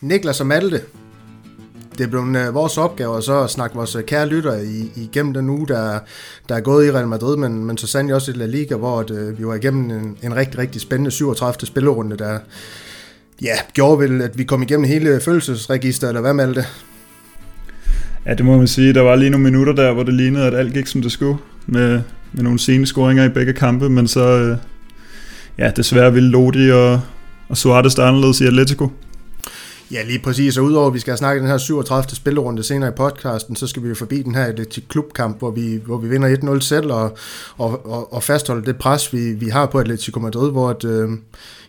Niklas og Malte, det er blevet øh, vores opgave at så snakke vores øh, kære lytter igennem den uge, der, der er gået i Real Madrid, men, men så sandelig også i La Liga, hvor at, øh, vi var igennem en, en rigtig, rigtig spændende 37. spillerunde, der ja, gjorde vel, at vi kom igennem hele følelsesregisteret, eller hvad Malte? Ja, det må man sige. Der var lige nogle minutter der, hvor det lignede, at alt gik som det skulle, med, med nogle sene scoringer i begge kampe, men så, Øh, ja, desværre ville Lodi og, og Suarez der anderledes i Atletico. Ja, lige præcis. Og udover at vi skal snakke den her 37. spillerunde senere i podcasten, så skal vi jo forbi den her til Klubkamp, hvor vi, hvor vi vinder 1-0 selv og, og, og, og fastholder det pres, vi, vi har på Atletico Madrid, hvor at, øh,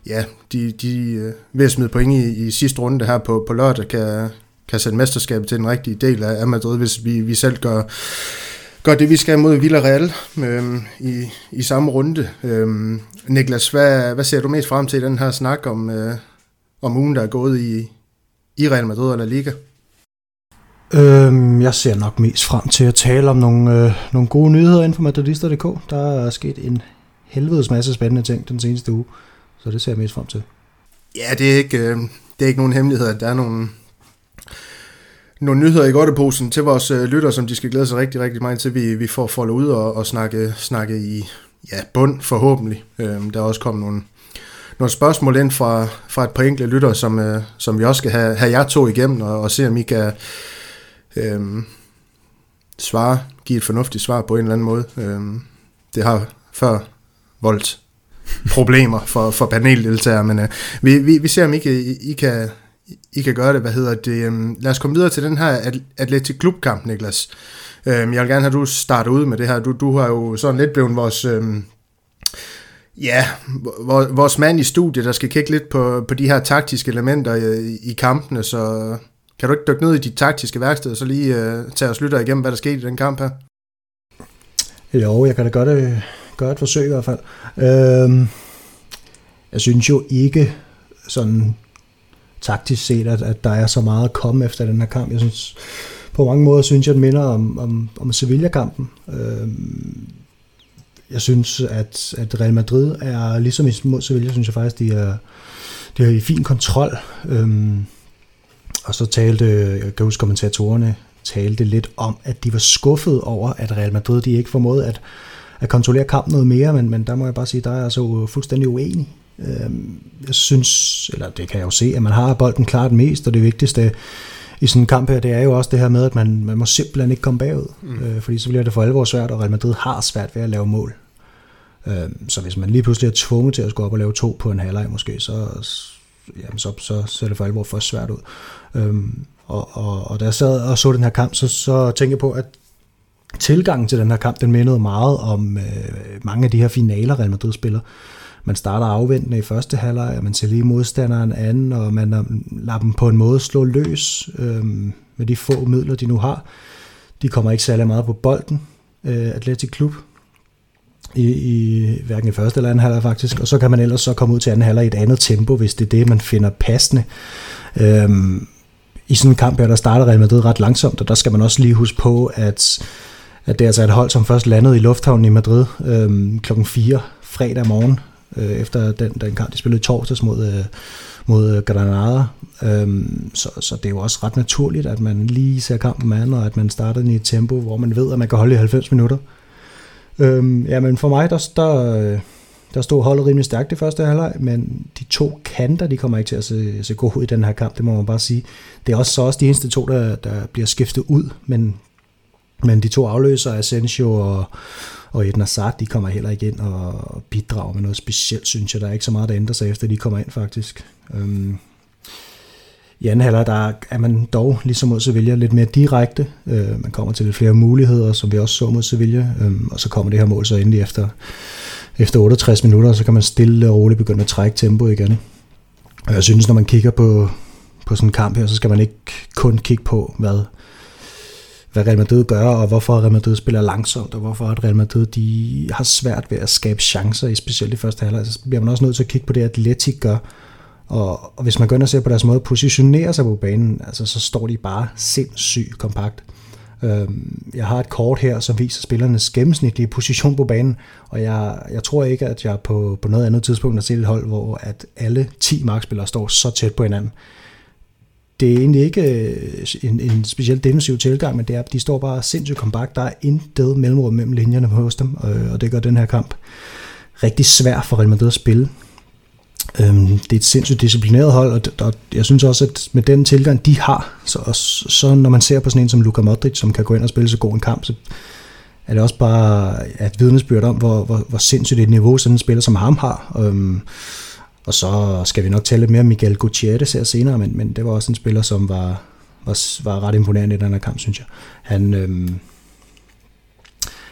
ja, de, de øh, ved at smide point i, i sidste runde her på, på lørdag, kan, kan sætte mesterskabet til den rigtige del af, Madrid, hvis vi, vi selv gør, gør det, vi skal mod Villarreal øh, i, i samme runde. Øh, Niklas, hvad, hvad ser du mest frem til i den her snak om, øh, om ugen, der er gået i, i Real Madrid eller Liga? Øhm, jeg ser nok mest frem til at tale om nogle, øh, nogle gode nyheder inden for Madridister.dk. Der er sket en helvedes masse spændende ting den seneste uge, så det ser jeg mest frem til. Ja, det er ikke, øh, det er ikke nogen hemmelighed, at der er nogle, nogle nyheder i godteposen til vores øh, lytter, som de skal glæde sig rigtig, rigtig meget til, vi, vi får foldet ud og, og snakke, snakke i ja, bund forhåbentlig. Øh, der er også kommet nogle, nogle spørgsmål ind fra, fra et par enkelte lytter, som, øh, som vi også skal have, have jer to igennem, og, og se om I kan øh, svare, give et fornuftigt svar på en eller anden måde. Øh, det har før voldt problemer for, for paneldeltagere, men øh, vi, vi, vi ser om I kan, I, I kan, i kan gøre det. Hvad hedder det? Øhm, lad os komme videre til den her Atletic Klubkamp, Niklas. Øhm, jeg vil gerne have, at du starter ud med det her. Du, du har jo sådan lidt blevet vores... Øhm, Ja, vores mand i studiet, der skal kigge lidt på, på de her taktiske elementer i, i kampene, så kan du ikke dykke ned i de taktiske værksted, og så lige øh, tage os lytter igennem, hvad der skete i den kamp her? Jo, jeg kan da gøre, det, øh, gøre et forsøg i hvert fald. Øhm, jeg synes jo ikke sådan taktisk set, at, at der er så meget at komme efter den her kamp. Jeg synes, på mange måder synes jeg, det minder om, om, om Sevilla-kampen. Øh, jeg synes, at, at Real Madrid er, ligesom mod Sevilla, synes jeg faktisk, de er, de er i fin kontrol. Øhm, og så talte, jeg kan huske kommentatorerne, talte lidt om, at de var skuffet over, at Real Madrid de ikke formåede at, at kontrollere kampen noget mere, men, men der må jeg bare sige, der er jeg så fuldstændig uenig. Øhm, jeg synes, eller det kan jeg jo se, at man har bolden klart mest, og det vigtigste i sådan en kamp her, det er jo også det her med, at man, man må simpelthen ikke komme bagud, mm. øh, fordi så bliver det for alvor svært, og Real Madrid har svært ved at lave mål. Øh, så hvis man lige pludselig er tvunget til at gå op og lave to på en halvleg måske, så, jamen, så, så ser det for alvor først svært ud. Øh, og, og, og da jeg sad og så den her kamp, så, så tænkte jeg på, at tilgangen til den her kamp, den mindede meget om øh, mange af de her finaler, Real Madrid spiller man starter afventende i første halvleg, og man ser lige modstanderen anden, og man lader dem på en måde slå løs øh, med de få midler, de nu har. De kommer ikke særlig meget på bolden, øh, Atletic Klub, i, i hverken i første eller anden halvleg faktisk, og så kan man ellers så komme ud til anden halvleg i et andet tempo, hvis det er det, man finder passende. Øh, I sådan en kamp her, der starter Real Madrid ret langsomt, og der skal man også lige huske på, at at det er altså et hold, som først landede i lufthavnen i Madrid øh, klokken 4 fredag morgen, øh, efter den, den kamp, de spillede i torsdags mod, øh, mod øh, Granada. Øhm, så, så det er jo også ret naturligt, at man lige ser kampen an, og at man starter den i et tempo, hvor man ved, at man kan holde i 90 minutter. Øhm, ja, men for mig, der, der, øh, der stod holdet rimelig stærkt i første halvleg, men de to kanter, de kommer ikke til at se, se gode ud i den her kamp, det må man bare sige. Det er også så også de eneste to, der, der bliver skiftet ud, men, men de to afløser, Asensio og, og Edna Sart, de kommer heller ikke ind og bidrager med noget specielt, synes jeg. Der er ikke så meget, der ændrer sig efter, de kommer ind faktisk. Øhm, I anden halvleg, der er man dog, ligesom mod Sevilla, lidt mere direkte. Øh, man kommer til lidt flere muligheder, som vi også så mod Sevilla, øhm, og så kommer det her mål så endelig efter, efter 68 minutter, så kan man stille og roligt begynde at trække tempo igen. Og jeg synes, når man kigger på, på sådan en kamp her, så skal man ikke kun kigge på, hvad hvad Real Madrid gør, og hvorfor Real Madrid spiller langsomt, og hvorfor Real Madrid de har svært ved at skabe chancer, i specielt i første halvleg. Så bliver man også nødt til at kigge på det, Atletic gør. Og, og hvis man går ind og ser på deres måde at positionere sig på banen, altså, så står de bare sindssygt kompakt. Øhm, jeg har et kort her, som viser spillernes gennemsnitlige position på banen, og jeg, jeg tror ikke, at jeg på, på noget andet tidspunkt har set et hold, hvor at alle 10 markspillere står så tæt på hinanden. Det er egentlig ikke øh, en, en specielt defensiv tilgang, men det er, at de står bare sindssygt kompakt. Der er intet mellemrum mellem linjerne hos dem, øh, og det gør den her kamp rigtig svær for Real Madrid at spille. Øhm, det er et sindssygt disciplineret hold, og, og jeg synes også, at med den tilgang, de har, så, så når man ser på sådan en som Luka Modric, som kan gå ind og spille så god en kamp, så er det også bare et vidnesbyrd om, hvor, hvor, hvor sindssygt et niveau sådan en spiller som ham har. Øhm, og så skal vi nok tale lidt mere om Miguel Gutierrez her senere, men, men det var også en spiller, som var, var, var ret imponerende i den her kamp, synes jeg. Han, øhm,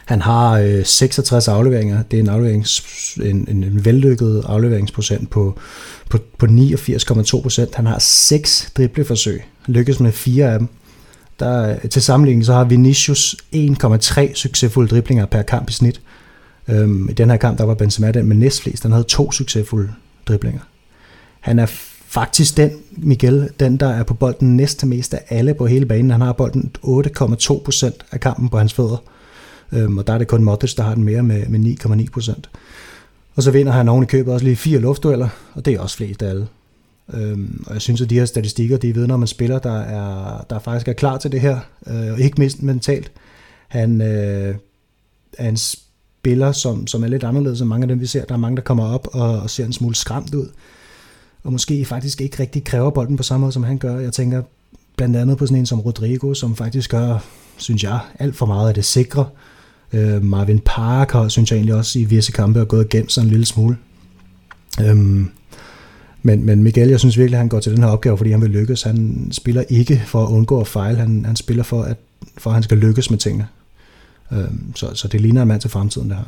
han har øh, 66 afleveringer. Det er en, afleverings, en, en, en vellykket afleveringsprocent på, på, på 89,2 procent. Han har 6 dribleforsøg. Lykkes med fire af dem. Der, til sammenligning så har Vinicius 1,3 succesfulde driblinger per kamp i snit. Øhm, I den her kamp der var Benzema den med næstflest. Han havde to succesfulde driblinger. Han er faktisk den, Miguel, den der er på bolden næste mest af alle på hele banen. Han har bolden 8,2 procent af kampen på hans fødder. Øhm, og der er det kun Modric, der har den mere med, med 9,9 procent. Og så vinder han oven i købet også lige fire luftdueller, og det er også flest af alle. Øhm, og jeg synes, at de her statistikker, de ved, når man spiller, der, er, der faktisk er klar til det her, øh, og ikke mindst mentalt. Han øh, er en spiller, som, som er lidt anderledes end mange af dem, vi ser. Der er mange, der kommer op og, og ser en smule skræmt ud, og måske faktisk ikke rigtig kræver bolden på samme måde, som han gør. Jeg tænker blandt andet på sådan en som Rodrigo, som faktisk gør, synes jeg, alt for meget af det sikre, Øh, Marvin Parker synes jeg egentlig også i visse kampe har gået gennem sådan en lille smule. Øhm, men, men Miguel, jeg synes virkelig, at han går til den her opgave, fordi han vil lykkes. Han spiller ikke for at undgå at fejle, han, han spiller for at, for, at han skal lykkes med tingene. Øhm, så, så det ligner en mand til fremtiden, det her.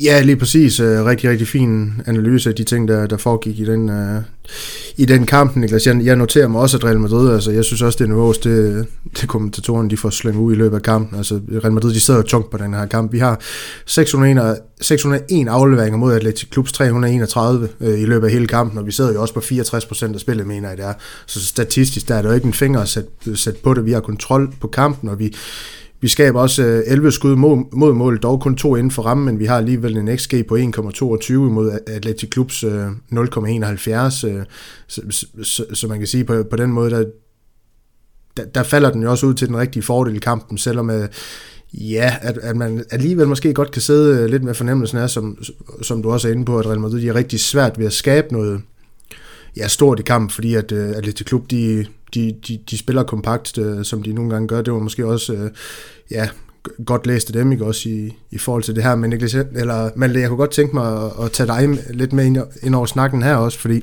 Ja, lige præcis. Øh, rigtig, rigtig fin analyse af de ting, der, der foregik i den, uh, i den kamp, Niklas. Jeg, jeg noterer mig også, at Real Madrid, altså jeg synes også, det er nervøst, det, det kommentatorerne, de får slængt ud i løbet af kampen. Altså Real Madrid, de sidder jo tungt på den her kamp. Vi har 601, 601 afleveringer mod Atletic Klubs 331 uh, i løbet af hele kampen, og vi sidder jo også på 64% af spillet, mener jeg det er. Så statistisk, der er der jo ikke en finger at sætte, sætte på det. Vi har kontrol på kampen, og vi, vi skaber også øh, 11 skud mod, mod mål, dog kun to inden for rammen, men vi har alligevel en XG på 1,22 mod Atletic Klubs 0,71, så, så, så man kan sige på, på den måde, der, der, der falder den jo også ud til den rigtige fordel i kampen, selvom øh, ja, at, at man alligevel måske godt kan sidde øh, lidt med fornemmelsen af, som, som du også er inde på, at Real Madrid de er rigtig svært ved at skabe noget ja, stort i kampen, fordi at uh, Atletic Klub, de, de, de, de spiller kompakt, øh, som de nogle gange gør. Det var måske også, øh, ja, godt læst af dem, ikke også, i, i forhold til det her. Men, eller, men jeg kunne godt tænke mig at, at tage dig lidt med ind, ind over snakken her også, fordi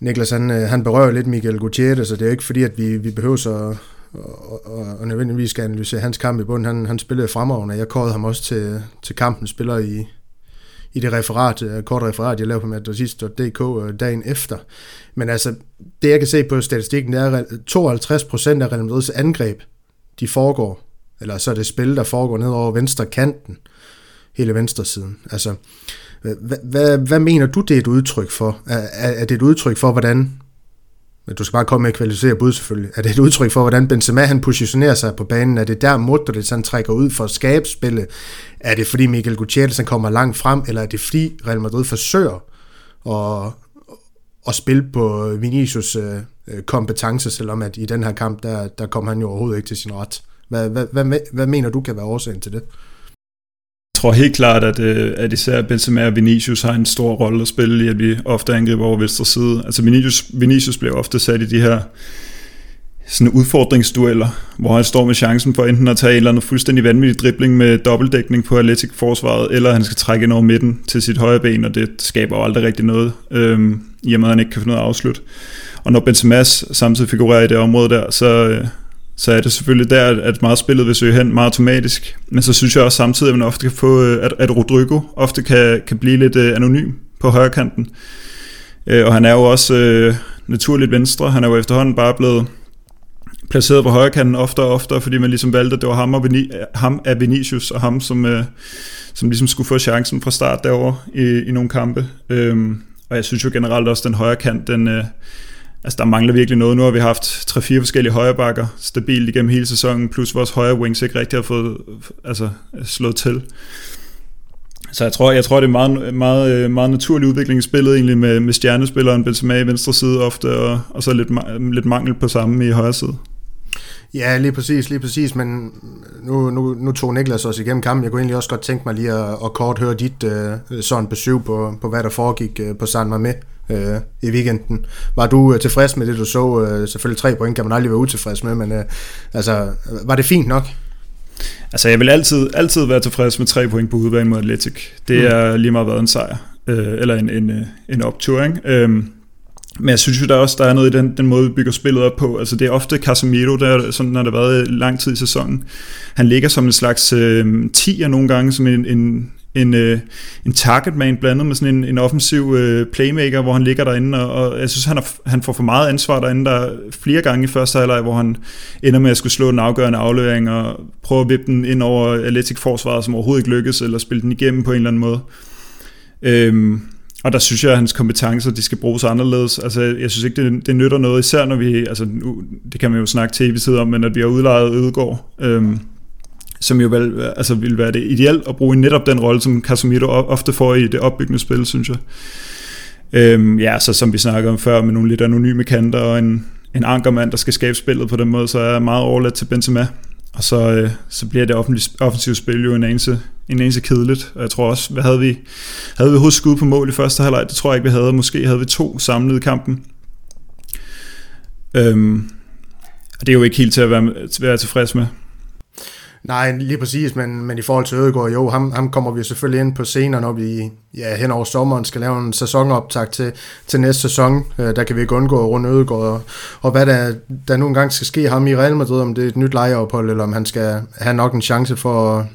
Niklas, han, øh, han berører lidt Miguel Gutierrez, så det er ikke fordi, at vi, vi behøver så og, og, og nødvendigvis skal analysere hans kamp i bunden. Han, han spillede fremragende, jeg kårede ham også til, til kampen, spiller i, i det referat, øh, kort referat, jeg lavede på madridist.dk øh, dagen efter. Men altså, det jeg kan se på statistikken, det er, at 52% af Real Madrids angreb, de foregår, eller så er det spil, der foregår ned over venstre kanten, hele venstre siden. Altså, hvad, hvad, hvad mener du, det er et udtryk for? Er, er det et udtryk for, hvordan men du skal bare komme med at kvalificere bud selvfølgelig. Er det et udtryk for, hvordan Benzema han positionerer sig på banen? Er det der Modric han trækker ud for at skabe spillet? Er det fordi Miguel Gutierrez han kommer langt frem? Eller er det fordi Real Madrid forsøger at, at spille på Vinicius øh, øh, kompetence, selvom at i den her kamp, der, der kom han jo overhovedet ikke til sin ret. Hvad, hvad, hvad, hvad mener du kan være årsagen til det? Tror helt klart, at, øh, at især Benzema og Vinicius har en stor rolle at spille i, at vi ofte angriber over venstre side. Altså Vinicius, Vinicius bliver ofte sat i de her sådan udfordringsdueller, hvor han står med chancen for enten at tage en eller anden fuldstændig vanvittig dribling med dobbeltdækning på Atletic forsvaret, eller han skal trække ind over midten til sit højre ben, og det skaber jo aldrig rigtig noget, øhm, i og med at han ikke kan få noget afslut. Og når Benzema samtidig figurerer i det område der, så, øh, så er det selvfølgelig der, at meget spillet vil søge hen meget automatisk. Men så synes jeg også samtidig, at man ofte kan få, øh, at, at Rodrigo ofte kan, kan blive lidt øh, anonym på højre kanten. Øh, og han er jo også øh, naturligt venstre. Han er jo efterhånden bare blevet placeret på højre kanten oftere og oftere, fordi man ligesom valgte, at det var ham, og Vini, øh, ham af Vinicius, og ham, som, øh, som ligesom skulle få chancen fra start derovre i, i nogle kampe. Øh, og jeg synes jo generelt også, at den højre kant, den, øh, altså der mangler virkelig noget. Nu har vi haft 3-4 forskellige højrebakker stabilt igennem hele sæsonen, plus vores højre wings ikke rigtig har fået altså, slået til. Så jeg tror, jeg tror det er meget, meget, øh, meget naturlig udvikling i spillet egentlig med, med stjernespilleren Benzema i venstre side ofte, og, og så lidt, lidt mangel på samme i højre side. Ja, lige præcis, lige præcis, men nu, nu, nu tog Niklas os igennem kampen. Jeg kunne egentlig også godt tænke mig lige at, at kort høre dit uh, sådan besøg på, på, hvad der foregik uh, på San Mamé uh, i weekenden. Var du uh, tilfreds med det, du så? Uh, selvfølgelig tre point kan man aldrig være utilfreds med, men uh, altså, var det fint nok? Altså, jeg vil altid, altid være tilfreds med tre point på udebane mod Atletic. Det mm. er lige meget været en sejr, øh, eller en, en, en optur, ikke? Øhm, men jeg synes jo, der også der er noget i den, den måde, vi bygger spillet op på. Altså, det er ofte Casemiro, der, sådan når der har været lang tid i sæsonen. Han ligger som en slags øh, 10'er nogle gange, som en, en, en, øh, en targetman blandet med sådan en, en offensiv øh, playmaker, hvor han ligger derinde, og, og jeg synes, han, har, han får for meget ansvar derinde. Der flere gange i første halvleg, hvor han ender med at skulle slå en afgørende aflevering og prøve at vippe den ind over Atletic forsvaret, som overhovedet ikke lykkes, eller spille den igennem på en eller anden måde. Øhm, og der synes jeg, at hans kompetencer, de skal bruges anderledes. Altså, jeg synes ikke, det, det nytter noget, især når vi, altså, nu, det kan man jo snakke til tid om, men at vi har udlejet Ødegård, øhm, som jo vel, altså, ville være det ideelt at bruge netop den rolle, som Casemiro ofte får i det opbyggende spil, synes jeg. Øhm, ja, så som vi snakkede om før, med nogle lidt anonyme kanter og en, en ankermand, der skal skabe spillet på den måde, så er jeg meget overladt til Benzema. Og så, øh, så bliver det offensive spil jo en anelse, en anelse kedeligt. Og jeg tror også, hvad havde vi? Havde vi hovedet skud på mål i første halvleg? Det tror jeg ikke, vi havde. Måske havde vi to samlet i kampen. Øhm, og det er jo ikke helt til at være, til at være tilfreds med. Nej, lige præcis, men, men i forhold til Ødegaard, jo, ham, ham kommer vi selvfølgelig ind på senere, når vi ja, hen over sommeren skal lave en sæsonoptag til, til næste sæson. Øh, der kan vi ikke undgå rundt Ødegaard, og, og hvad der, der nu engang skal ske ham i Real Madrid, om det er et nyt lejeophold, eller om han skal have nok en chance for,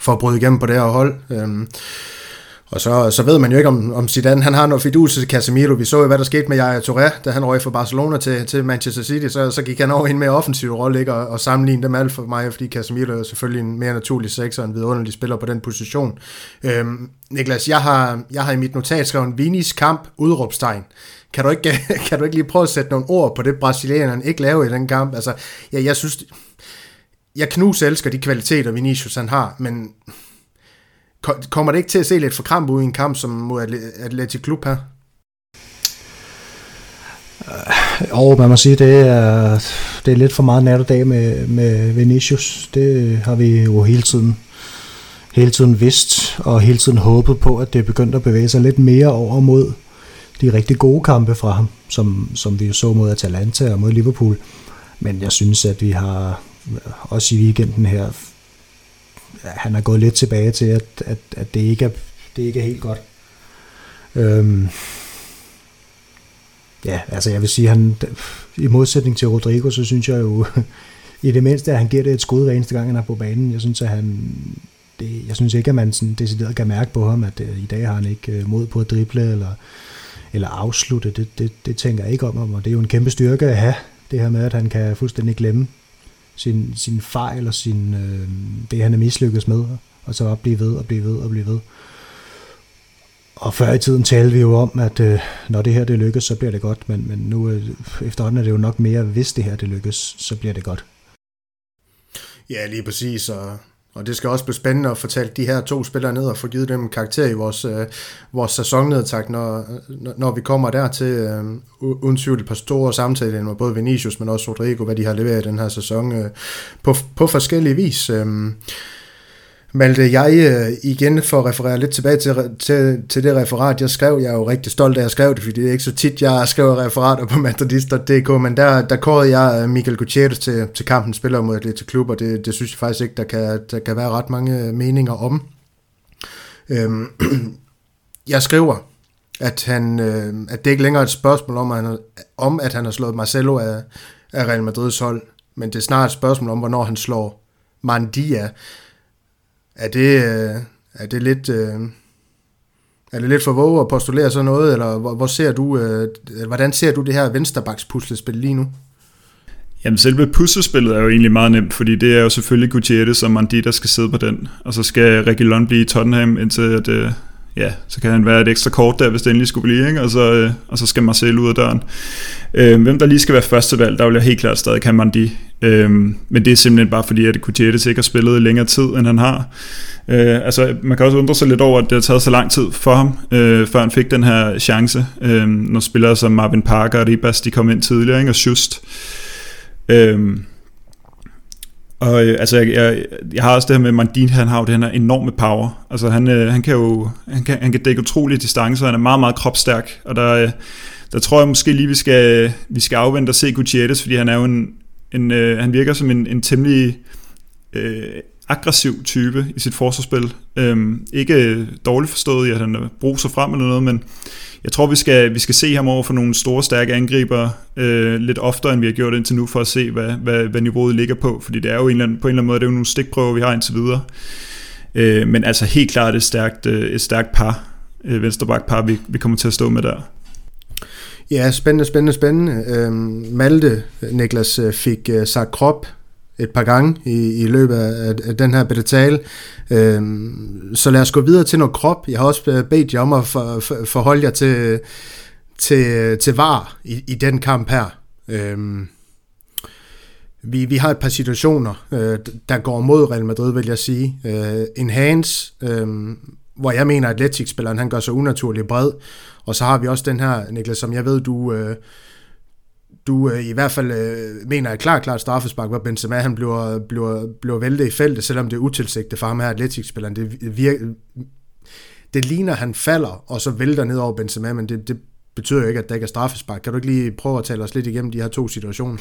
for at bryde igennem på det her hold. Øhm, og så, så ved man jo ikke, om, om Zidane han har noget fidus til Casemiro. Vi så jo, hvad der skete med Yaya Touré, da han røg fra Barcelona til, til Manchester City. Så, så gik han over i en mere offensiv rolle, ikke? Og, og sammenligne dem alt for mig, fordi Casemiro er selvfølgelig en mere naturlig sekser, en vidunderlig spiller på den position. Øhm, Niklas, jeg har, jeg har i mit notat skrevet Vinis kamp, udråbstegn. Kan du, ikke, kan du ikke lige prøve at sætte nogle ord på det, brasilianerne ikke laver i den kamp? Altså, jeg, jeg synes, jeg knus elsker de kvaliteter, Vinicius han har, men kommer det ikke til at se lidt for kramp ud i en kamp som mod Atletic Klub her? Øh, og uh, man må sige, det er, det er lidt for meget nat og dag med, med Vinicius. Det har vi jo hele tiden, hele tiden vidst, og hele tiden håbet på, at det er begyndt at bevæge sig lidt mere over mod de rigtig gode kampe fra ham, som, som vi jo så mod Atalanta og mod Liverpool. Men jeg synes, at vi har også i weekenden her han er gået lidt tilbage til, at, at, at det, ikke er, det ikke er helt godt. Øhm, ja, altså jeg vil sige, han, i modsætning til Rodrigo, så synes jeg jo, i det mindste, at han giver det et skud hver eneste gang, han er på banen. Jeg synes, at han, det, jeg synes ikke, at man sådan decideret kan mærke på ham, at øh, i dag har han ikke øh, mod på at drible eller, eller afslutte. Det, det, det tænker jeg ikke om ham, og det er jo en kæmpe styrke at have, det her med, at han kan fuldstændig glemme sin, sin fejl og sin, øh, det, han er mislykkedes med, og så bare blive ved og blive ved og blive ved. Og før i tiden talte vi jo om, at øh, når det her det lykkes, så bliver det godt, men, men nu øh, efterhånden er det jo nok mere, hvis det her det lykkes, så bliver det godt. Ja, lige præcis, og og det skal også blive spændende at fortælle de her to spillere ned og få givet dem karakter i vores, øh, vores sæsonnedtag, når, når vi kommer der til øh, uden tvivl et par store samtaler med både Vinicius, men også Rodrigo, hvad de har leveret i den her sæson øh, på, på forskellige vis. Øh, Malte, jeg øh, igen for at referere lidt tilbage til, til, til det referat, jeg skrev. Jeg er jo rigtig stolt af, at jeg skrev det, fordi det er ikke så tit, jeg skriver referater på madridist.dk, men der, der kårede jeg øh, Michael Gutierrez til, til kampen spiller mod Atletic Klub, og det, det synes jeg faktisk ikke, der kan, der kan være ret mange øh, meninger om. Øhm, jeg skriver, at, han, øh, at det ikke længere er et spørgsmål om, at han, om, at han har slået Marcelo af, af Real Madrids hold, men det er snart et spørgsmål om, hvornår han slår Mandia, er det, øh, er det lidt... Øh, er det lidt for våge at postulere sådan noget, eller hvor, hvor ser du, øh, hvordan ser du det her vensterbaks puslespil lige nu? Jamen selve puslespillet er jo egentlig meget nemt, fordi det er jo selvfølgelig Gutierrez og Mandi, der skal sidde på den, og så skal Reguilon blive i Tottenham, indtil at, øh, ja, så kan han være et ekstra kort der, hvis det endelig skulle blive, ikke? Og, så, øh, og så skal Marcel ud af døren. Øh, hvem der lige skal være første valg, der vil jeg helt klart stadig kan man de. Øh, men det er simpelthen bare fordi, at Gutierrez ikke har spillet i længere tid, end han har. Øh, altså, man kan også undre sig lidt over, at det har taget så lang tid for ham, øh, før han fik den her chance. Øh, når spillere som Marvin Parker og Ribas, de kom ind tidligere, ikke? og Just. Øh, og øh, altså, jeg, jeg, jeg har også det her med Mandin, han har jo den her enorme power. Altså, han, øh, han kan jo han kan, han kan dække utrolige distancer, han er meget, meget kropstærk, og der, øh, der tror jeg måske lige, vi skal, vi skal afvente og se Gutierrez, fordi han er jo en, en øh, han virker som en, en temmelig øh, aggressiv type i sit forsvarsspil. Øhm, ikke dårligt forstået i, at han bruger sig frem eller noget, men jeg tror, vi skal, vi skal se ham over for nogle store, stærke angriber øh, lidt oftere, end vi har gjort indtil nu, for at se, hvad, hvad, hvad niveauet ligger på. Fordi det er jo en eller anden, på en eller anden måde, det er jo nogle stikprøver, vi har indtil videre. Øh, men altså helt klart et stærkt, øh, et stærkt par, øh, venstreback-par, vi, vi kommer til at stå med der. Ja, spændende, spændende, spændende. Øhm, Malte, Niklas, øh, fik øh, sagt krop et par gange i, i løbet af, af den her bitte tale. Øhm, så lad os gå videre til noget krop. Jeg har også bedt jer om at for, for, forholde jer til, til, til VAR i, i den kamp her. Øhm, vi, vi har et par situationer, øh, der går mod Real Madrid, vil jeg sige. Øh, en hands, øh, hvor jeg mener, at Atletic-spilleren han gør sig unaturligt bred. Og så har vi også den her, Niklas, som jeg ved, du, øh, du øh, i hvert fald øh, mener er klart, klart straffespark, hvor Benzema han bliver, bliver, bliver væltet i feltet, selvom det er utilsigtet for ham her, atletikspilleren. Det, virker, det ligner, at han falder, og så vælter ned over Benzema, men det, det betyder jo ikke, at der ikke er straffespark. Kan du ikke lige prøve at tale os lidt igennem de her to situationer?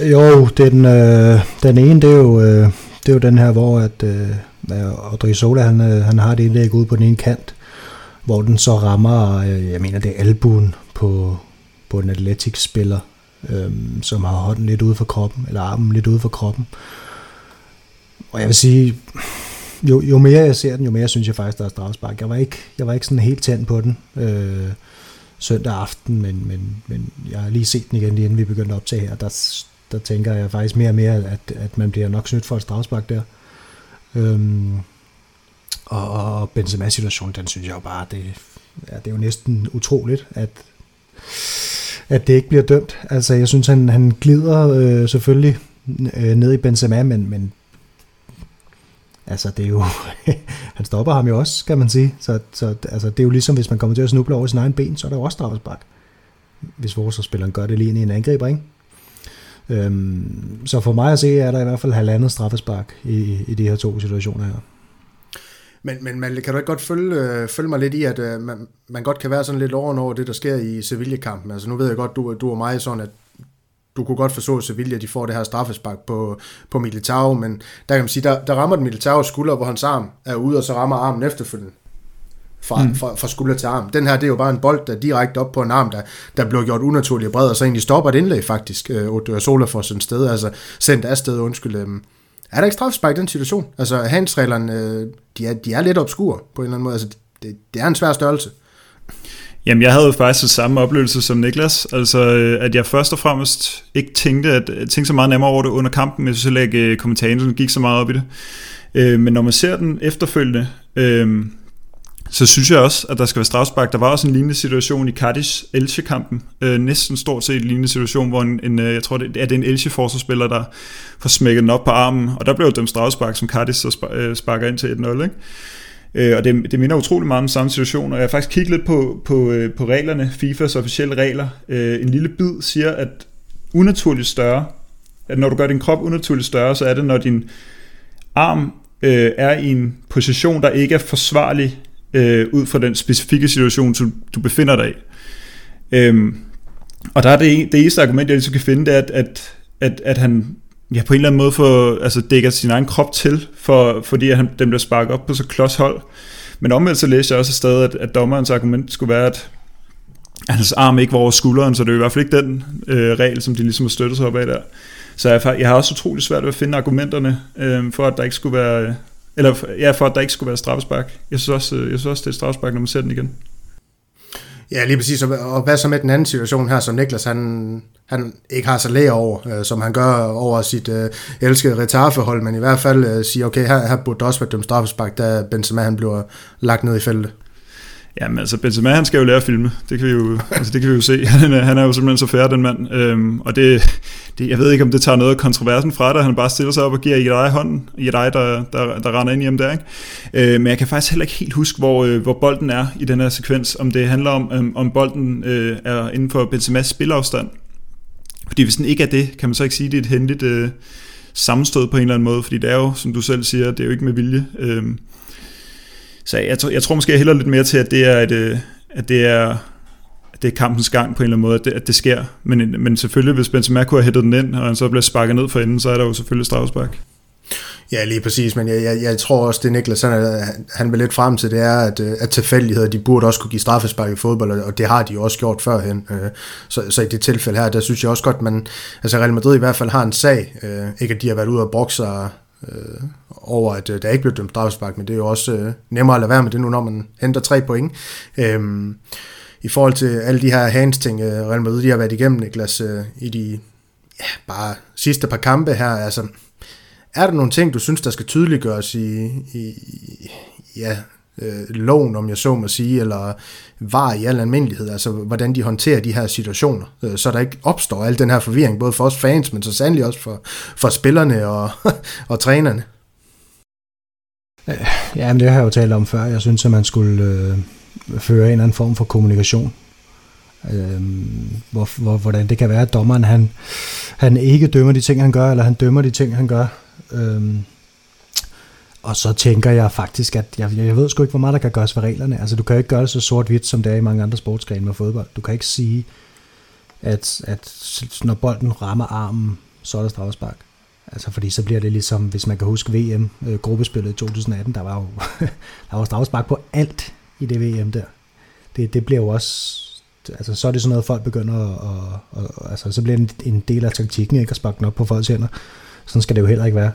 Jo, den, øh, den ene, det er jo, øh, det er jo den her, hvor at, øh, Odriozola, han, øh, han har det indlæg ude på den ene kant, hvor den så rammer, øh, jeg mener, det er albuen på, på en atletik-spiller, øhm, som har hånden lidt ude for kroppen, eller armen lidt ude for kroppen. Og jeg vil sige, jo, jo mere jeg ser den, jo mere synes jeg faktisk, der er strafspark. Jeg var ikke, jeg var ikke sådan helt tændt på den øh, søndag aften, men, men, men jeg har lige set den igen, lige inden vi begyndte at optage her. Der, der tænker jeg faktisk mere og mere, at, at man bliver nok snydt for et strafspark der. Øhm, og, og Benzema situation, den synes jeg jo bare, det, ja, det er jo næsten utroligt, at at det ikke bliver dømt. Altså, jeg synes, han, han glider øh, selvfølgelig øh, ned i Benzema, men, men altså, det er jo, han stopper ham jo også, kan man sige. Så, så altså, det er jo ligesom, hvis man kommer til at snuble over sin egen ben, så er der jo også straffespark. Hvis forsvarsspilleren gør det lige ind i en angriber, ikke? Øhm, så for mig at se, er der i hvert fald halvandet straffespark i, i de her to situationer her. Men, men Malte, kan du ikke godt følge, øh, følge mig lidt i, at øh, man, man godt kan være sådan lidt oven over det, der sker i Sevilla-kampen? Altså nu ved jeg godt, du, du og mig sådan, at du kunne godt forstå, at Sevilla de får det her straffespark på, på Militao, men der kan man sige, der, der rammer den Militao skulder, hvor hans arm er ude, og så rammer armen efterfølgende fra, mm. fra, fra skulder til arm. Den her, det er jo bare en bold, der er direkte op på en arm, der, der bliver gjort unaturligt bred, og så egentlig stopper et indlæg faktisk, øh, Sola for sådan sted, altså sendt afsted, undskyld, øh, er der ikke straffespark i den situation? Altså, handsreglerne, øh, de er, de er lidt obskure på en eller anden måde. Altså, det, det er en svær størrelse. Jamen, jeg havde faktisk samme oplevelse som Niklas. Altså, øh, at jeg først og fremmest ikke tænkte, at jeg tænkte så meget nemmere over det under kampen. Jeg synes heller ikke, øh, kommentatoren gik så meget op i det. Øh, men når man ser den efterfølgende, så synes jeg også, at der skal være strafspark. Der var også en lignende situation i Cardiff-Elche-kampen. Øh, næsten stort set en lignende situation, hvor en, en, øh, jeg tror, det er, det er en Elche-forsvarsspiller, der får smækket den op på armen. Og der blev dem strafspark, som Cardiff så øh, sparker ind til 1-0. Ikke? Øh, og det, det minder utrolig meget om samme situation. Og jeg har faktisk kigget lidt på, på, øh, på reglerne, FIFAs officielle regler. Øh, en lille bid siger, at unaturligt større, at når du gør din krop unaturligt større, så er det, når din arm øh, er i en position, der ikke er forsvarlig øh, ud fra den specifikke situation, du, du befinder dig i. Øhm, og der er det, det eneste argument, jeg så kan finde, det er, at, at, at, at han ja, på en eller anden måde får, altså, dækker sin egen krop til, for, fordi at han, den bliver sparket op på så klods hold. Men omvendt så læste jeg også et sted, at, at dommerens argument skulle være, at hans arm ikke var over skulderen, så det er i hvert fald ikke den øh, regel, som de ligesom har støttet sig op af der. Så jeg, jeg har også utrolig svært ved at finde argumenterne øh, for, at der ikke skulle være eller ja, for at der ikke skulle være straffespark. Jeg synes også, øh, jeg synes også det er straffespark, når man ser den igen. Ja, lige præcis. Og hvad så med den anden situation her, som Niklas han, han ikke har så lære over, øh, som han gør over sit øh, elskede retarfehold, men i hvert fald øh, siger, okay, her, her burde der også være dømt straffespark, da Benzema han bliver lagt ned i feltet. Jamen altså, Benzema han skal jo lære at filme, det kan vi jo, altså, det kan vi jo se. Han er, han er jo simpelthen så færdig, den mand. Øhm, og det, det, jeg ved ikke, om det tager noget af kontroversen fra dig, han bare stiller sig op og giver i dig hånden, i dig, der, der, der render ind hjem der. Ikke? Øh, men jeg kan faktisk heller ikke helt huske, hvor, øh, hvor bolden er i den her sekvens, om det handler om, om, om bolden øh, er inden for Benzemas spilafstand. Fordi hvis den ikke er det, kan man så ikke sige, at det er et hændeligt øh, sammenstød på en eller anden måde, fordi det er jo, som du selv siger, det er jo ikke med vilje. Øh, så jeg, jeg tror måske, jeg hælder lidt mere til, at det er, et, øh, at det er, at det er kampens gang på en eller anden måde, at det, at det sker. Men, men selvfølgelig, hvis Benzema kunne have hættet den ind, og han så bliver sparket ned for enden, så er der jo selvfølgelig straffespark. Ja, lige præcis, men jeg, jeg, jeg tror også, det Niklas han, han vil lidt frem til, det er, at, øh, at tilfældigheder, de burde også kunne give straffespark i fodbold, og det har de jo også gjort førhen. Øh. Så, så i det tilfælde her, der synes jeg også godt, man, altså Real Madrid i hvert fald har en sag, ikke at de har været ude og brokke sig øh, over, at øh, der ikke blev dømt straffespark, men det er jo også øh, nemmere at lade være med det nu, når man henter tre point. Øh, I forhold til alle de her hands-ting, øh, Real Madrid de har været igennem, Niklas, øh, i de ja, bare sidste par kampe her, altså, er der nogle ting, du synes, der skal tydeliggøres i, i ja, øh, loven, om jeg så må sige, eller var i al almindelighed, altså hvordan de håndterer de her situationer, øh, så der ikke opstår al den her forvirring, både for os fans, men så sandelig også for, for spillerne og, og trænerne. Øh, ja, men det har jeg jo talt om før. Jeg synes, at man skulle øh, føre en eller anden form for kommunikation. Øh, hvor, hvor, hvordan det kan være, at dommeren han, han ikke dømmer de ting, han gør, eller han dømmer de ting, han gør. Øh, og så tænker jeg faktisk, at jeg, jeg ved sgu ikke, hvor meget der kan gøres for reglerne. Altså, du kan ikke gøre det så sort-hvidt, som det er i mange andre sportsgrene med fodbold. Du kan ikke sige, at, at når bolden rammer armen, så er der straffespark. Altså, fordi så bliver det ligesom, hvis man kan huske VM-gruppespillet øh, i 2018, der var jo der var straffespark på alt i det VM der. Det, det bliver jo også, altså så er det sådan noget, folk begynder at, at, at altså så bliver det en, en del af taktikken, ikke at sparke den op på folks hænder. Sådan skal det jo heller ikke være.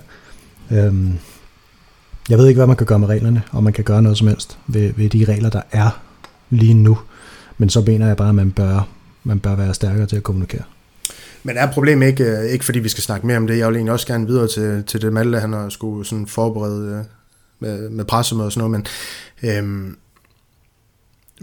Øhm, jeg ved ikke, hvad man kan gøre med reglerne, og man kan gøre noget som helst ved, ved de regler, der er lige nu. Men så mener jeg bare, at man bør, man bør være stærkere til at kommunikere. Men er problemet ikke, øh, ikke fordi vi skal snakke mere om det, jeg vil egentlig også gerne videre til, til det Malte, han har skulle sådan forberede øh, med, med pressemøde og sådan noget, men øhm,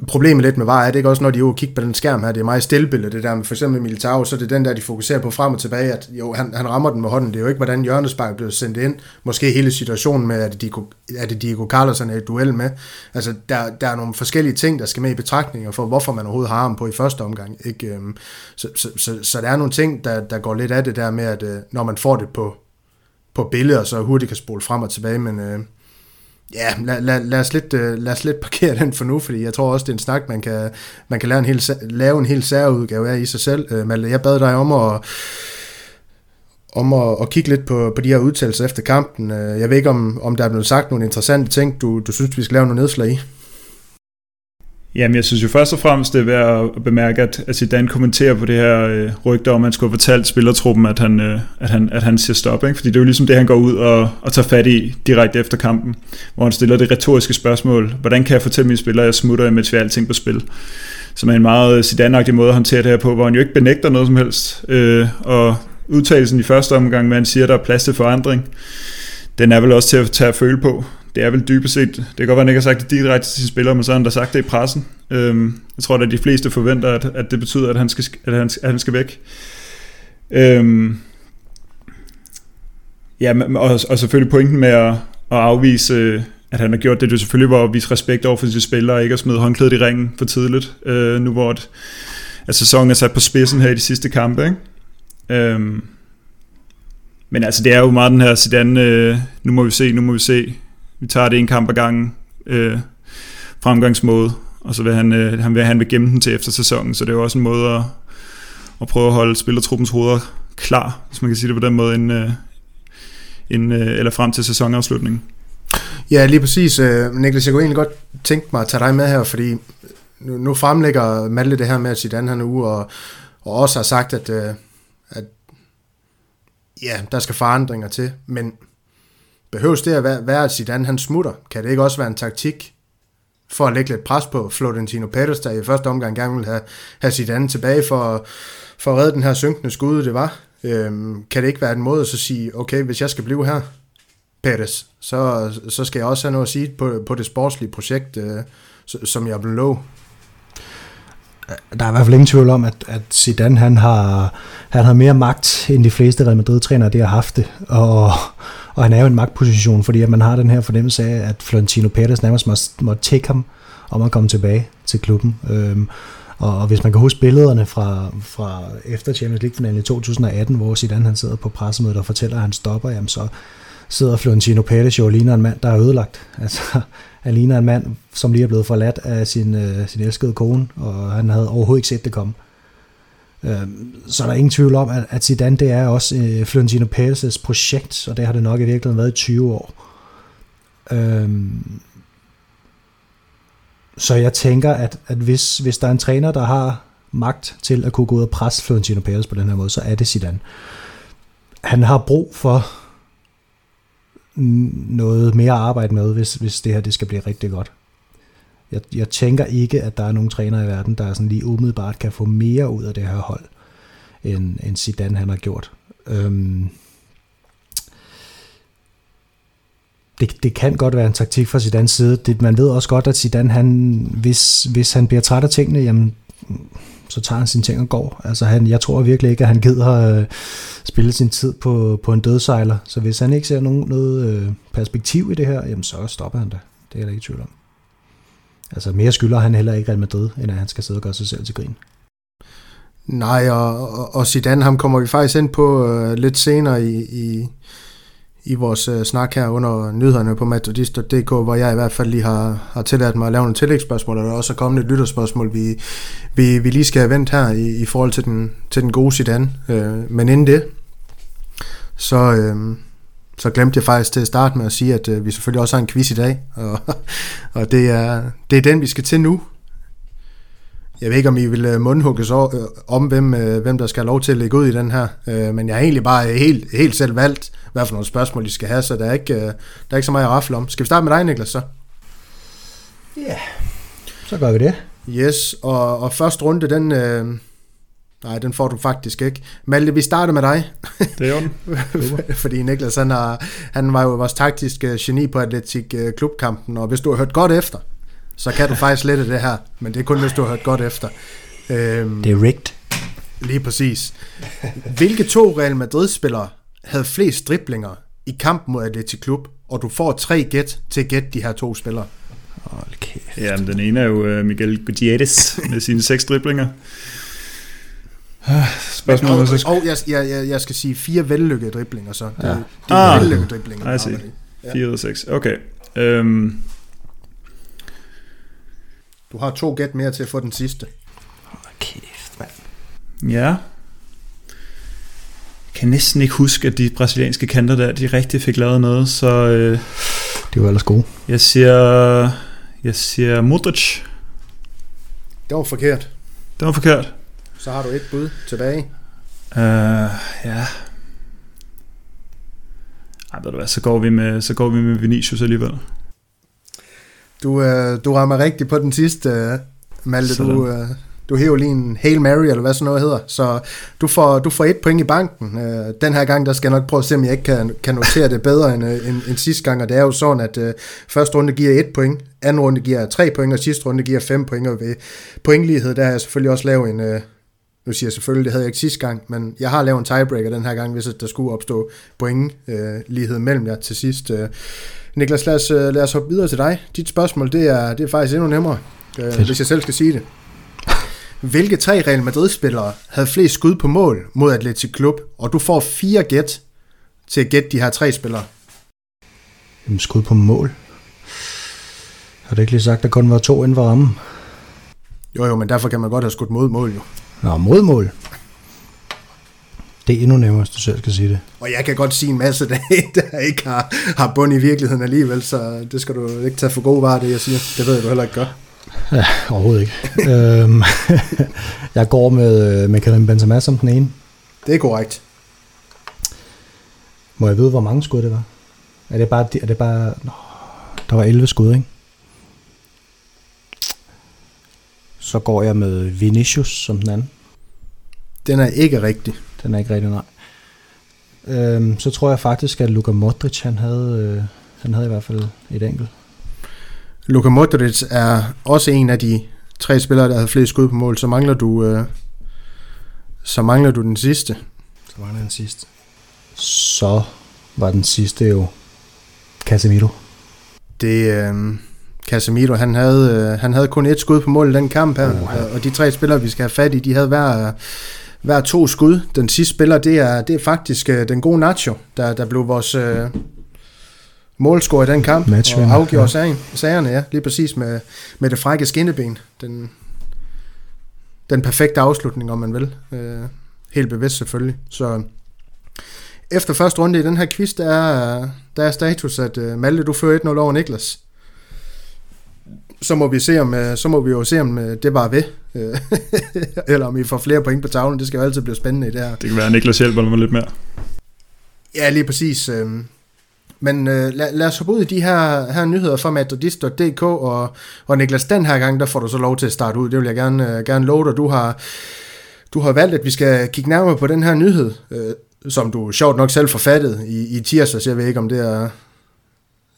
problemet lidt med VAR er det ikke også, når de jo kigger på den skærm her, det er meget stillbillede, det der med for eksempel Militao, så det er den der, de fokuserer på frem og tilbage, at jo, han, han rammer den med hånden, det er jo ikke, hvordan hjørnespark blev sendt ind, måske hele situationen med, at det, at det Diego Carlos er i duel med, altså der, der er nogle forskellige ting, der skal med i betragtninger for, hvorfor man overhovedet har ham på i første omgang, ikke? Øhm, så, så, så, så der er nogle ting, der, der går lidt af det der med, at øh, når man får det på, på billeder, så hurtigt kan spole frem og tilbage, men øh, Ja, lad, lad, lad, os lidt, øh, lad os lidt parkere den for nu, fordi jeg tror også, det er en snak, man kan, man kan lave en hel, lave en hel særudgave af i sig selv. Øh, Malte, jeg bad dig om at, om at, at kigge lidt på, på de her udtalelser efter kampen. Øh, jeg ved ikke, om, om der er blevet sagt nogle interessante ting, du, du synes, vi skal lave nogle nedslag i. Jamen, jeg synes jo først og fremmest, det er værd at bemærke, at, at Zidane kommenterer på det her øh, rygte om, at han skulle have fortalt spillertruppen, at han, øh, at han, at han siger stop. Ikke? Fordi det er jo ligesom det, han går ud og, og tager fat i direkte efter kampen, hvor han stiller det retoriske spørgsmål, hvordan kan jeg fortælle mine spillere, at jeg smutter, imens vi har alting på spil? Som er en meget øh, Zidane-agtig måde at håndtere det her på, hvor han jo ikke benægter noget som helst. Øh, og udtalelsen i første omgang, hvor han siger, at der er plads til forandring, den er vel også til at tage at føle på det er vel dybest set, det kan godt være, at han ikke har sagt det direkte til sine spillere, men så har han da sagt det i pressen. Øhm, jeg tror, at de fleste forventer, at, at det betyder, at han skal, at han, at han skal væk. Øhm, ja, og, og selvfølgelig pointen med at, at afvise, at han har gjort det, det selvfølgelig var at vise respekt over for sine spillere, og ikke at smide håndklædet i ringen for tidligt, øh, nu hvor at, at sæsonen er sat på spidsen her i de sidste kampe. Ikke? Øhm, men altså, det er jo meget den her sedan, øh, nu må vi se, nu må vi se, vi tager det en kamp ad gangen øh, fremgangsmåde, og så vil han, øh, han, vil, han vil gemme den til efter sæsonen, så det er jo også en måde at, at prøve at holde spillertruppens hoveder klar, hvis man kan sige det på den måde, inden, øh, inden, øh, eller frem til sæsonafslutningen. Ja, lige præcis. Øh, Niklas, jeg kunne egentlig godt tænke mig at tage dig med her, fordi nu, nu fremlægger Malte det her med, at Zidane han uge, og, og også har sagt, at, øh, at ja, der skal forandringer til, men Behøves det at være, at Zidane han smutter? Kan det ikke også være en taktik for at lægge lidt pres på Florentino Pérez, der i første omgang gerne ville have, have Zidane tilbage for, for at redde den her synkende skud, det var. Øhm, kan det ikke være en måde at så sige, okay, hvis jeg skal blive her, Pérez, så, så skal jeg også have noget at sige på, på det sportslige projekt, øh, som jeg blev lov. Der er i hvert fald ingen tvivl om, at, at Zidane han har, han har mere magt, end de fleste Real Madrid-trænere det har haft det. Og, og han er jo en magtposition, fordi at man har den her fornemmelse af, at Florentino Pérez nærmest må, må tække ham om at komme tilbage til klubben. Øhm, og, og hvis man kan huske billederne fra, fra efter Champions League-finalen i 2018, hvor Zidane han sidder på pressemødet og fortæller, at han stopper, jamen så sidder Florentino Pérez jo og ligner en mand, der er ødelagt. Altså, han ligner en mand, som lige er blevet forladt af sin, øh, sin elskede kone, og han havde overhovedet ikke set det komme. Øh, så der ingen tvivl om, at, at Zidane det er også øh, Florentino Pérez' projekt, og det har det nok i virkeligheden været i 20 år. Øhm, så jeg tænker, at, at hvis, hvis der er en træner, der har magt til at kunne gå ud og presse Florentino Pérez på den her måde, så er det Zidane. Han har brug for noget mere at arbejde med, hvis, hvis det her det skal blive rigtig godt. Jeg, jeg tænker ikke, at der er nogen træner i verden, der sådan lige umiddelbart kan få mere ud af det her hold, end, end Zidane han har gjort. Øhm, det, det kan godt være en taktik fra Zidans side. Det, man ved også godt, at Zidane, han, hvis, hvis han bliver træt af tingene, jamen, så tager han sine ting og går. Altså han, jeg tror virkelig ikke, at han gider øh, spille sin tid på, på en dødsejler. Så hvis han ikke ser nogen, noget øh, perspektiv i det her, jamen så stopper han det. Det er der ikke i tvivl om. Altså mere skylder han heller ikke Real Madrid, end at han skal sidde og gøre sig selv til grin. Nej, og, og, og Zidane, ham kommer vi faktisk ind på øh, lidt senere i, i, i vores øh, snak her under nyhederne på Metodist.dk, hvor jeg i hvert fald lige har, har tilladt mig at lave nogle tillægsspørgsmål, og der er også kommet et lytterspørgsmål, vi, vi, vi lige skal have vendt her i, i forhold til den, til den gode Zidane. Øh, men inden det, så, øh, så glemte jeg faktisk til at starte med at sige, at øh, vi selvfølgelig også har en quiz i dag, og, og det, er, det er den, vi skal til nu. Jeg ved ikke, om I vil øh, mundhugges øh, om, hvem, øh, hvem der skal have lov til at lægge ud i den her, men jeg har egentlig bare helt, helt selv valgt, hvad for nogle spørgsmål de skal have, så der er ikke, der er ikke så meget at rafle om. Skal vi starte med dig, Niklas, så? Ja, yeah. så gør vi det. Yes, og, og første runde, den... Øh, nej, den får du faktisk ikke. Malte, vi starter med dig. Det er jo Fordi Niklas, han, har, han var jo vores taktiske geni på Atletik Klubkampen, og hvis du har hørt godt efter, så kan du faktisk lette det her, men det er kun, hvis du har hørt godt efter. Øhm, det er rigged. Lige præcis. Hvilke to Real Madrid-spillere havde flest driblinger i kampen mod Atletico Klub, og du får tre gæt til at gætte de her to spillere? Hold kæft. Jamen, den ene er jo øh, Miguel Gutierrez med sine seks driblinger. Spørgsmålet og, og, og jeg, jeg, jeg skal sige fire vellykkede driblinger så. Det, ja. det er ah, vellykkede driblinger. I see. Ja. 4 ud af 6. Okay. Um, du har to gæt mere til at få den sidste. Kæft, mand. Ja. Jeg kan næsten ikke huske, at de brasilianske kanter der, de rigtig fik lavet noget, så... Øh, det var ellers gode. Jeg siger... Jeg siger Modric. Det var forkert. Det var forkert. Så har du et bud tilbage. Uh, ja. Ej, ved du hvad, så går vi med, så går vi med Vinicius alligevel. Du, øh, du rammer rigtigt på den sidste, øh, Malte. Du, øh, du hæver lige en Hail Mary, eller hvad sådan noget hedder. Så du får, du får et point i banken. Øh, den her gang, der skal jeg nok prøve at se, om jeg ikke kan, kan notere det bedre end, øh, end, end sidste gang. Og det er jo sådan, at øh, første runde giver et point, anden runde giver tre point, og sidste runde giver fem point. Og ved pointlighed, der har jeg selvfølgelig også lavet en... Øh, nu siger jeg selvfølgelig, det havde jeg ikke sidste gang, men jeg har lavet en tiebreaker den her gang, hvis der skulle opstå pointlighed øh, mellem jer til sidst. Øh. Niklas, lad os, øh, lad os hoppe videre til dig. Dit spørgsmål, det er, det er faktisk endnu nemmere, øh, hvis jeg selv skal sige det. Hvilke tre Real Madrid-spillere havde flest skud på mål mod Atletic Klub? Og du får fire gæt til at gætte de her tre spillere. Jamen, skud på mål? Har du ikke lige sagt, at der kun var to inden for rammen? Jo, jo, men derfor kan man godt have skudt mod mål, jo. Nå, mod mål. Det er endnu nemmere, hvis du selv skal sige det. Og jeg kan godt sige en masse, der, der ikke har, har bund i virkeligheden alligevel, så det skal du ikke tage for god varer, det jeg siger. Det ved jeg, du heller ikke gør. Ja, overhovedet ikke. øhm, jeg går med, med Karim Benzema som den ene. Det er korrekt. Må jeg vide, hvor mange skud det var? Er det bare... Er det bare nå, der var 11 skud, ikke? Så går jeg med Vinicius som den anden. Den er ikke rigtig. Den er ikke rigtig, nej. Øhm, så tror jeg faktisk, at Luka Modric, han havde, øh, han havde i hvert fald et enkelt. Luka Modric er også en af de tre spillere, der havde flest skud på mål. Så mangler du, øh, så mangler du den sidste. Så mangler den sidste. Så var den sidste jo Casemiro. Det, øh, Casemiro, han havde, øh, han havde kun et skud på mål i den kamp her, og, og de tre spillere, vi skal have fat i, de havde hver, hver to skud. Den sidste spiller, det er, det er faktisk øh, den gode Nacho, der, der blev vores øh, målscorer i den kamp, Matchvinder, og afgjorde ja. sagen, sagerne, ja, lige præcis med, med det frække skinneben. Den, den perfekte afslutning, om man vil. Øh, helt bevidst selvfølgelig. Så efter første runde i den her quiz, der er, der er status, at uh, Malte, du fører 1-0 over Niklas. Så må vi se om, uh, så må vi jo se om uh, det var ved. Øh, Eller om I får flere point på tavlen. Det skal jo altid blive spændende i det her. Det kan være, at Niklas hjælper mig lidt mere. Ja, lige præcis. øh. Men øh, lad, lad os hoppe ud i de her, her nyheder fra madridist.dk, og, og Niklas, den her gang, der får du så lov til at starte ud. Det vil jeg gerne, øh, gerne love dig. Du har, du har valgt, at vi skal kigge nærmere på den her nyhed, øh, som du sjovt nok selv forfattede i, i tirsdags. Jeg ved ikke, om det er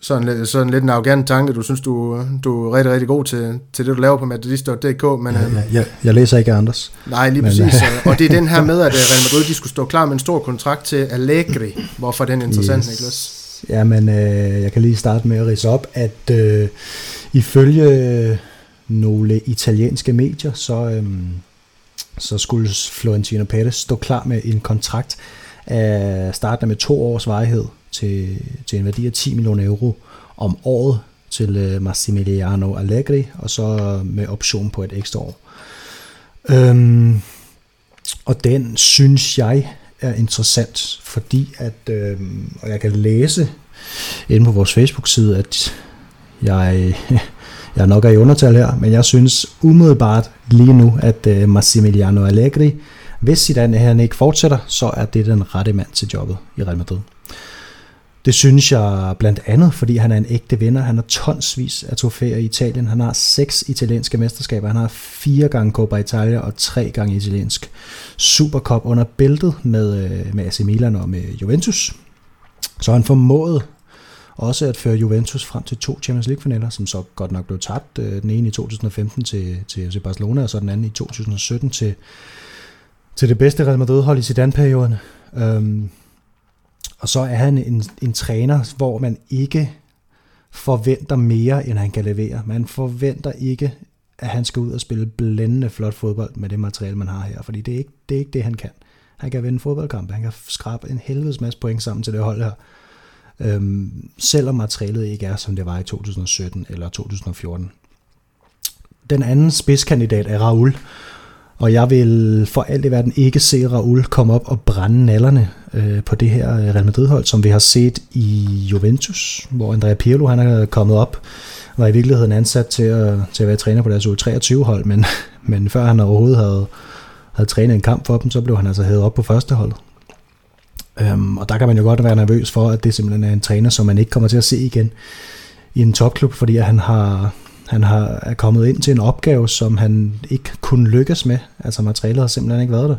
sådan, sådan lidt en arrogant tanke. Du synes, du, du er rigtig, rigtig god til, til det, du laver på madridist.dk, men... Øh, Jeg, jeg, jeg læser ikke Anders. Nej, lige Men- præcis. øh, og det er den her med, at øh, Real Madrid de skulle stå klar med en stor kontrakt til Allegri. Hvorfor er den interessant, yes. Niklas? Jamen, øh, jeg kan lige starte med at rise op, at øh, ifølge nogle italienske medier, så, øh, så skulle Florentino Perez stå klar med en kontrakt af startende med to års varighed til, til en værdi af 10 millioner euro om året til øh, Massimiliano Allegri, og så med option på et ekstra år. Øhm, og den synes jeg er interessant, fordi at, øh, og jeg kan læse inde på vores Facebook-side, at jeg, jeg nok er i undertal her, men jeg synes umiddelbart lige nu, at øh, Massimiliano Allegri, hvis Zidane han ikke fortsætter, så er det den rette mand til jobbet i Real Madrid. Det synes jeg blandt andet, fordi han er en ægte vinder. Han har tonsvis af trofæer i Italien. Han har seks italienske mesterskaber. Han har fire gange Coppa Italia og tre gange italiensk Supercup under bæltet med, øh, med AC Milan og med Juventus. Så han formåede også at føre Juventus frem til to Champions League-finaler, som så godt nok blev tabt. Øh, den ene i 2015 til, til FC Barcelona, og så den anden i 2017 til, til det bedste Real Madrid-hold i Zidane-perioden. Øhm, og så er han en, en træner, hvor man ikke forventer mere, end han kan levere. Man forventer ikke, at han skal ud og spille blændende flot fodbold med det materiale, man har her, fordi det er ikke det, er ikke det han kan. Han kan vinde fodboldkampe, han kan skrabe en helvedes masse point sammen til det hold her. Øhm, selvom materialet ikke er, som det var i 2017 eller 2014. Den anden spidskandidat er Raul, og jeg vil for alt i verden ikke se Raul komme op og brænde nallerne øh, på det her øh, Real Madrid-hold, som vi har set i Juventus, hvor Andrea Pirlo han er kommet op, var i virkeligheden ansat til at, til at være træner på deres U23-hold, men, men før han overhovedet havde, havde trænet en kamp for dem, så blev han altså hævet op på første hold. Øhm, og der kan man jo godt være nervøs for, at det simpelthen er en træner, som man ikke kommer til at se igen i en topklub, fordi han har, han har er kommet ind til en opgave, som han ikke kunne lykkes med. Altså materialet har simpelthen ikke været der.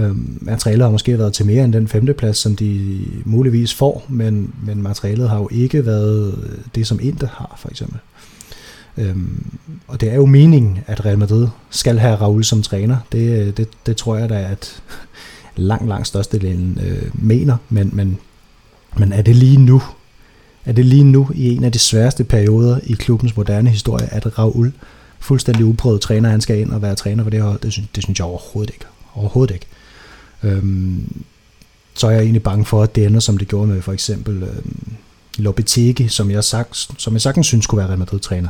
Øhm, materialet har måske været til mere end den femteplads, som de muligvis får, men, men materialet har jo ikke været det, som Inter har, for eksempel. Øhm, og det er jo meningen, at Real Madrid skal have Raul som træner. Det, det, det tror jeg da, at langt, langt størstedelen øh, mener, men, men, men er det lige nu, er det lige nu i en af de sværeste perioder i klubbens moderne historie, at Raul, fuldstændig uprøvet træner, han skal ind og være træner for det hold, det synes, det synes jeg overhovedet ikke. Overhovedet ikke. Øhm, så er jeg egentlig bange for, at det ender, som det gjorde med for eksempel øhm, Lopetegi, som jeg, sagt, som jeg sagtens synes kunne være Real Madrid-træner.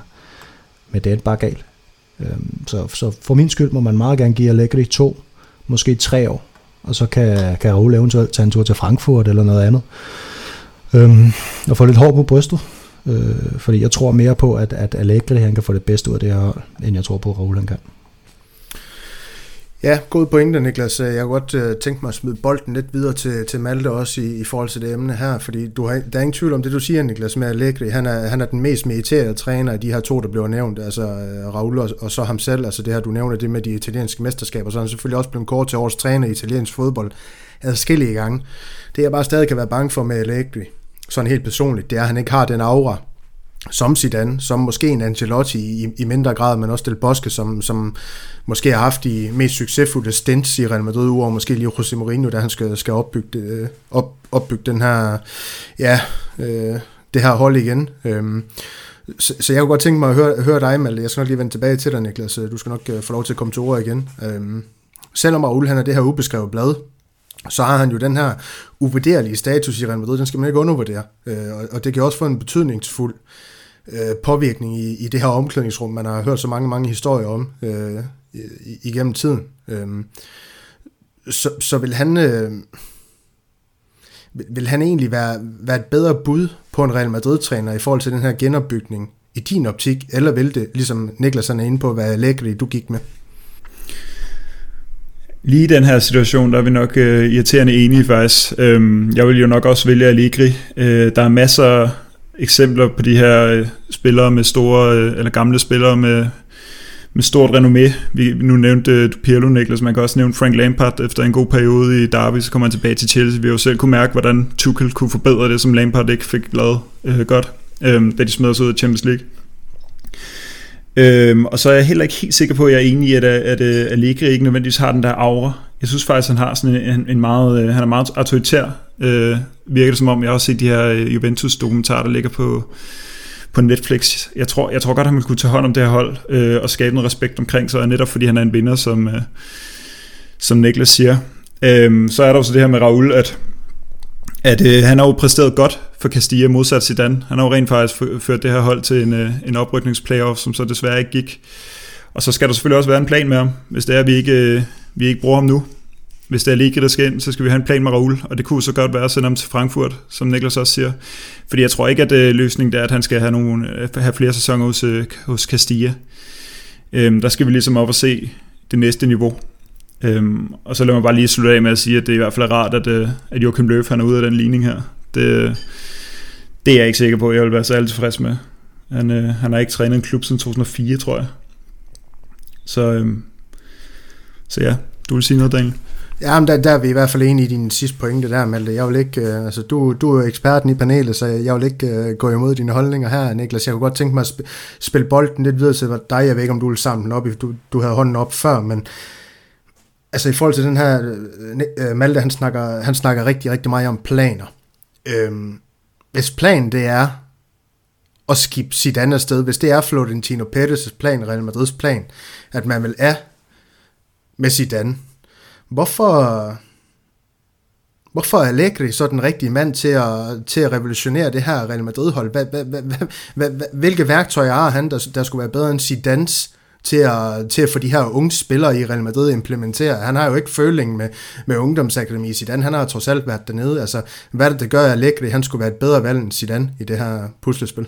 Men det er bare galt. Øhm, så, så for min skyld må man meget gerne give Allegri to, måske tre år, og så kan, kan Raul eventuelt tage en tur til Frankfurt eller noget andet. Øhm, og få lidt hår på brystet. Øh, fordi jeg tror mere på, at, at Allegri han kan få det bedste ud af det her hold, end jeg tror på, at Raul han kan. Ja, god pointe, Niklas. Jeg kunne godt uh, tænke mig at smide bolden lidt videre til, til Malte også i, i forhold til det emne her, fordi du har, der er ingen tvivl om det, du siger, Niklas, med Allegri. Han er, han er den mest meriterede træner af de her to, der bliver nævnt, altså øh, uh, Raul og, og så ham selv, altså det her, du nævner det med de italienske mesterskaber, så er han selvfølgelig også blevet kort til årets træner i italiensk fodbold adskillige gange. Det jeg bare stadig kan være bange for med Allegri, sådan helt personligt, det er, at han ikke har den aura, som Zidane, som måske en Ancelotti i, i mindre grad, men også Del Bosque, som, som måske har haft de mest succesfulde stints i Real Madrid, og måske lige José Mourinho, da han skal, skal opbygge, det, øh, op, opbygge den her, ja, øh, det her hold igen. Øhm, så, så jeg kunne godt tænke mig at høre, høre dig, Malte. Jeg skal nok lige vende tilbage til dig, Niklas. Du skal nok øh, få lov til at komme til ord igen. Øhm, selvom Raul han er det her ubeskrevet blad, så har han jo den her uvurderlige status i Real Madrid, den skal man ikke undervurdere. Øh, og det kan også få en betydningsfuld øh, påvirkning i, i det her omklædningsrum, man har hørt så mange, mange historier om øh, igennem tiden. Øh, så, så vil han... Øh, vil han egentlig være, være et bedre bud på en Real Madrid-træner i forhold til den her genopbygning i din optik, eller vil det, ligesom Niklas er inde på, være Allegri du gik med? Lige i den her situation, der er vi nok øh, irriterende enige faktisk. Øhm, jeg vil jo nok også vælge Allegri. Øh, der er masser af eksempler på de her øh, spillere med store, øh, eller gamle spillere med, med stort renommé. Vi nu nævnte øh, Pirlo, Niklas, man kan også nævne Frank Lampard efter en god periode i Derby, så kommer han tilbage til Chelsea. Vi har jo selv kunne mærke, hvordan Tuchel kunne forbedre det, som Lampard ikke fik lavet øh, godt, øh, da de smed os ud af Champions League. Øhm, og så er jeg heller ikke helt sikker på, at jeg er enig i, at, at, at Allegri ikke nødvendigvis har den der aura. Jeg synes faktisk, han har sådan en, en meget, øh, han er meget autoritær. Øh, virker det som om, jeg har også set de her øh, Juventus-dokumentarer, der ligger på, på Netflix. Jeg tror, jeg tror godt, at han ville kunne tage hånd om det her hold øh, og skabe noget respekt omkring sig, netop fordi han er en vinder, som, øh, som Niklas siger. Øh, så er der også det her med Raul, at at øh, han har jo præsteret godt for Castilla modsat Zidane. Han har jo rent faktisk ført det her hold til en, øh, en oprykningsplayoff, som så desværre ikke gik. Og så skal der selvfølgelig også være en plan med ham, hvis det er, at vi ikke, øh, vi ikke bruger ham nu. Hvis det er lige der skal ind, så skal vi have en plan med Raul, og det kunne så godt være at sende ham til Frankfurt, som Niklas også siger. Fordi jeg tror ikke, at øh, løsningen er, at han skal have, nogle, øh, have flere sæsoner hos, øh, hos Castilla. Øhm, der skal vi ligesom op og se det næste niveau. Øhm, og så lad mig bare lige slutte af med at sige, at det i hvert fald er rart, at, øh, at Joachim Løf han er ude af den ligning her. Det, øh, det er jeg ikke sikker på, at jeg vil være særlig tilfreds med. Han, øh, han har ikke trænet en klub siden 2004, tror jeg. Så, øhm, så ja, du vil sige noget, Daniel? Ja, men der, der er vi i hvert fald enige i din sidste pointe der, Malte. Jeg vil ikke, øh, altså, du, du er eksperten i panelet, så jeg vil ikke øh, gå imod dine holdninger her, Niklas. Jeg kunne godt tænke mig at sp- spille bolden lidt videre til dig. Jeg ved ikke, om du vil samle den op, du, du havde hånden op før, men altså i forhold til den her, øh, øh, Malte han snakker, han snakker rigtig, rigtig meget om planer. Øhm, hvis planen det er at skifte sit andet sted, hvis det er Florentino Perez' plan, Real Madrids plan, at man vil af med Zidane, hvorfor, hvorfor er Allegri så den rigtige mand til at, til at revolutionere det her Real Madrid-hold? Hvilke værktøjer har han, der, der skulle være bedre end Zidanes til at, til at få de her unge spillere i Real Madrid implementeret. Han har jo ikke føling med, med ungdomsakademi i Zidane, han har trods alt været dernede. Altså, hvad er det, der gør, at Allegri han skulle være et bedre valg end Zidane i det her puslespil?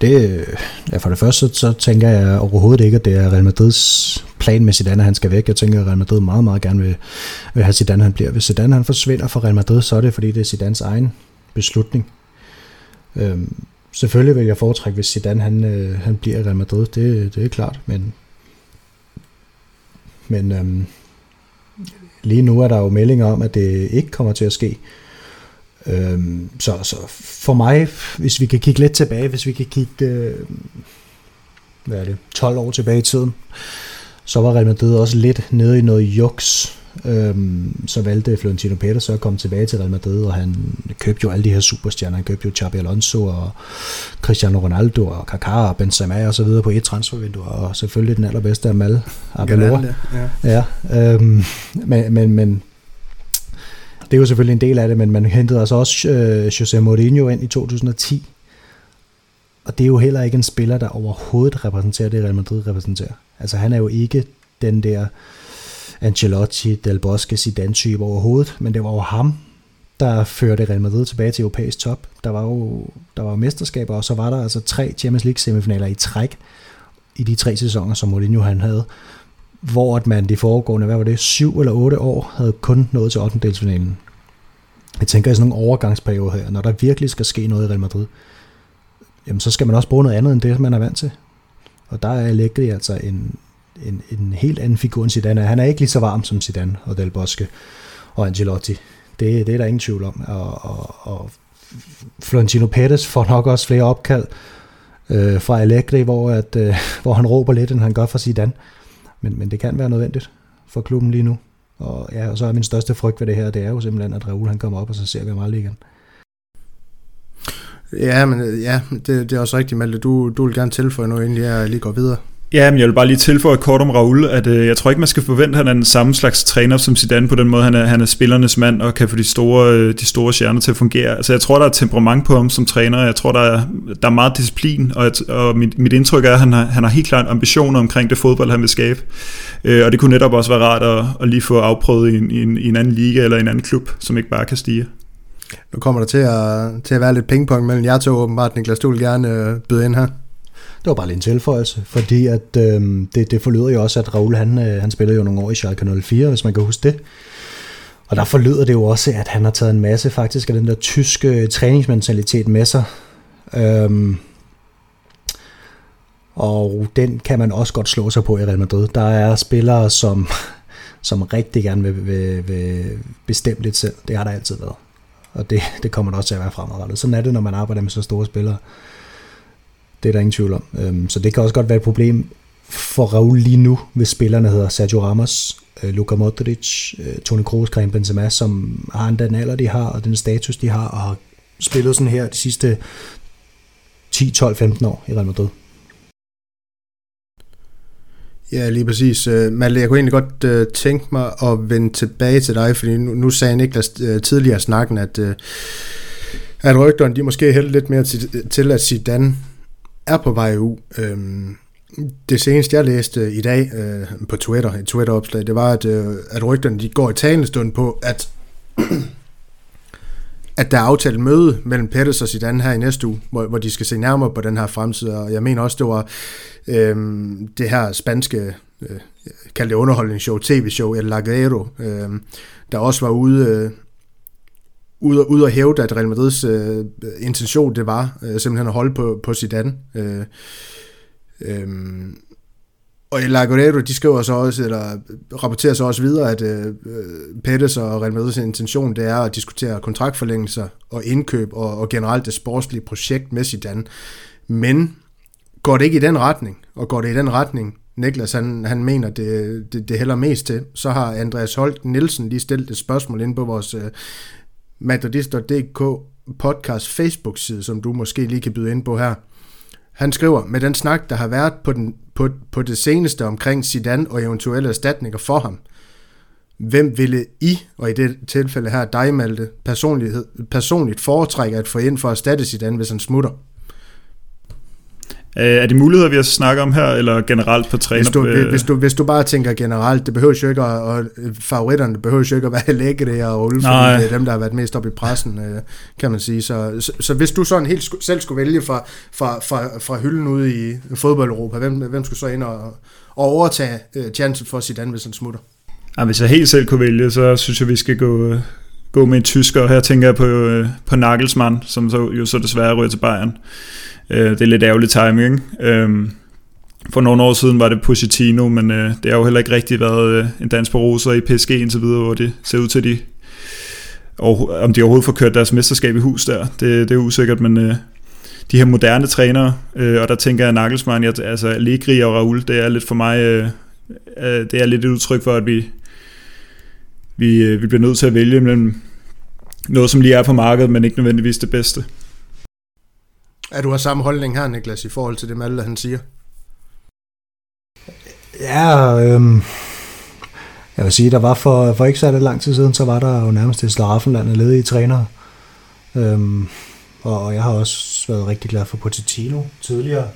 Det, ja, for det første, så, så tænker jeg overhovedet ikke, at det er Real Madrids plan med Zidane, at han skal væk. Jeg tænker, at Real Madrid meget, meget gerne vil, vil have Zidane, han bliver. Hvis Zidane han forsvinder fra Real Madrid, så er det, fordi det er Zidans egen beslutning. Øhm, selvfølgelig vil jeg foretrække, hvis Zidane han, øh, han bliver i Real Madrid, det, det er klart, men, men øhm, lige nu er der jo meldinger om, at det ikke kommer til at ske. Øhm, så, så for mig, hvis vi kan kigge lidt tilbage, hvis vi kan kigge øh, hvad er det, 12 år tilbage i tiden, så var Real Madrid også lidt nede i noget juks Øhm, så valgte Florentino Pérez så at komme tilbage til Real Madrid, og han købte jo alle de her superstjerner. Han købte jo Xabi Alonso og Cristiano Ronaldo og Kaká og Benzema og så videre på et transfervindue, og selvfølgelig den allerbedste af Mal Abelor. Ja, ja øhm, men, men, men det er jo selvfølgelig en del af det, men man hentede altså også øh, José Mourinho ind i 2010, og det er jo heller ikke en spiller, der overhovedet repræsenterer det, Real Madrid repræsenterer. Altså han er jo ikke den der Ancelotti, Del Bosque, Zidane-type overhovedet, men det var jo ham, der førte Real Madrid tilbage til europæisk top. Der var jo der var mesterskaber, og så var der altså tre Champions League semifinaler i træk i de tre sæsoner, som Mourinho han havde. hvor at man de foregående, hvad var det, syv eller otte år, havde kun nået til 8. delsfinalen. Jeg tænker i sådan nogle overgangsperioder her, når der virkelig skal ske noget i Real Madrid, jamen så skal man også bruge noget andet end det, man er vant til. Og der er Allegri altså en, en, en helt anden figur end Zidane. Han er ikke lige så varm som Zidane og Del Bosque og Angelotti. Det, det er der ingen tvivl om. Og, og, og Florentino Pérez får nok også flere opkald øh, fra Allegri, hvor, at, øh, hvor han råber lidt, end han gør for Zidane. Men, men det kan være nødvendigt for klubben lige nu. Og, ja, og så er min største frygt ved det her, det er jo simpelthen, at Raul han kommer op, og så ser vi ham aldrig igen. Ja, men ja, det, det er også rigtigt, Malte. Du, du vil gerne tilføje noget, inden jeg lige går videre. Ja, men jeg vil bare lige tilføje kort om Raul, at øh, jeg tror ikke, man skal forvente, at han er den samme slags træner som Zidane på den måde. Han er, han er spillernes mand og kan få de store, øh, de store stjerner til at fungere. Altså, jeg tror, der er temperament på ham som træner. Jeg tror, der er, der er meget disciplin, og, og mit, mit indtryk er, at han har, han har helt klart ambitioner omkring det fodbold, han vil skabe. Øh, og det kunne netop også være rart at, at lige få afprøvet i en, i, en, i en anden liga eller en anden klub, som ikke bare kan stige. Nu kommer der til at, til at være lidt pingpong mellem jer to åbenbart. Niklas, du vil gerne øh, byde ind her. Det var bare lige en tilføjelse, fordi at, øh, det, det forlyder jo også, at Raul han, øh, han spiller jo nogle år i Schalke 04, hvis man kan huske det. Og der forlyder det jo også, at han har taget en masse faktisk af den der tyske øh, træningsmentalitet med sig. Øhm, og den kan man også godt slå sig på i Real Madrid. Der er spillere, som, som rigtig gerne vil, vil, vil bestemme lidt selv. Det har der altid været. Og det, det kommer der også til at være fremadrettet. Sådan er det, når man arbejder med så store spillere. Det er der ingen tvivl om. Øhm, så det kan også godt være et problem for Raul lige nu, hvis spillerne hedder Sergio Ramos, øh, Luka Modric, øh, Toni Kroos, Karim Benzema, som har den alder, de har, og den status, de har, og har spillet sådan her de sidste 10, 12, 15 år i Real Madrid. Ja, lige præcis. Øh, Malte, jeg kunne egentlig godt øh, tænke mig at vende tilbage til dig, fordi nu, nu sagde Niklas øh, tidligere i snakken, at, uh, at rygterne de måske hælder lidt mere til, til, at Zidane er på vej ud. Øhm, det seneste, jeg læste i dag øh, på Twitter, et Twitter-opslag, det var, at, øh, at rygterne de går i talende på, at, at der er aftalt møde mellem Pettis og Zidane her i næste uge, hvor, hvor de skal se nærmere på den her fremtid, og jeg mener også, det var øh, det her spanske, øh, kaldte det underholdningsshow, tv-show, El Lagero, øh, der også var ude... Øh, ud og, ud og hævde, at Real Madrids øh, intention det var øh, simpelthen at holde på, på Zidane. Øh, øh, og El Aguero, de skriver så også, eller rapporterer så også videre, at øh, Pettis og Real Madrids intention, det er at diskutere kontraktforlængelser og indkøb og, og generelt det sportslige projekt med Zidane. Men går det ikke i den retning, og går det i den retning, Niklas han, han mener, det, det, det hælder mest til, så har Andreas Holt Nielsen lige stillet et spørgsmål ind på vores øh, øh, podcast Facebook-side, som du måske lige kan byde ind på her. Han skriver, med den snak, der har været på, den, på, på det seneste omkring Zidane og eventuelle erstatninger for ham, hvem ville I, og i det tilfælde her dig, Malte, personligt foretrække at få ind for at erstatte Zidane, hvis han smutter? Øh, er det muligheder, vi har snakket om her, eller generelt på træner? Hvis du, hvis, du, hvis du bare tænker generelt, det behøver jo ikke at, og favoritterne det behøver jo ikke at være Lægge og Ulf, det er dem, der har været mest op i pressen, øh, kan man sige. Så, så, så hvis du sådan helt selv skulle vælge fra, fra, fra, fra hylden ude i fodbold-Europa, hvem, hvem skulle så ind og, og overtage chancen for Zidane, hvis han smutter? Ja, hvis jeg helt selv kunne vælge, så synes jeg, vi skal gå, gå med en tysker. Her tænker jeg på, øh, på Nagelsmann, som så, jo så desværre ryger til Bayern. Øh, det er lidt ærgerlig timing. Øh, for nogle år siden var det Pochettino, men øh, det har jo heller ikke rigtig været øh, en dans på roser i PSG indtil videre, hvor det ser ud til, de, og, om de overhovedet får kørt deres mesterskab i hus der. Det, det er usikkert, men øh, de her moderne trænere, øh, og der tænker jeg Nagelsmann, jeg, altså Allegri og Raul, det er lidt for mig, øh, øh, det er lidt et udtryk for, at vi, vi, øh, vi bliver nødt til at vælge mellem noget, som lige er på markedet, men ikke nødvendigvis det bedste. Er du har samme holdning her, Niklas, i forhold til det, Malte han siger? Ja, øhm, jeg vil sige, der var for, for ikke så lang tid siden, så var der jo nærmest et slaraffenland af ledige trænere. Øhm, og, og jeg har også været rigtig glad for Pochettino tidligere.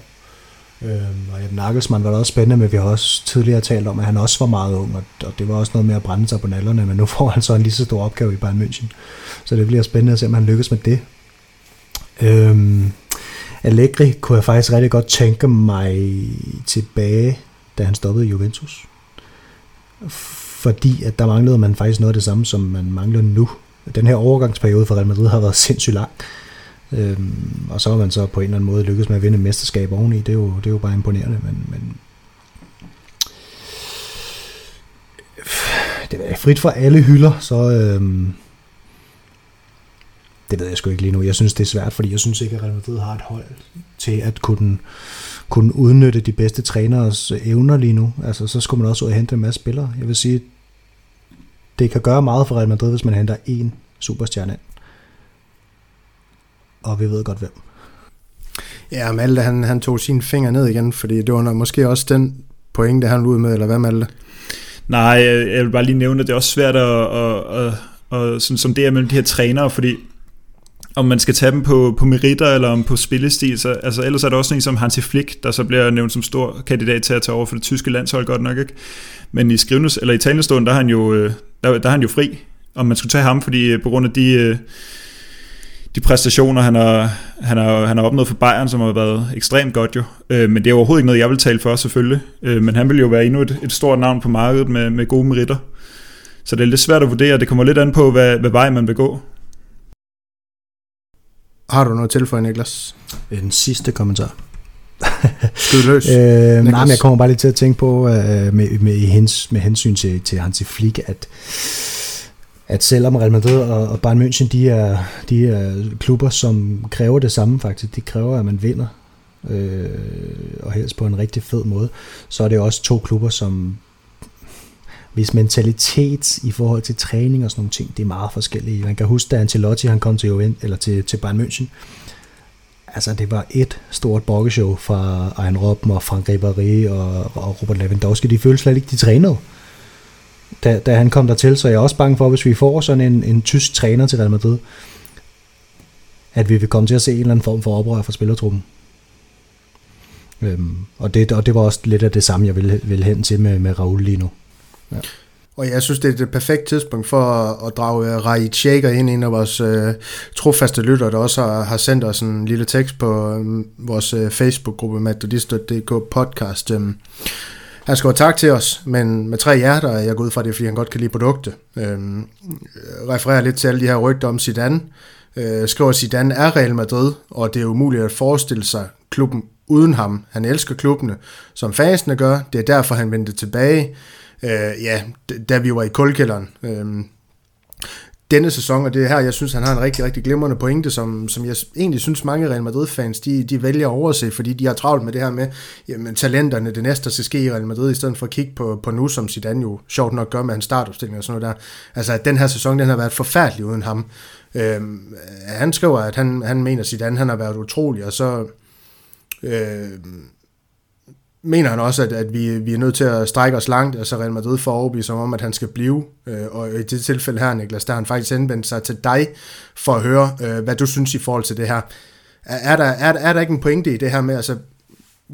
Øhm, og Nagelsmann var da også spændende, men vi har også tidligere talt om, at han også var meget ung, og, og det var også noget med at brænde sig på nallerne, men nu får han så en lige så stor opgave i Bayern München. Så det bliver spændende at se, om han lykkes med det. Øhm, Allegri kunne jeg faktisk rigtig godt tænke mig tilbage, da han stoppede Juventus. fordi at der manglede man faktisk noget af det samme, som man mangler nu. Den her overgangsperiode for Real Madrid har været sindssygt lang. Øhm, og så har man så på en eller anden måde lykkedes med at vinde mesterskab oveni. Det er jo, det er jo bare imponerende, men, men det er frit for alle hylder, så øhm, det ved jeg sgu ikke lige nu. Jeg synes, det er svært, fordi jeg synes ikke, at Real Madrid har et hold til at kunne, kunne udnytte de bedste træneres evner lige nu. Altså, så skulle man også ud og hente en masse spillere. Jeg vil sige, det kan gøre meget for Real Madrid, hvis man henter en superstjerne ind. Og vi ved godt hvem. Ja, Malte, han, han tog sine fingre ned igen, fordi det var måske også den pointe, han ud med, eller hvad Malte? Nej, jeg vil bare lige nævne, at det er også svært at, at, at, at sådan, som det er mellem de her trænere, fordi om man skal tage dem på, på meritter eller om på spillestil. Så, altså, ellers er der også en som Hansi Flick, der så bliver nævnt som stor kandidat til at tage over for det tyske landshold godt nok. Ikke? Men i skrivende, eller i talestående, der er han jo, øh, der, der er han jo fri, om man skulle tage ham, fordi øh, på grund af de, øh, de præstationer, han har, han, har, han har opnået for Bayern, som har været ekstremt godt jo. Men det er overhovedet ikke noget, jeg vil tale for, selvfølgelig. Men han vil jo være endnu et, et stort navn på markedet med, med gode meritter. Så det er lidt svært at vurdere. Det kommer lidt an på, hvad, hvad vej man vil gå. Har du noget til for Niklas? En sidste kommentar. Skyd løs. øh, nej, men jeg kommer bare lige til at tænke på, øh, med, med, hens, med hensyn til, til Hansi Flick, at, at selvom Real Madrid og, og Bayern München, de er, de er klubber, som kræver det samme faktisk. De kræver, at man vinder, øh, og helst på en rigtig fed måde. Så er det også to klubber, som hvis mentalitet i forhold til træning og sådan nogle ting, det er meget forskellige. Man kan huske, da Ancelotti han kom til, Juventus, eller til, til Bayern München, altså det var et stort bokkeshow fra Ejen Robben og Frank Ribéry og, og Robert Lewandowski. De følte slet ikke, de trænede, da, da han kom dertil. Så jeg er også bange for, hvis vi får sådan en, en tysk træner til Real Madrid, at vi vil komme til at se en eller anden form for oprør fra spillertruppen. Øhm, og, det, og det var også lidt af det samme, jeg ville, ville hen til med, med Raul lige nu. Ja. Og jeg synes, det er det perfekte tidspunkt for at, at drage øh, Rai Tjekker ind, en af vores øh, trofaste lytter, der også har, har sendt os en lille tekst på øh, vores øh, Facebook-gruppe Matodist.dk podcast. øh, han skriver tak til os, men med tre hjerter er jeg gået fra det, fordi han godt kan lide produktet. Øhm, refererer lidt til alle de her rygter om Zidane. Øh, skriver, at Zidane er Real Madrid, og det er umuligt at forestille sig klubben uden ham. Han elsker klubbene, som fansene gør. Det er derfor, han vendte tilbage øh, ja, da vi var i kulkælderen. Øh, denne sæson, og det er her, jeg synes, han har en rigtig, rigtig glimrende pointe, som, som jeg egentlig synes, mange Real Madrid-fans, de, de vælger at overse, fordi de har travlt med det her med, jamen, talenterne, det næste, der skal ske i Real Madrid, i stedet for at kigge på, på nu, som Zidane jo sjovt nok gør med hans startopstilling og sådan noget der. Altså, at den her sæson, den har været forfærdelig uden ham. Øhm, han skriver, at han, han mener, Zidane, han har været utrolig, og så... Øh, mener han også, at, at vi, vi er nødt til at strække os langt, altså Real Madrid for at overbevise om, at han skal blive. Øh, og i det tilfælde her, Niklas, der har han faktisk henvendt sig til dig for at høre, øh, hvad du synes i forhold til det her. Er, er, der, er, er der ikke en pointe i det her med, altså,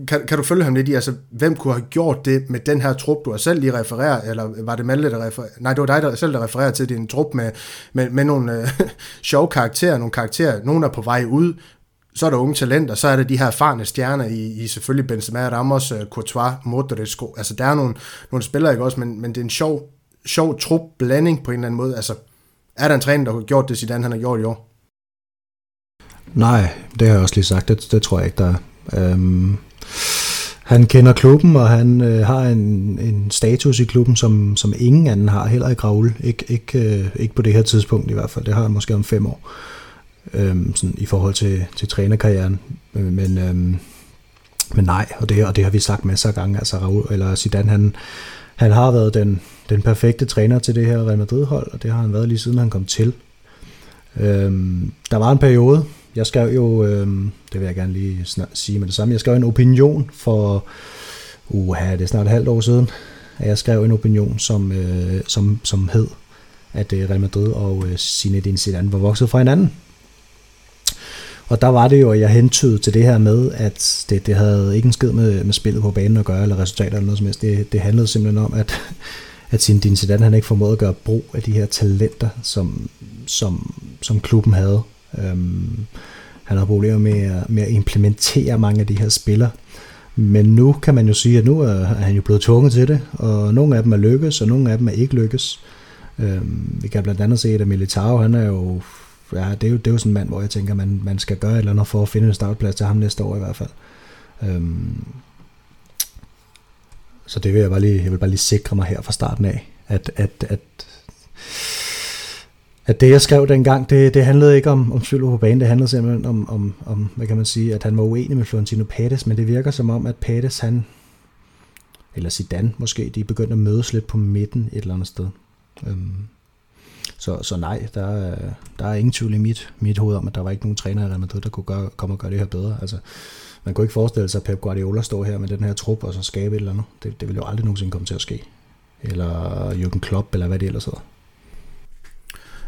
kan, kan du følge ham lidt i, altså, hvem kunne have gjort det med den her trup, du har selv lige refereret, eller var det Malte, der refererer? Nej, det var dig der selv, der refererer til din trup med, med, med nogle øh, sjove karakterer, nogle karakterer, nogen er på vej ud, så er der unge talenter, så er der de her erfarne stjerner i, i selvfølgelig Benzema, Ramos, øh, Courtois, Modric, altså der er nogle, nogle spillere, ikke også, men, men det er en sjov, sjov trup blanding på en eller anden måde, altså er der en træner, der har gjort det, Zidane han har gjort i år? Nej, det har jeg også lige sagt, det, det tror jeg ikke, der er. Øhm, han kender klubben, og han øh, har en, en status i klubben, som, som ingen anden har, heller ikke Raul. ikke, ikke, øh, ikke på det her tidspunkt i hvert fald, det har han måske om fem år øhm, sådan i forhold til, til trænerkarrieren. Øh, men, øhm, men nej, og det, og det har vi sagt masser af gange. Altså Raul, eller Zidane, han, han har været den, den perfekte træner til det her Real Madrid-hold, og det har han været lige siden han kom til. Øhm, der var en periode, jeg skrev jo, øhm, det vil jeg gerne lige snart sige med det samme, jeg skrev en opinion for, uha, det er snart et halvt år siden, at jeg skrev en opinion, som, øh, som, som hed, at øh, Real Madrid og øh, Zinedine Zidane var vokset fra hinanden. Og der var det jo, at jeg hentydede til det her med, at det, det havde ikke en skid med, med spillet på banen at gøre, eller resultater eller noget som helst. Det, det handlede simpelthen om, at, at sin din Zidane, han ikke formåede at gøre brug af de her talenter, som, som, som klubben havde. Øhm, han har problemer med, med at implementere mange af de her spillere. Men nu kan man jo sige, at nu er han jo blevet tvunget til det, og nogle af dem er lykkes, og nogle af dem er ikke lykkes. Øhm, vi kan blandt andet se, at Militao, han er jo, ja, det er jo, det er jo sådan en mand, hvor jeg tænker, man, man skal gøre et eller andet for at finde en startplads til ham næste år i hvert fald. Øhm, så det vil jeg bare lige, jeg vil bare lige sikre mig her fra starten af, at, at, at, at det jeg skrev dengang, det, det handlede ikke om, om Sylo på banen, det handlede simpelthen om, om, om, hvad kan man sige, at han var uenig med Florentino Pérez, men det virker som om, at Pérez han, eller Zidane måske, de er begyndt at mødes lidt på midten et eller andet sted. Øhm, så, så nej, der der er ingen tvivl i mit, mit hoved om, at der var ikke nogen træner i Real Madrid, der kunne gøre, komme og gøre det her bedre. Altså, man kunne ikke forestille sig, at Pep Guardiola står her med den her trup og så skabe et eller andet. Det, det ville jo aldrig nogensinde komme til at ske. Eller Jürgen Klopp, eller hvad det ellers hedder.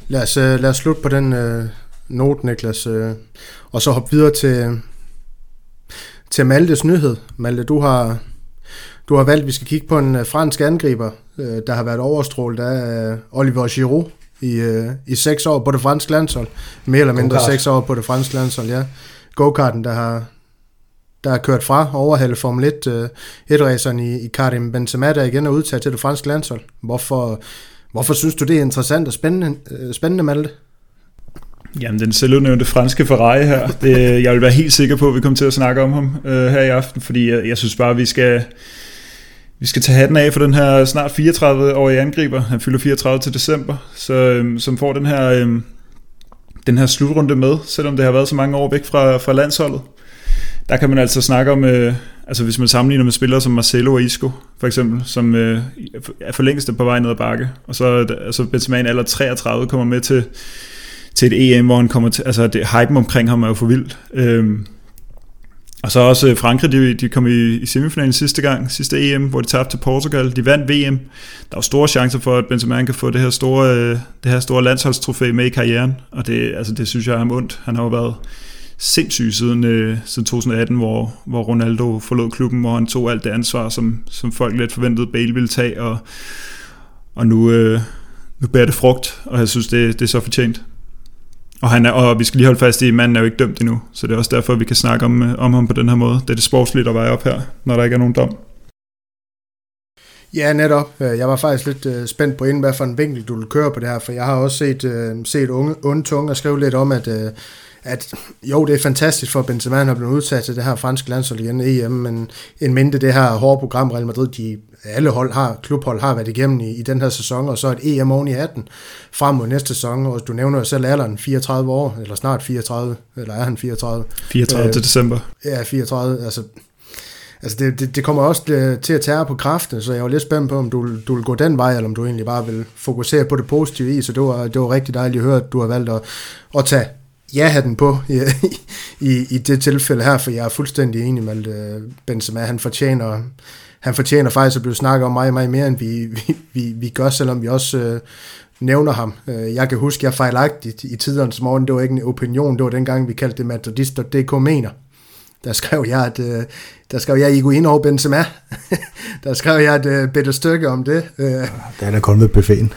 Lad os, øh, lad os slutte på den øh, note, Niklas, øh, og så hoppe videre til, til Maltes nyhed. Malte, du har, du har valgt, at vi skal kigge på en øh, fransk angriber, øh, der har været overstrålet af øh, Oliver Giroud i, øh, i seks år på det franske landshold. Mere eller mindre seks år på det franske landshold, ja. Go-karten, der har, der er kørt fra overhælde Formel 1 uh, et i, i Karim Benzema, der igen er udtaget til det franske landshold. Hvorfor, hvorfor synes du, det er interessant og spændende, uh, spændende Malte? Jamen, den selvudnævnte franske Ferrari her, det, jeg vil være helt sikker på, at vi kommer til at snakke om ham uh, her i aften, fordi jeg, jeg synes bare, at vi skal, vi skal tage hatten af for den her snart 34-årige angriber. Han fylder 34 til december, så, øhm, som får den her, øhm, den her slutrunde med, selvom det har været så mange år væk fra, fra landsholdet der kan man altså snakke om, øh, altså hvis man sammenligner med spillere som Marcelo og Isco, for eksempel, som øh, er for længst på vej ned ad bakke, og så altså Benzema i alder 33 kommer med til, til et EM, hvor han kommer til, altså det, hypen omkring ham er jo for vildt. Øhm, og så også øh, Frankrig, de, de kom i, i semifinalen sidste gang, sidste EM, hvor de tabte til Portugal. De vandt VM. Der er jo store chancer for, at Benzema kan få det her store, øh, det her store landsholdstrofæ med i karrieren, og det, altså, det synes jeg er ham ondt. Han har jo været sindssyg siden, øh, siden 2018, hvor, hvor Ronaldo forlod klubben, hvor han tog alt det ansvar, som, som folk lidt forventede, Bale ville tage, og, og nu, øh, nu bærer det frugt, og jeg synes, det, det er så fortjent. Og, han er, og vi skal lige holde fast i, at manden er jo ikke dømt endnu, så det er også derfor, vi kan snakke om, øh, om ham på den her måde. Det er det sportslige, der vejer op her, når der ikke er nogen dom. Ja, netop. Øh, jeg var faktisk lidt øh, spændt på, inden hvad for en vinkel du ville køre på det her, for jeg har også set, øh, set unge, onde tunge og skrive lidt om, at at jo, det er fantastisk for, at Benzema har blevet udsat til det her franske landshold igen EM, men en mindre det her hårde program, Real Madrid, de alle hold har, klubhold har været igennem i, i den her sæson, og så et EM oven i 18 frem mod næste sæson, og du nævner jo selv alderen, 34 år, eller snart 34, eller er han 34? 34 øh, til december. Ja, 34, altså Altså det, det, det kommer også øh, til at tære på kraften, så jeg var lidt spændt på, om du, du vil gå den vej, eller om du egentlig bare vil fokusere på det positive i, så det var, det var rigtig dejligt at høre, at du har valgt at, at tage ja-hatten på i, i, i det tilfælde her, for jeg er fuldstændig enig med uh, Benzema. Han fortjener, han fortjener faktisk at blive snakket om meget, meget mere, end vi, vi, vi, vi gør, selvom vi også øh, nævner ham. Øh, jeg kan huske, jeg fejlagtigt i tidernes morgen, det var ikke en opinion, det var dengang, vi kaldte det Madridist.dk mener. Der skrev jeg, at øh, der skrev jeg Iguain over Benzema. der skrev jeg et uh, bedre stykke om det. Ja, det er da kun med buffeten.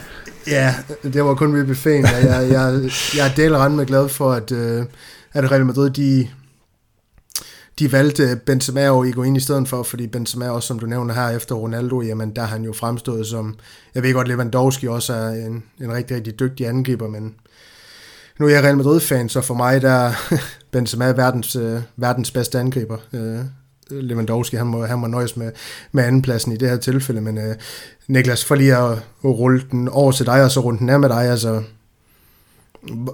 Ja, det var kun ved buffeten. og jeg, jeg, jeg er del med glad for, at, øh, at Real Madrid, de, de valgte Benzema og ind i stedet for, fordi Benzema også, som du nævner her, efter Ronaldo, jamen der har han jo fremstået som, jeg ved godt, Lewandowski også er en, en rigtig, rigtig dygtig angriber, men nu er jeg Real Madrid-fan, så for mig der er Benzema verdens, øh, verdens bedste angriber. Øh, Lewandowski, han må, han må nøjes med, med andenpladsen i det her tilfælde, men øh, Niklas, for lige at, rulle den over til dig, og så runde den af med dig, altså,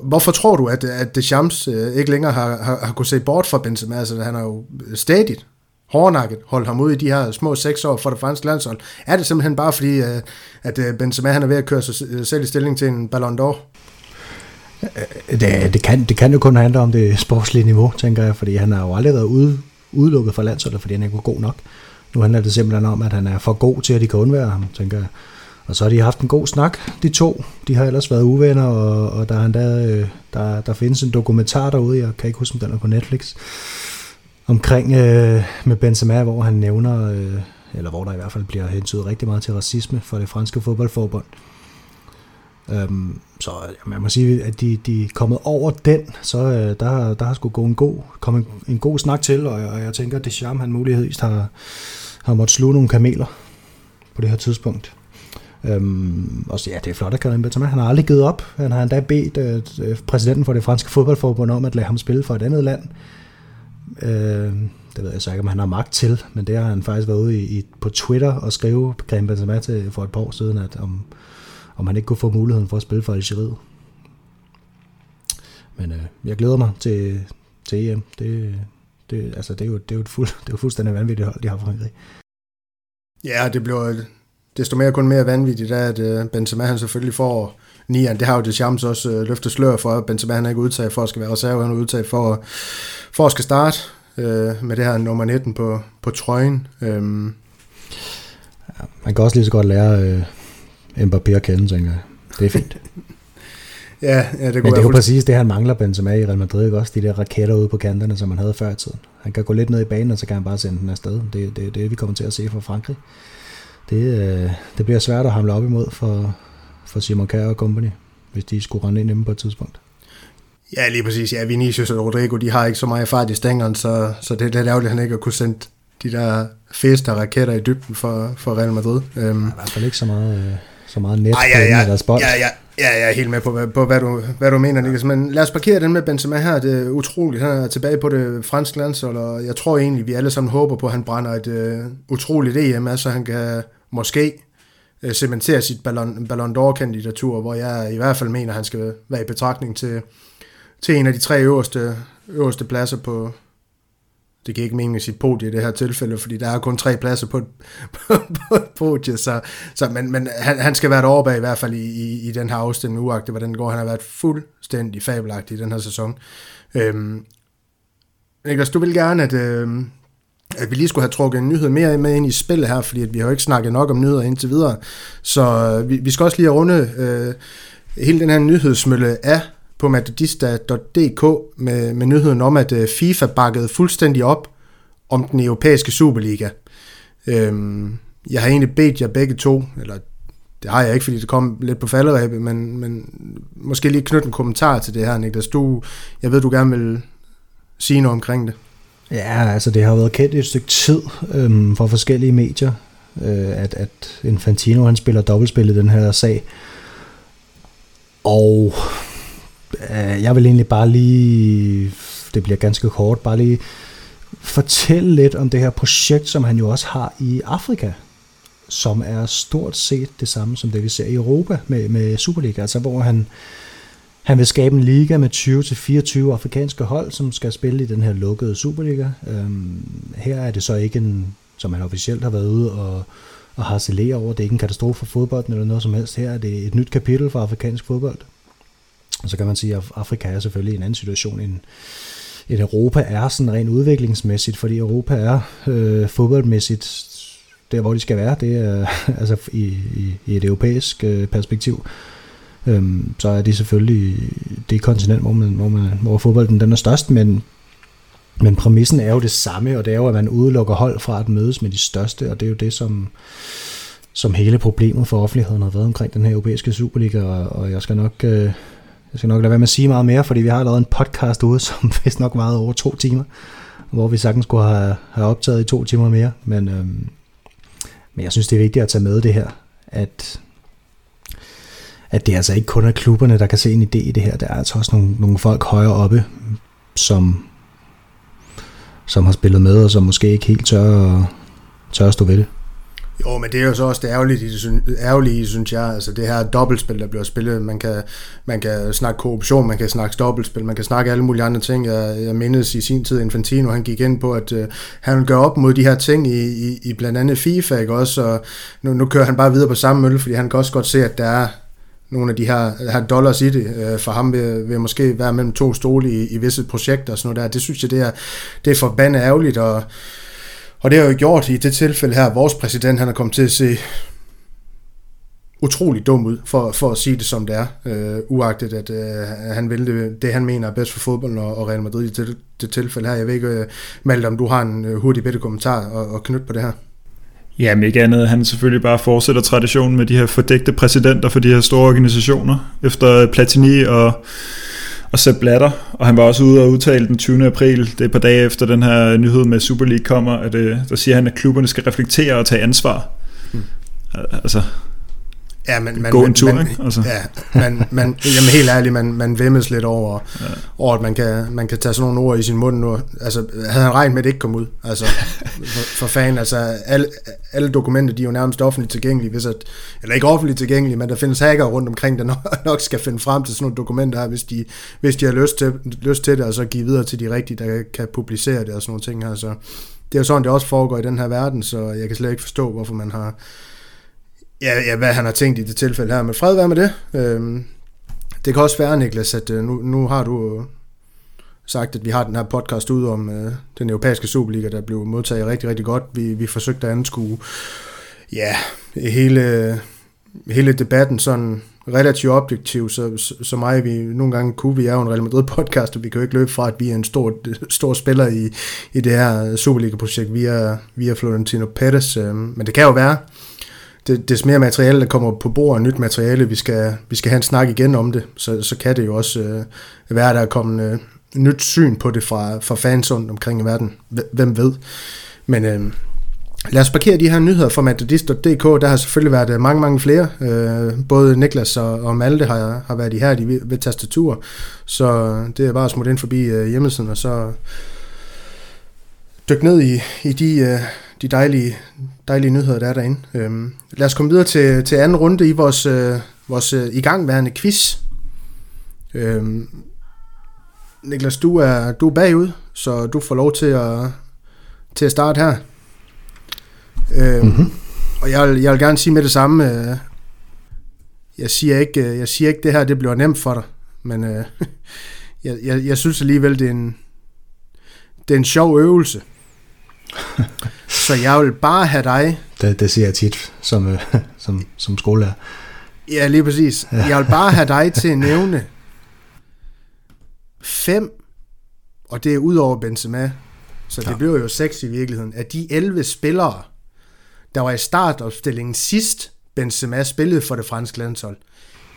hvorfor tror du, at, at Deschamps øh, ikke længere har, har, har kunnet se bort fra Benzema, altså han har jo stadigt hårdnakket holdt ham ud i de her små seks år for det franske landshold. Er det simpelthen bare fordi, at, øh, at øh, Benzema han er ved at køre sig øh, selv i stilling til en Ballon d'Or? Øh, øh, det, det, kan, det kan jo kun handle om det sportslige niveau, tænker jeg, fordi han har jo aldrig været ude udelukket fra landsholdet, fordi han ikke var god nok. Nu handler det simpelthen om, at han er for god til, at de kan undvære ham, tænker jeg. Og så har de haft en god snak, de to. De har ellers været uvenner, og, og der, er endda, øh, der, der findes en dokumentar derude, jeg kan ikke huske, om den er på Netflix, omkring øh, med Benzema, hvor han nævner, øh, eller hvor der i hvert fald bliver hentydet rigtig meget til racisme for det franske fodboldforbund. Øhm, så man må sige, at de, de er kommet over den, så øh, der, der har sgu gået en god, kommet en, en god snak til, og, og jeg tænker, at det charme, han muligvis har, har måttet sluge nogle kameler på det her tidspunkt. Øhm, og så, ja, det er flot at Karim Benzema. Han har aldrig givet op. Han har endda bedt øh, øh præsidenten for det franske fodboldforbund om at lade ham spille for et andet land. Øh, det ved jeg så ikke, om han har magt til, men det har han faktisk været ude i, i på Twitter og skrive Karim Benzema til for et par år siden, at om, om han ikke kunne få muligheden for at spille for Algeriet. Men øh, jeg glæder mig til, til EM. Det, det, altså, det, er jo, det, er jo et fuld, det er jo fuldstændig vanvittigt hold, de har Frankrig. Ja, det bliver desto mere kun mere vanvittigt, at uh, Benzema han selvfølgelig får nieren. Det har jo det Champs også uh, løftet slør for, Benzema han er ikke udtaget for at skal være reserve, han er udtaget for, for at skal starte uh, med det her nummer 19 på, på trøjen. Um, ja, man kan også lige så godt lære uh, Mbappé at kende, tænker jeg. Det er fint. ja, ja, det Men det er jo præcis det, han mangler Benzema i Real Madrid, ikke? også de der raketter ude på kanterne, som man havde før i tiden. Han kan gå lidt ned i banen, og så kan han bare sende den afsted. Det er det, det, vi kommer til at se fra Frankrig det, øh, det bliver svært at hamle op imod for, for Simon Kjær og company, hvis de skulle rende ind hjemme på et tidspunkt. Ja, lige præcis. Ja, Vinicius og Rodrigo, de har ikke så meget fart i stængeren, så, så det er lidt ærgerligt, at han ikke har kunne sende de der feste raketter i dybden for, for Real Madrid. Um, ja, I hvert fald ikke så meget, øh, så meget net Ej, ja, ja, deres bold. Ja, ja, ja, jeg er helt med på, på, på hvad, du, hvad du mener, Niklas. Men lad os parkere den med Benzema her. Det er utroligt. Han er tilbage på det franske landshold, og jeg tror egentlig, vi alle sammen håber på, at han brænder et uh, utroligt EM, så han kan måske øh, cementere sit Ballon, Ballon d'Or-kandidatur, hvor jeg i hvert fald mener, at han skal være i betragtning til, til en af de tre øverste, øverste pladser på, det giver ikke mening at sige podie i det her tilfælde, fordi der er kun tre pladser på, på, på podie, så, så men, men han, han skal være derovre bag i hvert fald i, i, i den her afstemning, uagtet hvordan det går. Han har været fuldstændig fabelagtig i den her sæson. Øhm, Niklas, du vil gerne, at, øhm, at vi lige skulle have trukket en nyhed mere med ind i spillet her, fordi at vi har jo ikke snakket nok om nyheder indtil videre. Så øh, vi, vi skal også lige runde øh, hele den her nyhedsmølle af på matadista.dk med, med nyheden om, at øh, FIFA bakkede fuldstændig op om den europæiske Superliga. Øhm, jeg har egentlig bedt jer begge to, eller det har jeg ikke, fordi det kom lidt på falderæbet, men, men måske lige knytte en kommentar til det her, Niklas. Du, jeg ved, du gerne vil sige noget omkring det. Ja, altså det har været kendt et stykke tid øhm, for forskellige medier, øh, at, at Infantino han spiller dobbeltspil i den her sag. Og Øh, jeg vil egentlig bare lige, det bliver ganske kort, bare lige fortælle lidt om det her projekt, som han jo også har i Afrika, som er stort set det samme som det, vi ser i Europa med, med Superliga, altså hvor han han vil skabe en liga med 20-24 afrikanske hold, som skal spille i den her lukkede Superliga. Øhm, her er det så ikke en, som han officielt har været ude og, og harcelere over, det er ikke en katastrofe for fodbolden eller noget som helst. Her er det et nyt kapitel for afrikansk fodbold. Og så kan man sige, at Afrika er selvfølgelig en anden situation end, end Europa er sådan rent udviklingsmæssigt, fordi Europa er øh, fodboldmæssigt der, hvor de skal være, det er altså i, i, i et europæisk øh, perspektiv. Øhm, så er det selvfølgelig det kontinent, hvor, man, hvor, man, hvor fodbolden den er størst, men, men præmissen er jo det samme, og det er jo, at man udelukker hold fra at mødes med de største, og det er jo det, som, som hele problemet for offentligheden har været omkring den her europæiske Superliga, og, og jeg skal nok... Øh, jeg skal nok lade være med at sige meget mere, fordi vi har lavet en podcast ude, som vist nok meget over to timer, hvor vi sagtens skulle have, have optaget i to timer mere. Men, øhm, men jeg synes, det er vigtigt at tage med det her, at at det altså ikke kun er klubberne, der kan se en idé i det her. Der er altså også nogle, nogle folk højere oppe, som, som har spillet med, og som måske ikke helt tør, tør at stå ved det. Jo, men det er jo så også det ærgerlige, ærgerlige synes jeg. Altså det her dobbeltspil, der bliver spillet. Man kan, man kan snakke korruption, man kan snakke dobbeltspil, man kan snakke alle mulige andre ting. Jeg, jeg mindes i sin tid, Infantino, han gik ind på, at øh, han vil gøre op mod de her ting i, i, i blandt andet FIFA, ikke også? Og nu, nu kører han bare videre på samme mølle, fordi han kan også godt se, at der er nogle af de her, her dollars i det. Øh, for ham vil, vil måske være mellem to stole i, i visse projekter og sådan noget der. Det synes jeg, det er, det er forbandet ærgerligt, og, og det har jo gjort i det tilfælde her, vores præsident, han er kommet til at se utrolig dum ud, for, for at sige det som det er, øh, uagtet at øh, han vil det, det, han mener er bedst for fodbolden og, og Real Madrid i det, det tilfælde her. Jeg ved ikke, øh, Malte, om du har en øh, hurtig bedre kommentar og, og knytte på det her. Jamen ikke andet, han selvfølgelig bare fortsætter traditionen med de her fordækte præsidenter for de her store organisationer, efter Platini og, og Sepp Blatter, og han var også ude og udtale den 20. april, det er et par dage efter den her nyhed med Super League kommer, at øh, der siger han, at klubberne skal reflektere og tage ansvar. Hmm. Altså, Ja, men, man, Gå en tur, man, ikke? Altså. Ja, man, man, jamen helt ærligt, man, man vemmes lidt over, Ja. over, at man kan, man kan tage sådan nogle ord i sin mund nu. Altså, havde han regnet med, at det ikke kom ud? Altså, for, for fanden, altså, alle, alle dokumenter, de er jo nærmest offentligt tilgængelige, hvis at, eller ikke offentligt tilgængelige, men der findes hacker rundt omkring, der nok, nok skal finde frem til sådan nogle dokumenter her, hvis de, hvis de har lyst til, lyst til det, og så give videre til de rigtige, der kan publicere det og sådan nogle ting her. Så det er jo sådan, det også foregår i den her verden, så jeg kan slet ikke forstå, hvorfor man har Ja, ja, hvad han har tænkt i det tilfælde her. Men fred være med det. Øhm, det kan også være, Niklas, at øh, nu, nu har du øh, sagt, at vi har den her podcast ud om øh, den europæiske Superliga, der blev modtaget rigtig, rigtig godt. Vi, vi forsøgte at anskue ja, hele, hele debatten sådan relativt objektiv, så, så, så meget vi nogle gange kunne. Vi er jo en Real Madrid podcast, og vi kan jo ikke løbe fra, at vi er en stor, stor spiller i, i det her Superliga-projekt via, via Florentino Perez. Øh, men det kan jo være, det, des mere materiale, der kommer på bordet, nyt materiale, vi skal, vi skal have en snak igen om det, så, så kan det jo også øh, være, der er kommet øh, nyt syn på det fra, fra fans rundt omkring i verden. Hvem ved? Men øh, lad os parkere de her nyheder fra Madridist.dk. Der har selvfølgelig været øh, mange, mange flere. Øh, både Niklas og, og Malte har, har været i her ved, ved tastatur, så øh, det er bare at smutte ind forbi øh, hjemmesiden, og så dykke ned i, i de... Øh, de dejlige, dejlige nyheder, der er derinde. Øhm, lad os komme videre til, til anden runde i vores, øh, vores øh, igangværende quiz. Øhm, Niklas, du er, du er bagud, så du får lov til at, til at starte her. Øhm, mm-hmm. Og jeg vil, jeg vil gerne sige med det samme, øh, jeg, siger ikke, øh, jeg siger ikke, det her det bliver nemt for dig, men øh, jeg, jeg, jeg synes alligevel, det er en, det er en sjov øvelse. Så jeg vil bare have dig... Det, det siger jeg tit som, øh, som, som skolelærer. Ja, lige præcis. Jeg vil bare have dig til at nævne fem, og det er ud over Benzema, så det ja. bliver jo seks i virkeligheden, af de 11 spillere, der var i startopstillingen sidst Benzema spillede for det franske landshold,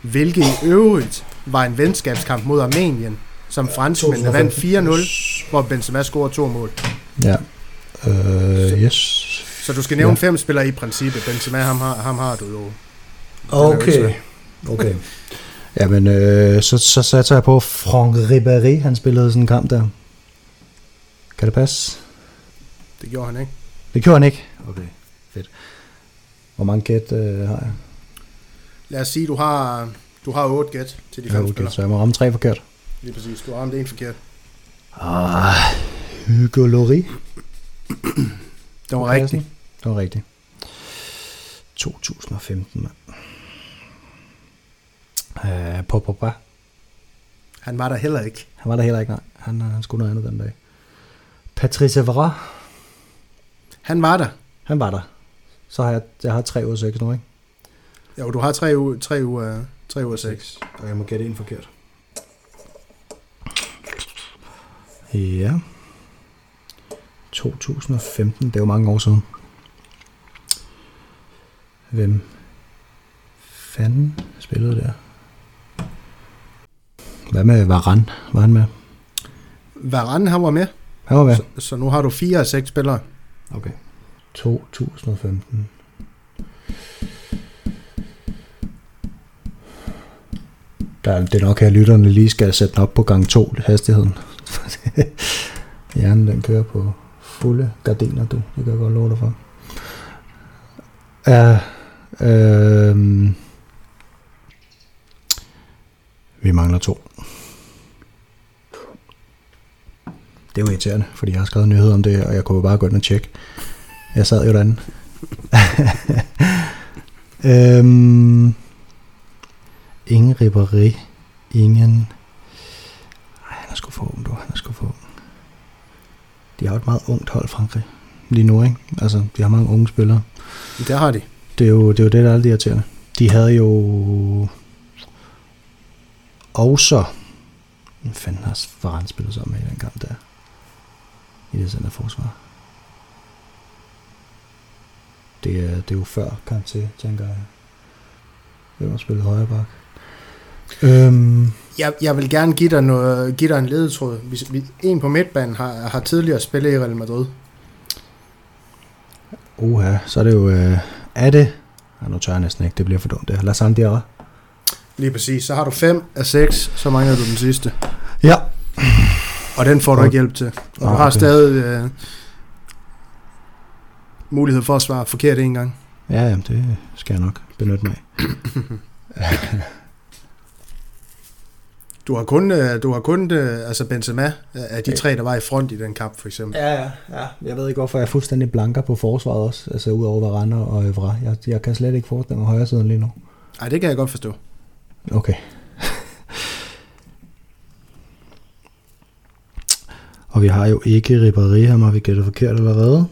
hvilket i øvrigt var en venskabskamp mod Armenien, som franskmændene vandt 4-0, hvor Benzema scorede to mål. Ja. Uh, yes. Så du skal nævne ja. fem spillere i princippet. Benzema, ham har, ham har du jo. Okay. Okay. Jamen, øh, så, så satte jeg på Franck Ribéry. Han spillede sådan en kamp der. Kan det passe? Det gjorde han ikke. Det gjorde han ikke? Okay, fedt. Hvor mange gæt øh, har jeg? Lad os sige, du har, du har 8 gæt til de Jeg fem har spillere. så jeg må ramme tre forkert. Lige præcis. Du har ramt en forkert. Ah, Hugo Lloris. Det var rigtigt. Det var rigtigt. 2015, mand. Uh, Pogba. Han var der heller ikke. Han var der heller ikke, nej. Han, øh, han skulle noget andet den dag. Patrice Evra. Han var der. Han var der. Så har jeg, jeg har 3 ud af 6 nu, ikke? Jo, du har tre uger, tre uger, tre uger seks. Og jeg må gætte en forkert. Ja. 2015, det er jo mange år siden. Hvem fanden spillede der? Hvad med Varane? Var han med? Varane, han var med. Han var med. Så, så nu har du fire af seks spillere. Okay. 2015. Der, det er nok her, lytterne lige skal sætte den op på gang 2 hastigheden. Hjernen den kører på fulde gardiner, du. Det kan jeg godt love dig for. Ja, øh, vi mangler to. Det er jo irriterende, fordi jeg har skrevet nyheder om det, og jeg kunne bare gå ind og tjekke. Jeg sad jo derinde. øhm, ingen ribberi. Ingen... Ej, han er sgu for ung, du. Han er sgu for ung. De har jo et meget ungt hold, Frankrig. Lige nu, ikke? Altså, de har mange unge spillere. Der har de. Det er jo det, er jo det der er lidt irriterende. De havde jo også... Hvad fanden har Varane spillet sammen med i den kamp der? I det center forsvar. det, er, det er jo før Kanté, tænker jeg. Hvem har spillet højre bak? Øhm, Jeg, jeg vil gerne give dig, noget, give dig en ledetråd. Vi, vi, en på midtbanen har, har tidligere spillet i Real Madrid. uha, så er det jo... Øh, er det... Ja, nu tør jeg næsten ikke, det bliver for dumt. Det er Lassane Diarra. Lige præcis. Så har du 5 af 6, så mangler du den sidste. Ja. Og den får du ikke hjælp til. Og du Ah, har okay. stadig øh, mulighed for at svare forkert en gang. Ja, jamen, det skal jeg nok benytte mig af. Du har kun, øh, du har kun øh, altså Benzema øh, af de tre, der var i front i den kamp, for eksempel. Ja, ja, ja. Jeg ved ikke, hvorfor jeg er fuldstændig blanker på forsvaret også. Altså udover Varane og Evra. Jeg, jeg kan slet ikke forestille mig højre siden lige nu. Nej, det kan jeg godt forstå. Okay. og vi har jo ikke Ribéry, ham har vi gættet forkert allerede.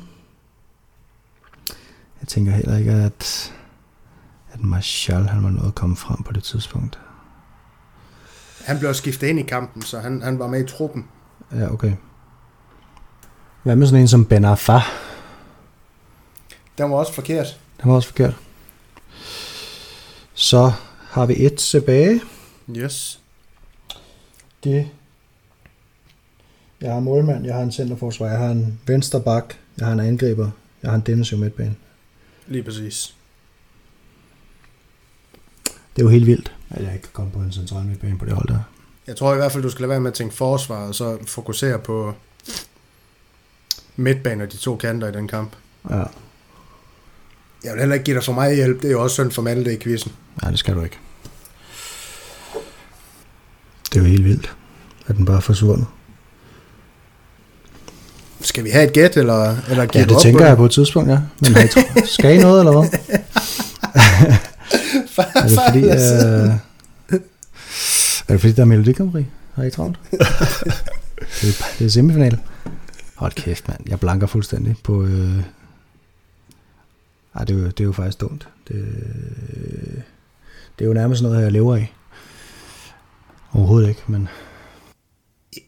Jeg tænker heller ikke, at, at Martial han var noget at komme frem på det tidspunkt. Han blev skiftet ind i kampen, så han, han var med i truppen. Ja, okay. Hvad med sådan en som Ben Arfa? Den var også forkert. Den var også forkert. Så har vi et tilbage. Yes. Det. Jeg har målmand, jeg har en centerforsvar, jeg har en venstre bak, jeg har en angriber, jeg har en defensiv midtbane. Lige præcis. Det er jo helt vildt, at jeg ikke kan komme på en central midtbane på det hold der. Jeg tror i hvert fald, du skal lade være med at tænke forsvar, og så fokusere på midtbane og de to kanter i den kamp. Ja, Jeg vil heller ikke give dig for meget hjælp. Det er jo også synd for Malte i quizzen. nej, det skal du ikke. Det er jo helt vildt, at den bare forsvundet. Skal vi have et gæt, eller, eller giver Ja, det op tænker på jeg på et tidspunkt, ja. Men har I tro- skal I noget, eller hvad? er det fordi, øh, er det fordi, der er Melodi Grand? Har I travlt? det, er, det er semifinale. Hold kæft, mand. Jeg blanker fuldstændig på... Øh... Ej, det er, jo, det er jo faktisk dumt. Det, det er jo nærmest noget, jeg lever af. Overhovedet ikke, men...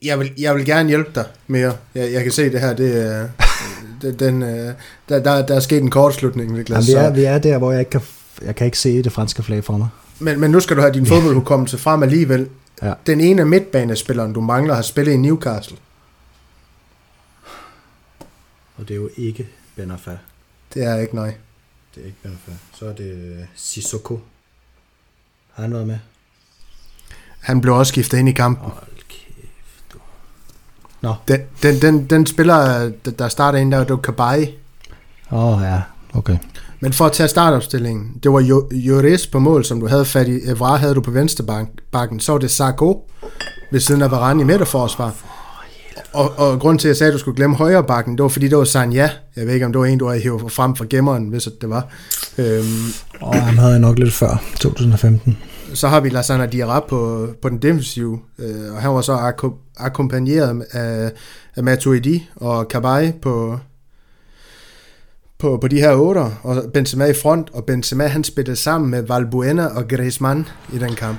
Jeg vil, jeg vil gerne hjælpe dig mere. Jeg, jeg kan se det her, det er... det, den, øh, der, der, der er sket en kortslutning, Niklas. Jamen, vi, er, vi er der, hvor jeg ikke kan, jeg kan ikke se det franske flag for mig. men, men nu skal du have din fodboldhukommelse frem alligevel. Ja. Den ene af midtbanespilleren, du mangler, har spillet i Newcastle. Og det er jo ikke Ben Arfa. Det er ikke nej. Det er ikke Ben Arfa. Så er det øh, Sissoko. Har han været med? Han blev også skiftet ind i kampen. Hold kæft, du. Den, den, den, den spiller, der- starter ind der, det var Kabay. Åh oh, ja, okay. Men for at tage startopstillingen, det var Jo- Lloris på mål, som du havde fat i. Evra havde du på venstre bakken. Så var det Sarko ved siden af Varane i midterforsvar. Og, og grund til, at jeg sagde, at du skulle glemme højre bakken, det var fordi, det var Sanja. Jeg ved ikke, om det var en, du havde hævet frem fra gemmeren, hvis det var. Øhm, Og ham havde jeg nok lidt før, 2015. så har vi Lassana Diarra på, på den defensive, øh, og han var så akko- akkompagneret af, af Matuidi og Kabay på, på, på de her otter, og Benzema i front, og Benzema han spillede sammen med Valbuena og Griezmann i den kamp.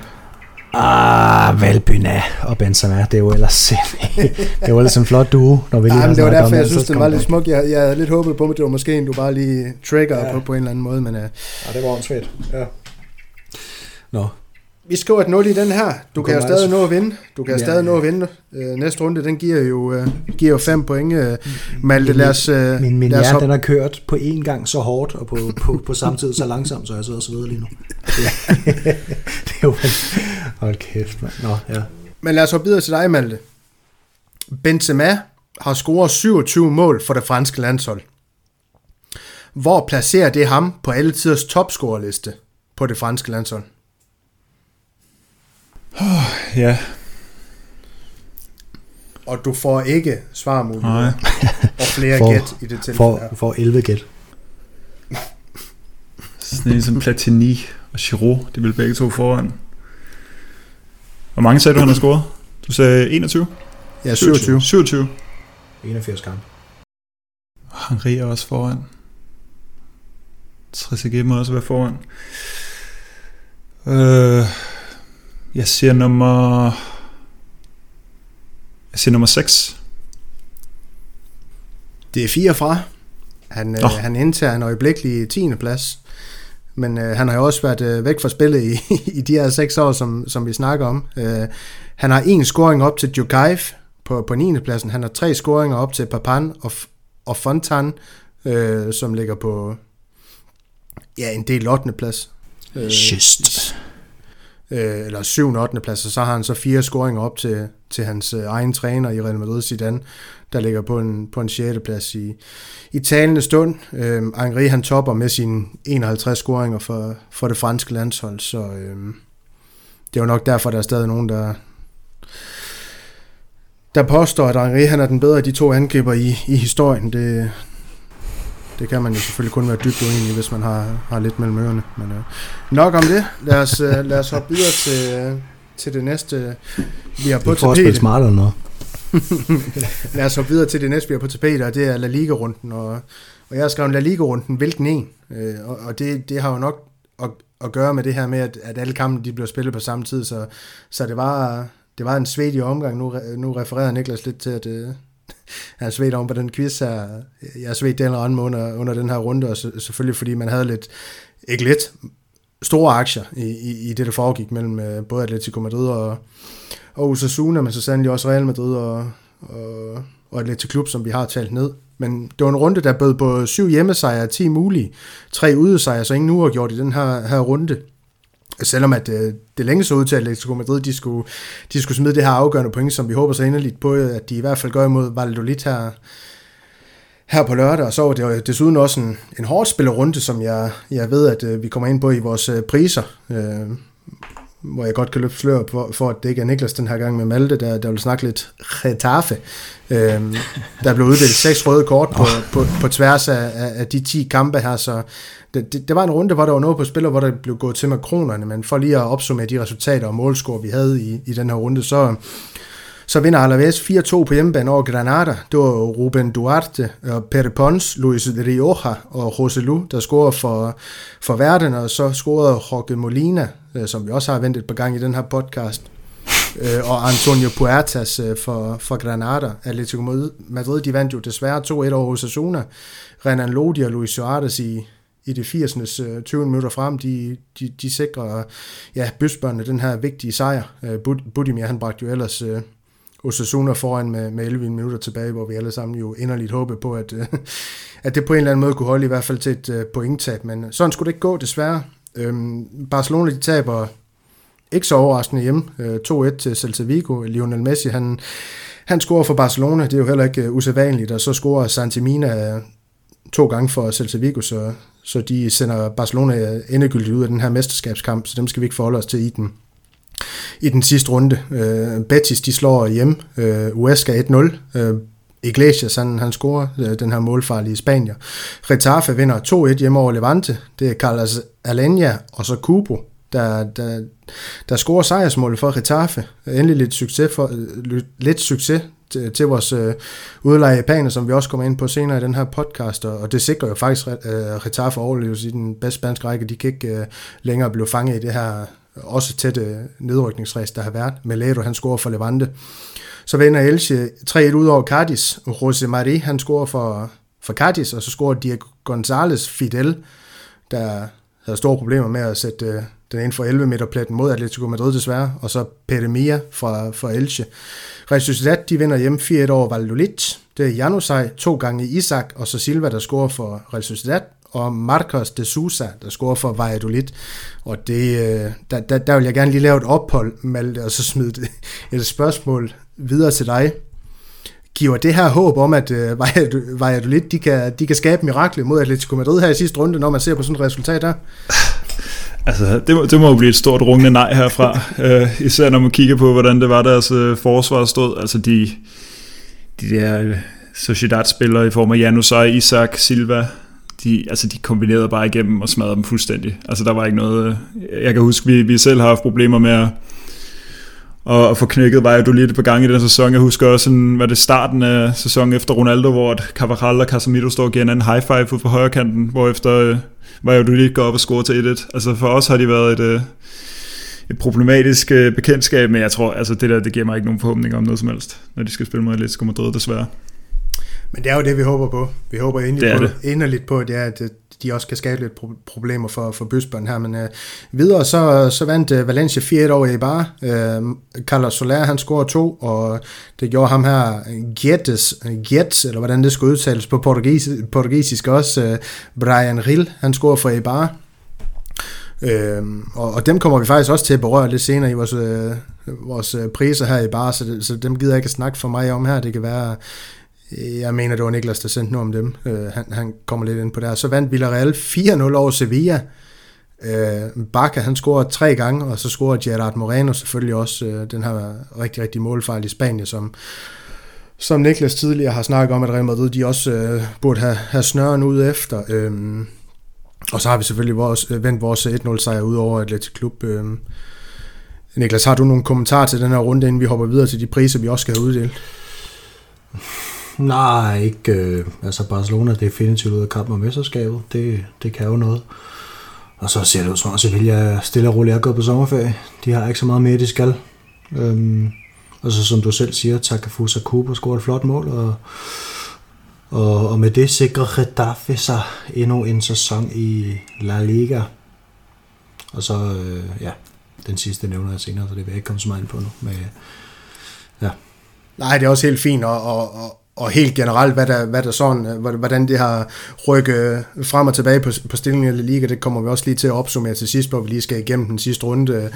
Ah, Valbuena og Benzema, det er jo ellers, det er jo ellers en flot duo, når vi lige Ja, men det var derfor, jeg synes, den var lidt smuk. Jeg, jeg havde lidt håbet på, at det var måske en, du bare lige trigger ja. på, på en eller anden måde, men uh, Ja, det var åndssvagt. Ja. Nå, vi skriver et 0 i den her. Du kan jo stadig altså. nå at vinde. Du kan Ja, ja, stadig ja. nå at vinde. Uh, næste runde, den giver jo, uh, giver jo fem point. Uh, Malte, lad os, uh, min, min lad os hoppe- den har kørt på én gang så hårdt, og på, på, på samme tid så langsomt, så jeg sidder og sveder lige nu. Ja. det er jo... Hold kæft, mand. Nå, ja. Men lad os hoppe videre til dig, Malte. Benzema har scoret 27 mål for det franske landshold. Hvor placerer det ham på alle tiders topscorerliste på det franske landshold? Ja, Og du får ikke svarmuligheder nej. og flere For- gæt i det tilfælde For, her. for 11 gæt. Sådan en som Platini og Giroud, de vil begge to foran. Hvor mange sagde du, han har scoret? Du sagde 21? Ja, 27. 27. 81 kamp. Henri er også foran. Trezeguet må også være foran. Øh, jeg siger nummer... Jeg siger nummer 6. Det er fire fra. Han, oh. han indtager en øjeblikkelig 10. plads, men øh, han har jo også været øh, væk fra spillet i, i de her seks år, som, som vi snakker om. Øh, han har en scoring op til Djokaev på, på 9. pladsen. Han har tre scoringer op til Papan og, og Fontan, øh, som ligger på ja, en del 8. plads. Øh, Just. Øh, eller 7. 8. plads, og så har han så fire scoringer op til, til hans øh, egen træner i Real Madrid, Zidane, der ligger på en, på en 6. plads i, i talende stund. Øh, Henri han topper med sine 51 scoringer for, for det franske landshold, så øh, det er jo nok derfor, der er stadig nogen, der, der påstår, at Henri han er den bedre af de to angriber i, i historien. Det, det kan man jo selvfølgelig kun være dybt uenig hvis man har, har lidt mellem ørerne. Men øh, nok om det. Lad os, øh, lad os hoppe videre til, øh, til det næste, vi har på tapetet. Det er smart eller noget. lad os hoppe videre til det næste, vi har på tapetet, og det er La Liga-runden. Og, og jeg har skrevet La Liga-runden, hvilken en? Øh, og og det, det har jo nok at, at gøre med det her med, at, at alle kampe de bliver spillet på samme tid, så, så det var det var en svedig omgang. Nu, nu refererer Niklas lidt til, at jeg han svedt om på den quiz her. Jeg har svedt den eller anden under, under den her runde, og selvfølgelig fordi man havde lidt, ikke lidt, store aktier i, i, i det, der foregik mellem øh, både Atletico Madrid og, og Osasuna, men så sandelig også Real Madrid og, og, og Atletico Klub, som vi har talt ned. Men det var en runde, der bød på syv hjemmesejre og 10 mulige. Tre udesejre, så ingen nu har gjort i den her, her runde. Selvom at øh, det længe så ud til, at Atletico Madrid de skulle, de skulle smide det her afgørende point, som vi håber så inderligt på, at de i hvert fald gør imod Valladolid her, her på lørdag, og så var det desuden også en, en hårdt spillerunde, som jeg, jeg ved, at øh, vi kommer ind på i vores øh, priser, øh, hvor jeg godt kan løbe slør for, for, at det ikke er Niklas den her gang med Malte, der, der vil snakke lidt Getafe. Øh, der blev uddelt seks røde kort på, på, på tværs af, af de 10 kampe her, så det, det, det var en runde, hvor der var noget på spiller, hvor der blev gået til med kronerne, men for lige at opsummere de resultater og målscore, vi havde i, i den her runde, så, så vinder Alaves 4-2 på hjemmebane over Granada. Det var Ruben Duarte, og Pere Pons, Luis Rioja og José Lu, der scorede for, for verden, og så scorede Jorge Molina, øh, som vi også har ventet på gang i den her podcast, øh, og Antonio Puertas øh, for, for Granada. Atletico Madrid, de vandt jo desværre 2-1 over Osasuna. Renan Lodi og Luis Suarez i, i de 80'ernes 20 øh, minutter frem, de, de, de sikrer ja, bøsbørnene den her vigtige sejr. Øh, Budimir, han bragte jo ellers øh, Osasuna foran med, med 11 minutter tilbage, hvor vi alle sammen jo inderligt håbede på, at, øh, at det på en eller anden måde kunne holde i hvert fald til et uh, pointtab, men sådan skulle det ikke gå desværre. Um, Barcelona de taber ikke så overraskende hjemme, øh, 2-1 til Celta Vigo. Lionel Messi, han, han scorer for Barcelona, det er jo heller ikke øh, usædvanligt, og så scorer Santimina øh, to gange for Celta Vigo, så, så de sender Barcelona endegyldigt ud af den her mesterskabskamp, så dem skal vi ikke forholde os til i den, i den sidste runde. Uh, Betis, de slår hjem. Uh, Uesca 1-0. Uh, Iglesias, han, han scorer øh, den her målfarlige Spanier. Retafe vinder 2-1 hjemme over Levante. Det er Carlos Alenia og så Kubo, der, der, der scorer sejrsmålet for Retafe. Endelig lidt succes, for, øh, lidt succes til, til vores øh, udleje som vi også kommer ind på senere i den her podcast, og, og det sikrer jo faktisk øh, Retafe overlevelse i den bedste spanske række. De kan ikke øh, længere blive fanget i det her også tætte øh, nedrykningsræs, der har været. Melero, han scorer for Levante. Så vinder Elche 3-1 ud over Cardis. José Mari, han scorer for, for Cardis, og så scorer Diego González Fidel, der havde store problemer med at sætte øh, den ene for 11 meter pletten mod Atletico Madrid desværre, og så Peremia fra, fra Elche. Real Sociedad, de vinder hjem 4-1 over Valladolid. Det er Janusaj, to gange Isak, og så Silva, der scorer for Real Sociedad, og Marcos de Sousa, der scorer for Valladolid. Og det, øh, der, der, der vil jeg gerne lige lave et ophold, Malte, og så smide et, spørgsmål videre til dig. Giver det her håb om, at uh, Valladolid de kan, de kan skabe mirakler mod Atletico Madrid her i sidste runde, når man ser på sådan et resultat der? Altså, det må, det må jo blive et stort rungende nej herfra. uh, især når man kigger på, hvordan det var, deres uh, forsvar stod. Altså, de, de der uh, Sociedad-spillere i form af Janusaj, Isak, Silva, de, altså, de kombinerede bare igennem og smadrede dem fuldstændig. Altså, der var ikke noget... Jeg kan huske, vi, vi selv har haft problemer med at og, og få knækket lidt på gang i den sæson. Jeg husker også, sådan, var det starten af sæsonen efter Ronaldo, hvor Cavaral og Casemiro står og giver en high five ud på højre kanten, hvor efter øh, Valladolid går op og scorer til 1-1. Altså for os har de været et, øh, et problematisk øh, bekendtskab, men jeg tror, altså det der, det giver mig ikke nogen forhåbninger om noget som helst, når de skal spille mod Atletico Madrid, desværre. Men det er jo det, vi håber på. Vi håber på, det. inderligt på, at, er, at de også kan skabe lidt problemer for, for Bøsbørn her. Men uh, videre, så, så vandt uh, Valencia 4-1 over i bar. Uh, Carlos Soler, han scorede to, og det gjorde ham her Gietes, Giets, eller hvordan det skulle udtales på portugis, portugisisk også. Uh, Brian Rill, han scorede for Eibar. Øhm, og, og dem kommer vi faktisk også til at berøre lidt senere i vores, øh, vores priser her i bar, så, det, så dem gider jeg ikke at snakke for mig om her. Det kan være jeg mener, det var Niklas, der sendte noget om dem. Øh, han, han kommer lidt ind på det Så vandt Villarreal 4-0 over Sevilla. Øh, Bakke, han scorede tre gange, og så scorede Gerard Moreno selvfølgelig også øh, den her rigtig, rigtig målfejl i Spanien, som, som Niklas tidligere har snakket om, at Real Madrid de også øh, burde have, have snøren ud efter. Øh, og så har vi selvfølgelig vores, øh, vendt vores øh, 1-0 sejr ud over Atletic Klub. Øh, Niklas, har du nogle kommentarer til den her runde, inden vi hopper videre til de priser, vi også skal have uddelt? Nej, ikke. Øh, altså Barcelona er definitivt ud af kampen om mesterskabet. Det, det kan jo noget. Og så ser det ud som om Sevilla stille og roligt er gået på sommerferie. De har ikke så meget mere, de skal. Øhm, og så som du selv siger, Takafusa Kubo scorer et flot mål, og, og, og med det sikrer Getafe sig endnu en sæson i La Liga. Og så, øh, ja, den sidste nævner jeg senere, så det vil jeg ikke komme så meget ind på nu. Men, ja. Nej, det er også helt fint, og, og, og, og helt generelt, hvad der, hvad der sådan, øh, hvordan det har rykket frem og tilbage på, på stillingen i Liga, det kommer vi også lige til at opsummere til sidst, hvor vi lige skal igennem den sidste runde.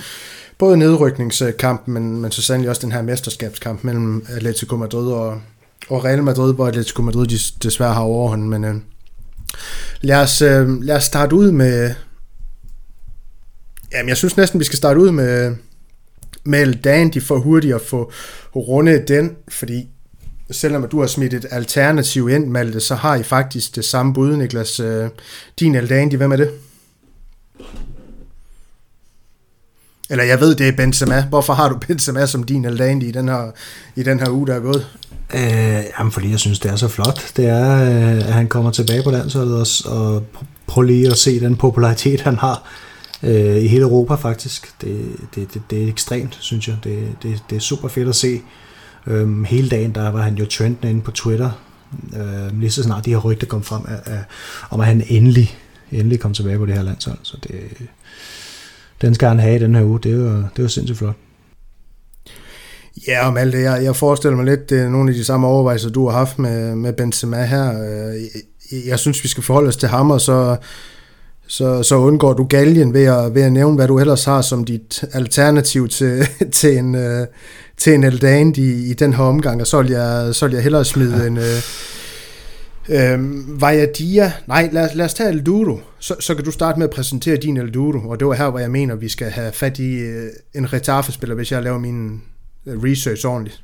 Både nedrykningskampen, men, men så sandelig også den her mesterskabskamp mellem Atletico Madrid og, og Real Madrid, hvor Atletico Madrid desværre har overhånden. Men øh, lad, os, øh, lad os starte ud med... Jamen, jeg synes næsten, vi skal starte ud med, med Dan, de får hurtigt at få rundet den, fordi selvom du har smidt et alternativ ind, Malte, så har I faktisk det samme bud, Niklas. Øh, din Aldandi, hvem er det? Eller jeg ved, det er Benzema. Hvorfor har du Benzema som din Aldandi i den her, i den her uge, der er gået? Øh, jamen, fordi jeg synes, det er så flot. Det er, øh, at han kommer tilbage på landsholdet og, og prøver lige at se den popularitet, han har øh, i hele Europa faktisk. Det, det, det, det er ekstremt, synes jeg. Det, det, det er super fedt at se Øhm, hele dagen der var han jo trendende inde på Twitter, øhm, lige så snart de her rygter kom frem, af, af, om at han endelig, endelig kom tilbage på det her landshold. Så det, den skal han have i den her uge. Det var, det var sindssygt flot. Ja, om alt det. Jeg, jeg forestiller mig lidt, det er nogle af de samme overvejelser, du har haft med, med Benzema her. Øh, jeg, jeg synes, vi skal forholde os til ham, og så, så, så undgår du galgen ved at, ved at nævne, hvad du ellers har som dit alternativ til, til en, øh, til en Eldand i, i den her omgang, og så vil jeg, så vil jeg hellere smide ja. en... Øh, øh, Vajadia, nej, lad, lad os tage Elduro. Så, så kan du starte med at præsentere din Elduro, og det var her, hvor jeg mener, vi skal have fat i øh, en Retafe-spiller, hvis jeg laver min øh, research ordentligt.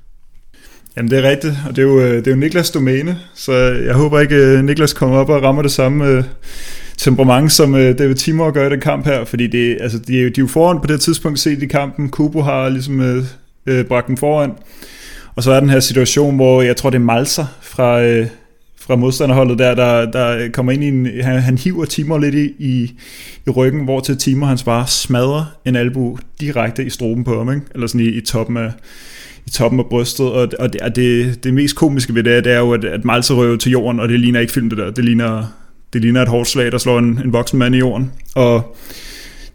Jamen det er rigtigt, og det er jo, øh, det er jo Niklas domæne, så jeg håber ikke, øh, Niklas kommer op og rammer det samme temperament, som øh, David Timor gør i den kamp her, fordi det, altså, de, er jo, de er jo foran på det tidspunkt set i kampen. Kubo har ligesom øh, øh bragt dem foran. Og så er den her situation, hvor jeg tror, det er Malser fra, øh, fra modstanderholdet der, der, der kommer ind i en... Han, han hiver Timor lidt i, i, i ryggen, hvor til Timor han bare smadrer en albu direkte i stroben på ham, ikke? eller sådan i, i toppen af i toppen af brystet, og, og, det, og det, det mest komiske ved det, det er jo, at, at Malser røver til jorden, og det ligner ikke film det der, det ligner, det ligner et hårdt slag, der slår en, en voksen mand i jorden, og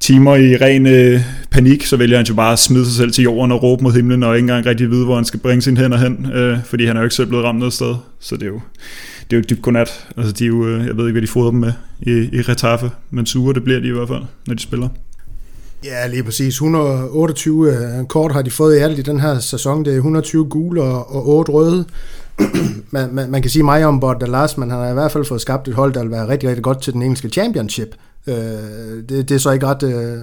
timer i ren øh, panik, så vælger han jo bare at smide sig selv til jorden og råbe mod himlen, og ikke engang rigtig vide, hvor han skal bringe sine hænder hen, øh, fordi han er jo ikke selv blevet ramt noget sted. Så det er jo, det er jo dybt godnat. Altså, de er jo, øh, jeg ved ikke, hvad de fodrer dem med i, i Retaffe, men sure det bliver de i hvert fald, når de spiller. Ja, lige præcis. 128 øh, kort har de fået i alt i den her sæson. Det er 120 gule og, og 8 røde. man, man, man kan sige mig om Bort Lars, men han har i hvert fald fået skabt et hold, der vil være rigtig, rigtig godt til den engelske championship. Øh, det, det er så ikke ret, øh,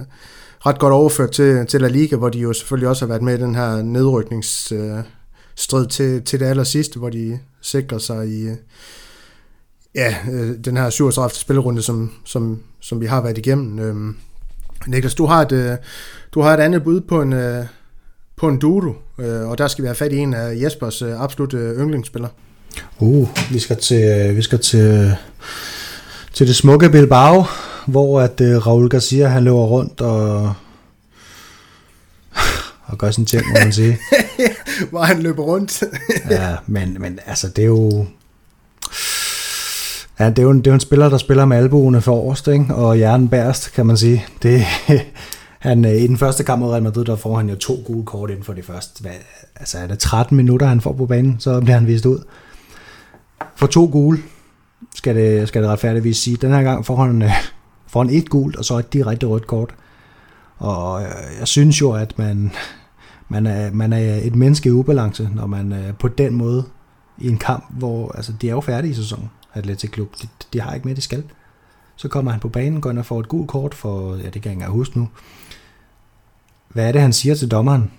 ret godt overført til, til La Liga, hvor de jo selvfølgelig også har været med i den her nedrykningsstrid øh, til, til det allersidste, hvor de sikrer sig i ja, øh, den her 37. spillerunde, som, som, som vi har været igennem. Øh, Niklas, du har et, øh, du har et andet bud på en, øh, på en Dudu, øh, og der skal vi have fat i en af Jespers øh, absolut øh, yndlingsspillere. Uh, vi skal til, vi skal til, til det smukke Bilbao, hvor at Raul Garcia han løber rundt og og gør sådan ting, må man sige. hvor han løber rundt. ja, men, men altså det er jo Ja, det er, jo en, det er jo en spiller, der spiller med albuene forrest, ikke? og hjernen bærest, kan man sige. Det, han, øh, I den første kamp mod Real Madrid, der får han jo to gule kort inden for de første. Hvad, altså er det 13 minutter, han får på banen, så bliver han vist ud. For to gule, skal det, skal det retfærdigvis sige. Den her gang får han, øh, får han et gult, og så et direkte rødt kort. Og øh, jeg synes jo, at man, man, er, man er et menneske i ubalance, når man øh, på den måde i en kamp, hvor altså, de er jo færdige i sæsonen, Atletic Klub. De, de har ikke mere, de skal. Så kommer han på banen, går ind og får et gult kort for, ja, det kan jeg ikke engang huske nu. Hvad er det, han siger til dommeren,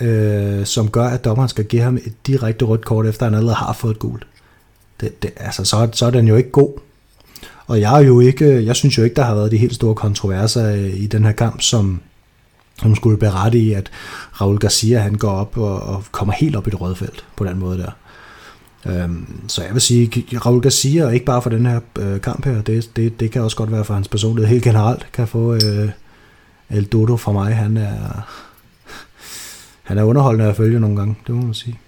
øh, som gør, at dommeren skal give ham et direkte rødt kort, efter han allerede har fået et gult? Det, det, altså, så, så er den jo ikke god. Og jeg er jo ikke, jeg synes jo ikke, der har været de helt store kontroverser øh, i den her kamp, som, som skulle berette i, at Raul Garcia han går op og, og kommer helt op i det røde felt på den måde der. Øhm, så jeg vil sige, Raul Garcia, ikke bare for den her øh, kamp her, det, det, det kan også godt være for hans personlighed helt generelt, kan få øh, El Dodo fra mig. Han er, han er underholdende at følge nogle gange, det må man sige.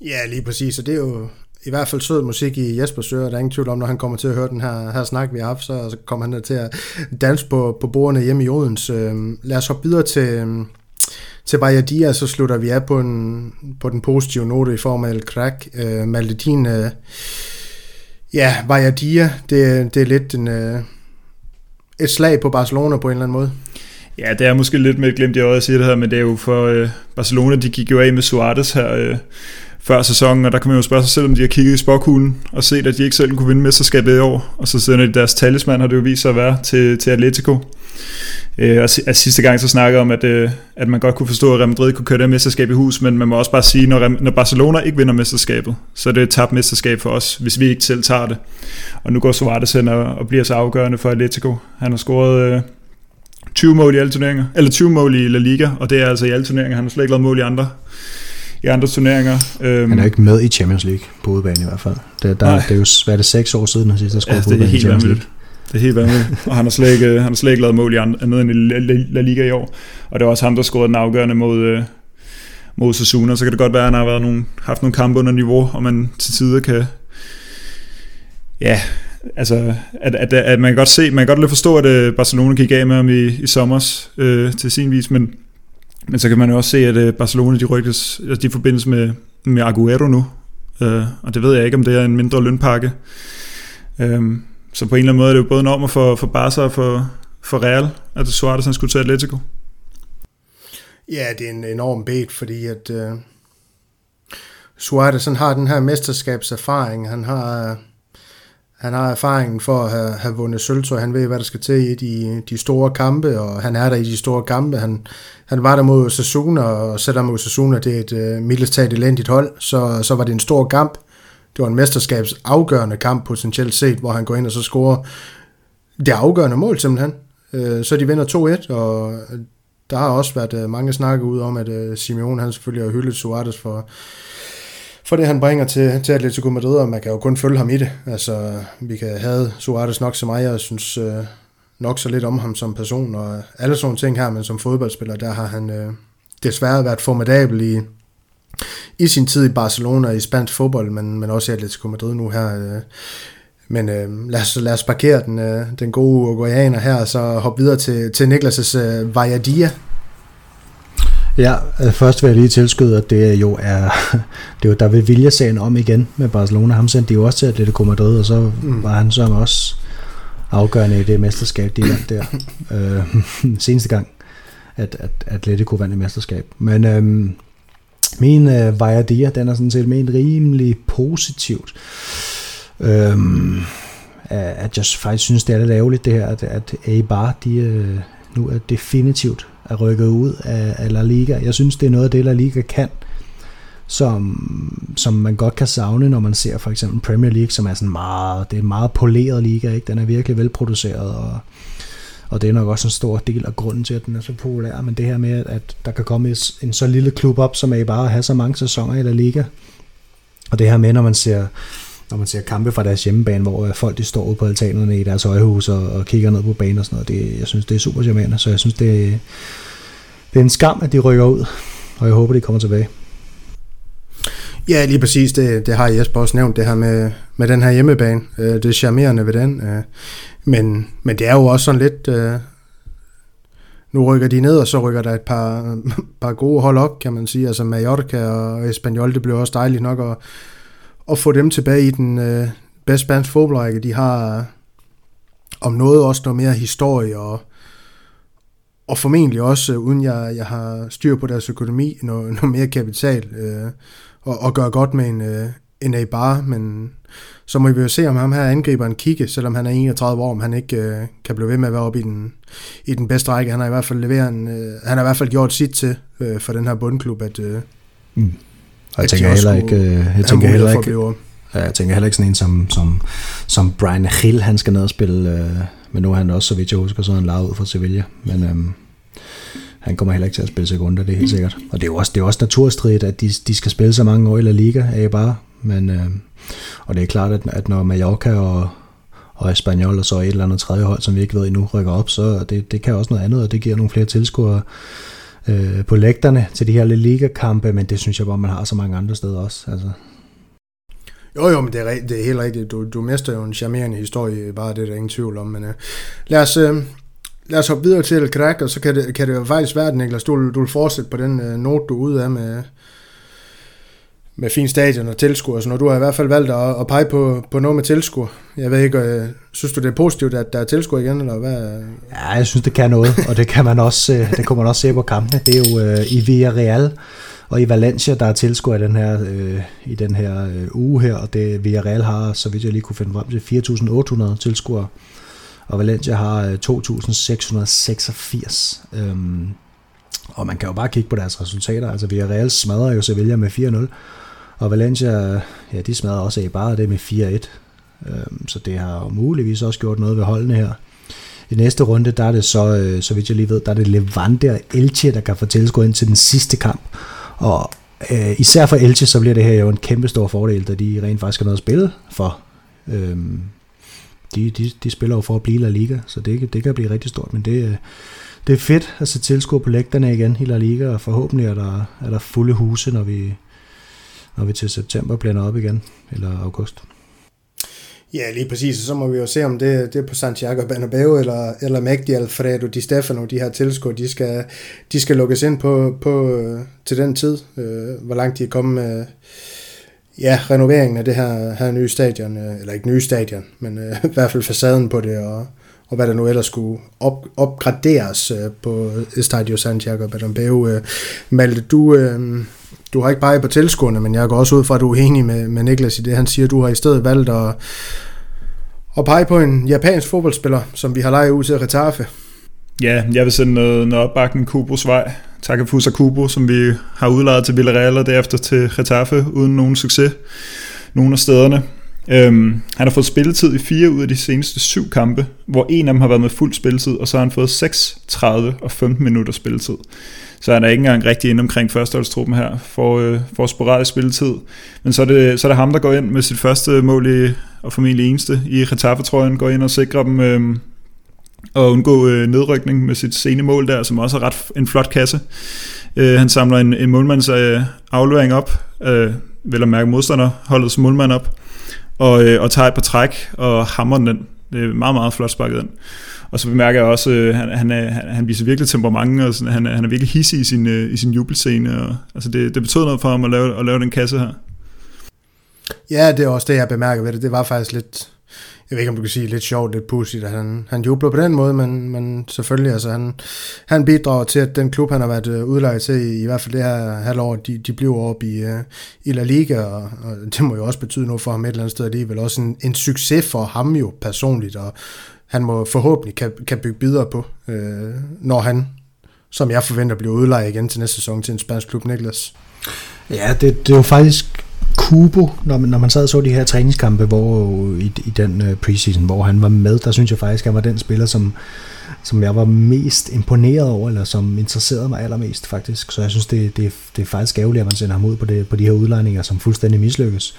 Ja, lige præcis, og det er jo i hvert fald sød musik i Jespers ører. Der er ingen tvivl om, når han kommer til at høre den her, her snak, vi har haft, så, så kommer han til at danse på, på bordene hjemme i Odense. Øhm, lad os hoppe videre til, øhm, til Bajadia, så slutter vi af på, en, på den positive note i form af El Crack. Øh, Maldedin, øh, ja, Bajadia, det, det er lidt en, øh, et slag på Barcelona på en eller anden måde. Ja, det er måske lidt med glemt i øjet at sige det her, men det er jo for øh, Barcelona, de gik jo af med Suarez her øh, før sæsonen, og der kan man jo spørge sig selv, om de har kigget i spokhulen og set, at de ikke selv kunne vinde mesterskabet i år, og så siden de deres talisman har det jo vist sig at være til, til Atletico. Øh, og at sidste gang så snakkede om, at, øh, at man godt kunne forstå, at Real Madrid kunne køre det mesterskab i hus, men man må også bare sige, når, når Barcelona ikke vinder mesterskabet, så er det et tabt mesterskab for os, hvis vi ikke selv tager det. Og nu går Suarez hen og, og bliver så afgørende for Atletico. Han har scoret øh, 20 mål i alle turneringer, eller 20 mål i La Liga, og det er altså i alle turneringer. Han har slet ikke lavet mål i andre i andre turneringer. Øhm, han er ikke med i Champions League på udebane i hvert fald. Det, der, det er jo hvad er det, seks år siden, han sidst har scoret ja, på udebane i Champions League. Det er helt vanvittigt. Og han har slet ikke, han har slet ikke lavet mål i andet end i La Liga i år. Og det var også ham, der scorede den afgørende mod, øh, mod Sasuna. Så kan det godt være, at han har været nogle, haft nogle kampe under niveau, og man til tider kan... Ja, altså, at, at, at man kan godt se, man kan godt lidt forstå, at øh, Barcelona gik af med ham i, i sommer øh, til sin vis, men, men så kan man jo også se, at øh, Barcelona, de rykkes, altså, de forbindes med, med Aguero nu, øh, og det ved jeg ikke, om det er en mindre lønpakke. Øh, så på en eller anden måde er det jo både en ommer for, for Barca og for, for Real, at Suarez han skulle til Atletico. Ja, det er en enorm bet, fordi at øh, Suarez han har den her mesterskabserfaring. Han har, han har erfaringen for at have, have vundet sølvtøj. Han ved, hvad der skal til i de, de store kampe, og han er der i de store kampe. Han, han var der mod Sassuna, og selvom mod Sasuna det er et øh, mildest elendigt hold, så, så var det en stor kamp det var en mesterskabsafgørende kamp potentielt set, hvor han går ind og så scorer det afgørende mål simpelthen. Øh, så de vinder 2-1, og øh, der har også været øh, mange snakke ud om, at øh, Simeone han selvfølgelig har hyldet Suarez for, for det, han bringer til, til Atletico Madrid, og man kan jo kun følge ham i det. Altså, vi kan have Suarez nok så meget, jeg synes øh, nok så lidt om ham som person, og alle sådan ting her, men som fodboldspiller, der har han øh, desværre været formidabel i, i sin tid i Barcelona i spansk fodbold, men, men også i Atletico Madrid nu her. Øh. Men øh, lad, os, lad os parkere den, øh, den gode uruguayaner her, og så hoppe videre til, til Niklas' øh, Vajadia. Ja, øh, først vil jeg lige tilskyde, at det jo er, det er jo, der vil vilje sagen om igen med Barcelona. Ham sendte de jo også til Atletico Madrid, og så mm. var han så også afgørende i det mesterskab, de vandt der. øh, seneste gang, at, at Atletico vandt et mesterskab. Men øh, min øh, Vajadia, den er sådan set ment rimelig positivt. Øhm, at jeg faktisk synes, det er lidt ærgerligt det her, at, at A-Bar, de øh, nu er definitivt er rykket ud af, af La Liga. Jeg synes, det er noget af det, La Liga kan, som, som man godt kan savne, når man ser for eksempel Premier League, som er sådan meget, det er en meget poleret liga, ikke? den er virkelig velproduceret, og og det er nok også en stor del af grunden til, at den er så populær, men det her med, at der kan komme en så lille klub op, som er bare at have så mange sæsoner i La Liga, og det her med, når man ser når man ser kampe fra deres hjemmebane, hvor øh, folk de står ude på altanerne i deres højhus og, og kigger ned på banen og sådan noget, det, jeg synes, det er super charmerende, så jeg synes, det, det er en skam, at de rykker ud, og jeg håber, de kommer tilbage. Ja, lige præcis. Det, det har Jesper også nævnt, det her med, med den her hjemmebane. Øh, det er charmerende ved den. Øh, men, men det er jo også sådan lidt... Øh, nu rykker de ned, og så rykker der et par, par gode hold op, kan man sige. Altså Mallorca og Espanyol, det bliver også dejligt nok at, at få dem tilbage i den øh, bedste spansk fodboldrække. De har øh, om noget også noget mere historie og, og formentlig også, øh, uden jeg, jeg har styr på deres økonomi, noget, noget mere kapital øh, og, og gøre godt med en, øh, en A-bar, men så må vi jo se, om ham her angriber en kigge, selvom han er 31 år, om han ikke øh, kan blive ved med at være oppe i den, i den bedste række. Han har i hvert fald leveret en, øh, han har i hvert fald gjort sit til øh, for den her bundklub, at, øh, mm. Og jeg tænker heller ikke, øh, jeg tænker heller ikke, jeg tænker heller ikke sådan en som, som, som Brian Hill, han skal ned og spille, øh, men nu er han også, så vidt jeg husker, så han lavet ud for Sevilla, men øh, han kommer heller ikke til at spille sekunder, det er helt sikkert. Og det er jo også, det er også naturstridigt, at de, de skal spille så mange år i La Liga, er jeg bare, men øh, og det er klart, at, at når Mallorca og, og Espanyol og så et eller andet tredje hold, som vi ikke ved endnu, rykker op, så det, det kan også noget andet, og det giver nogle flere tilskuere øh, på lægterne til de her Liga-kampe, men det synes jeg bare, man har så mange andre steder også. Altså. Jo, jo, men det er, det er helt rigtigt. Du, du mister jo en charmerende historie, bare det er der ingen tvivl om. Men øh, lad, os, Øh lad os hoppe videre til El Crack, og så kan det, kan det jo faktisk være, Niklas, du, du vil fortsætte på den øh, note, du er ude af med, med fin stadion og tilskuer. Så når du har i hvert fald valgt at, at pege på, på noget med tilskuer. Jeg ved ikke, øh, synes du det er positivt, at der er tilskuer igen, eller hvad? Ja, jeg synes det kan noget, og det kan man også, øh, det kunne man også se på kampene. Det er jo øh, i Villarreal og i Valencia, der er tilskuer i den her, øh, i den her øh, uge her, og det Villarreal har, så vidt jeg lige kunne finde frem til, 4.800 tilskuere, og Valencia har øh, 2.686. Øhm, og man kan jo bare kigge på deres resultater. Altså Villarreal smadrer jo Sevilla med 4-0, og Valencia, ja, de smadrer også af bare det med 4-1. Øhm, så det har jo muligvis også gjort noget ved holdene her. I næste runde, der er det så, øh, så vidt jeg lige ved, der er det Levante og Elche, der kan få tilskud ind til den sidste kamp. Og øh, især for Elche, så bliver det her jo en kæmpe stor fordel, da de rent faktisk har noget at spille for. Øhm, de, de, de spiller jo for at blive La Liga, så det, det kan blive rigtig stort, men det, øh, det er fedt at se tilskuer på lægterne igen i La Liga, og forhåbentlig er der, er der fulde huse, når vi, når vi til september blænder op igen, eller august. Ja, lige præcis. Så må vi jo se, om det, det er på Santiago Bernabeu eller, eller Magdi Alfredo Di Stefano, de her tilskuer, de skal, de skal lukkes ind på, på, øh, til den tid, øh, hvor langt de er kommet med ja, renoveringen af det her, her nye stadion, øh, eller ikke nye stadion, men øh, i hvert fald facaden på det, og, og hvad der nu ellers skulle op, opgraderes øh, på Estadio Santiago Bernabeu. Øh, Malte, du... Øh, du har ikke bare på tilskuerne, men jeg går også ud fra, at du er enig med, med Niklas i det, han siger. Du har i stedet valgt at, at pege på en japansk fodboldspiller, som vi har lejet ud til Retafe. Ja, jeg vil sende noget, noget opbakning Kubos vej. Takafusa Kubo, som vi har udlejet til Villarreal og derefter til Getafe uden nogen succes. Nogle af stederne. Øhm, han har fået spilletid i fire ud af de seneste syv kampe, hvor en af dem har været med fuld spilletid, og så har han fået 6, 30 og 15 minutter spilletid. Så han er ikke engang rigtig inde omkring førsteholdstruppen her for, øh, for sporadisk spilletid. Men så er, det, så er det ham, der går ind med sit første mål i, og formentlig eneste i Getafe-trøjen, går ind og sikrer dem øh, og undgå øh, nedrykning med sit sene mål der, som også er ret en flot kasse. Øh, han samler en, en målmands øh, aflevering op, øh, vel at mærke modstander, modstanderholdets målmand op, og, øh, og tager et par træk og hammer den. Det er meget, meget flot sparket ind. Og så bemærker jeg også, at øh, han, han, øh, er, han viser virkelig temperament, og sådan, han, han er virkelig hissig i sin, øh, i sin jubelscene. Og, altså det, det betød noget for ham at lave, at lave den kasse her. Ja, det er også det, jeg bemærker ved det. Det var faktisk lidt, jeg ved ikke, om du kan sige lidt sjovt, lidt pudsigt, at han, han jubler på den måde, men, men selvfølgelig, altså han, han bidrager til, at den klub, han har været øh, udlejet til, i, i hvert fald det her halvår, de, de bliver op i, uh, i La Liga, og, og det må jo også betyde noget for ham et eller andet sted alligevel. Også en, en succes for ham jo personligt, og han må forhåbentlig kan, kan bygge videre på, øh, når han, som jeg forventer, bliver udlejet igen til næste sæson til en spansk klub, Niklas. Ja, det, det er jo faktisk Kubo, når man, når man sad og så de her træningskampe hvor, i, i den øh, preseason, hvor han var med, der synes jeg faktisk, at han var den spiller, som, som jeg var mest imponeret over, eller som interesserede mig allermest faktisk. Så jeg synes, det, det, det er faktisk ærgerligt, at man sender ham ud på, det, på de her udlejninger, som fuldstændig mislykkes.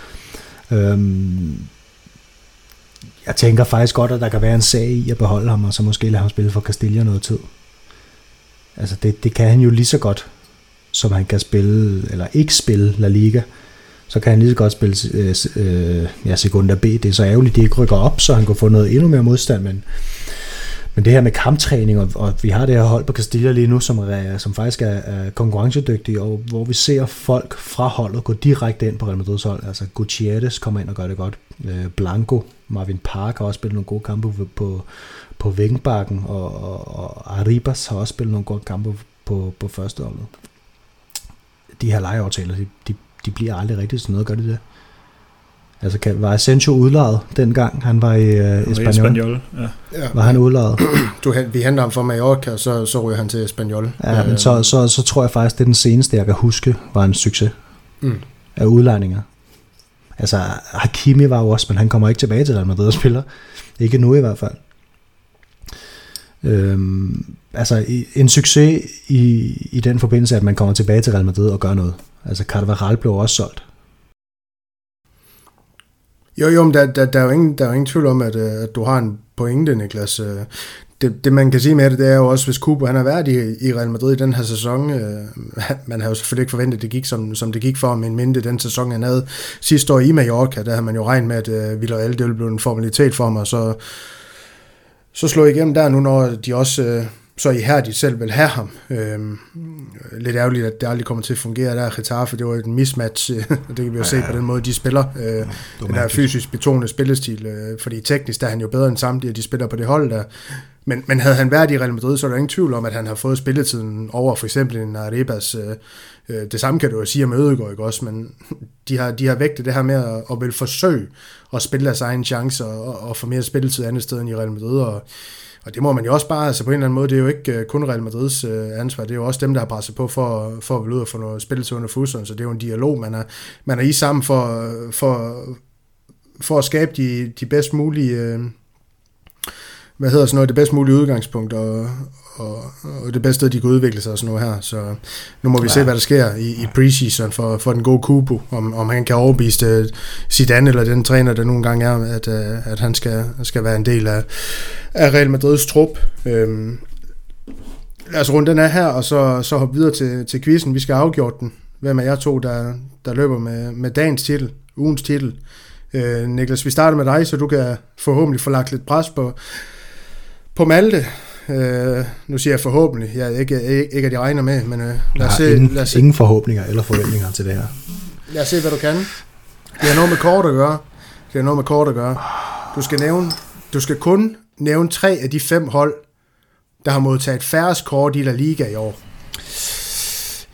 Øhm, jeg tænker faktisk godt, at der kan være en sag i at beholde ham, og så måske lade ham spille for Castilla noget tid. Altså det, det kan han jo lige så godt, som han kan spille, eller ikke spille La Liga så kan han lige så godt spille øh, øh ja, sekunder B. Det er så ærgerligt, at de ikke rykker op, så han kan få noget endnu mere modstand, men, men det her med kamptræning, og, og vi har det her hold på Castilla lige nu, som, er, som faktisk er, er konkurrencedygtige, og hvor vi ser folk fra holdet gå direkte ind på Real Madrid's hold. Altså Gutierrez kommer ind og gør det godt. Øh, Blanco, Marvin Park har også spillet nogle gode kampe på, på, på Vingbakken, og, og, og Arribas har også spillet nogle gode kampe på, på første holdet. De her lejeaftaler, de, de, de bliver aldrig rigtig sådan noget, gør de det? Altså, kan, var Asensio udlejet dengang, han var i uh, Espanyol? Ja. Ja. Var han udlejet? Du, vi henter ham fra Mallorca, og så, så ryger han til Espanyol. Ja, men så, så, så tror jeg faktisk, det er den seneste, jeg kan huske, var en succes Mm. af udlejninger. Altså, Hakimi var jo også, men han kommer ikke tilbage til Real Madrid og spiller. Ikke nu i hvert fald. Øhm, altså, en succes i, i den forbindelse, at man kommer tilbage til Real Madrid og gør noget. Altså, Carvajal blev også solgt. Jo, jo, men der, der, der, er jo ingen, der er jo ingen tvivl om, at, øh, at du har en pointe, Niklas. Øh, det, det, man kan sige med det, det er jo også, hvis Kubo han har været i, i Real Madrid i den her sæson, øh, man har jo selvfølgelig ikke forventet, at det gik, som, som det gik for ham, men mindre den sæson, han havde sidste år i Mallorca, der havde man jo regnet med, at øh, Villarreal, det ville blive en formalitet for ham, og så, så slå igennem der nu, når de også øh, så ihærdigt selv vil have ham. Øh, lidt ærgerligt, at det aldrig kommer til at fungere der. Getafe, det var et mismatch, og det kan vi jo se på den måde, de spiller. Øh, den her fysisk betonede spillestil, øh, fordi teknisk der er han jo bedre end samtlige, de spiller på det hold der. Men, men havde han været i Real Madrid, så er der ingen tvivl om, at han har fået spilletiden over for eksempel en Arribas. Øh, øh, det samme kan du jo sige om Ødegaard, ikke også? Men de har, de har vægtet det her med at, at vil forsøge at spille deres egen chancer og, og få mere spilletid andet sted end i Real Madrid. Og, og det må man jo også bare, altså på en eller anden måde, det er jo ikke øh, kun Real Madrids øh, ansvar, det er jo også dem, der har presset på for, for at ville ud og få noget spilletid under fuseren, så det er jo en dialog, man er, man er i sammen for, øh, for, for at skabe de, de bedst mulige... Øh, hvad hedder sådan noget, det bedst mulige udgangspunkt, og, og, og det bedste sted, de kan udvikle sig og sådan noget her. Så nu må vi ja. se, hvad der sker i, i preseason for, for den gode Kubo, om, om han kan overbevise uh, Zidane eller den træner, der nogle gange er, at, uh, at han skal, skal være en del af, af Real Madrids trup. Øhm, lad os runde den af her, og så, så hoppe videre til, til quizzen. Vi skal have afgjort den. Hvem er jeg to, der, der løber med, med dagens titel, ugens titel? Øh, Niklas, vi starter med dig, så du kan forhåbentlig få lagt lidt pres på, på Malte. Øh, nu siger jeg forhåbentlig. Jeg er ikke, ikke, ikke at jeg regner med, men øh, lad, os se, ingen, lad, os se, ingen forhåbninger eller forventninger til det her. lad os se, hvad du kan. Det har noget med kort at gøre. Det har noget med kort at gøre. Du skal, nævne, du skal kun nævne tre af de fem hold, der har modtaget færrest kort i La Liga i år.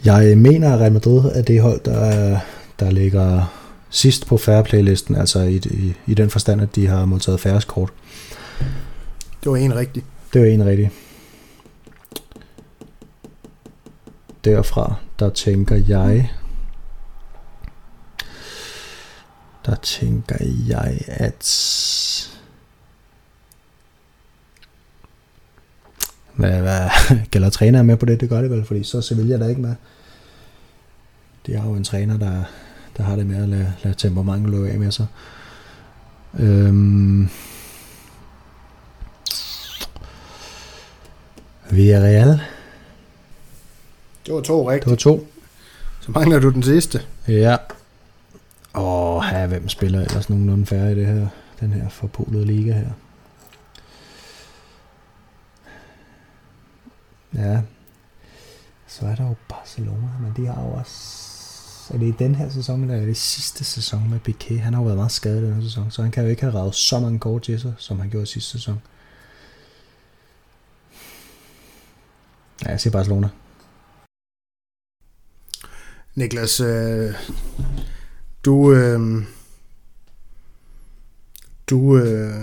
Jeg mener, at Real Madrid er det hold, der, der ligger sidst på fair play-listen, altså i, i, i den forstand, at de har modtaget færrest kort. Det var en rigtig. Det var en rigtig. Derfra, der tænker jeg... Der tænker jeg, at... Hvad, hvad, gælder træner med på det? Det gør det vel, fordi så Sevilla der ikke med. De har jo en træner, der, der har det med at lade, lade temperamentet løbe af med sig. Øhm, Villarreal. Det var to Det rigtige. var to. Så mangler du den sidste. Ja. Åh, her, hvem spiller ellers nogenlunde færre i det her, den her forpolede liga her? Ja. Så er der jo Barcelona, men de har jo også... Er det i den her sæson, eller er det sidste sæson med Piqué? Han har jo været meget skadet den her sæson, så han kan jo ikke have ravet så mange kort til sig, som han gjorde sidste sæson. Jeg siger Barcelona. Niklas, øh, du, øh, du, øh,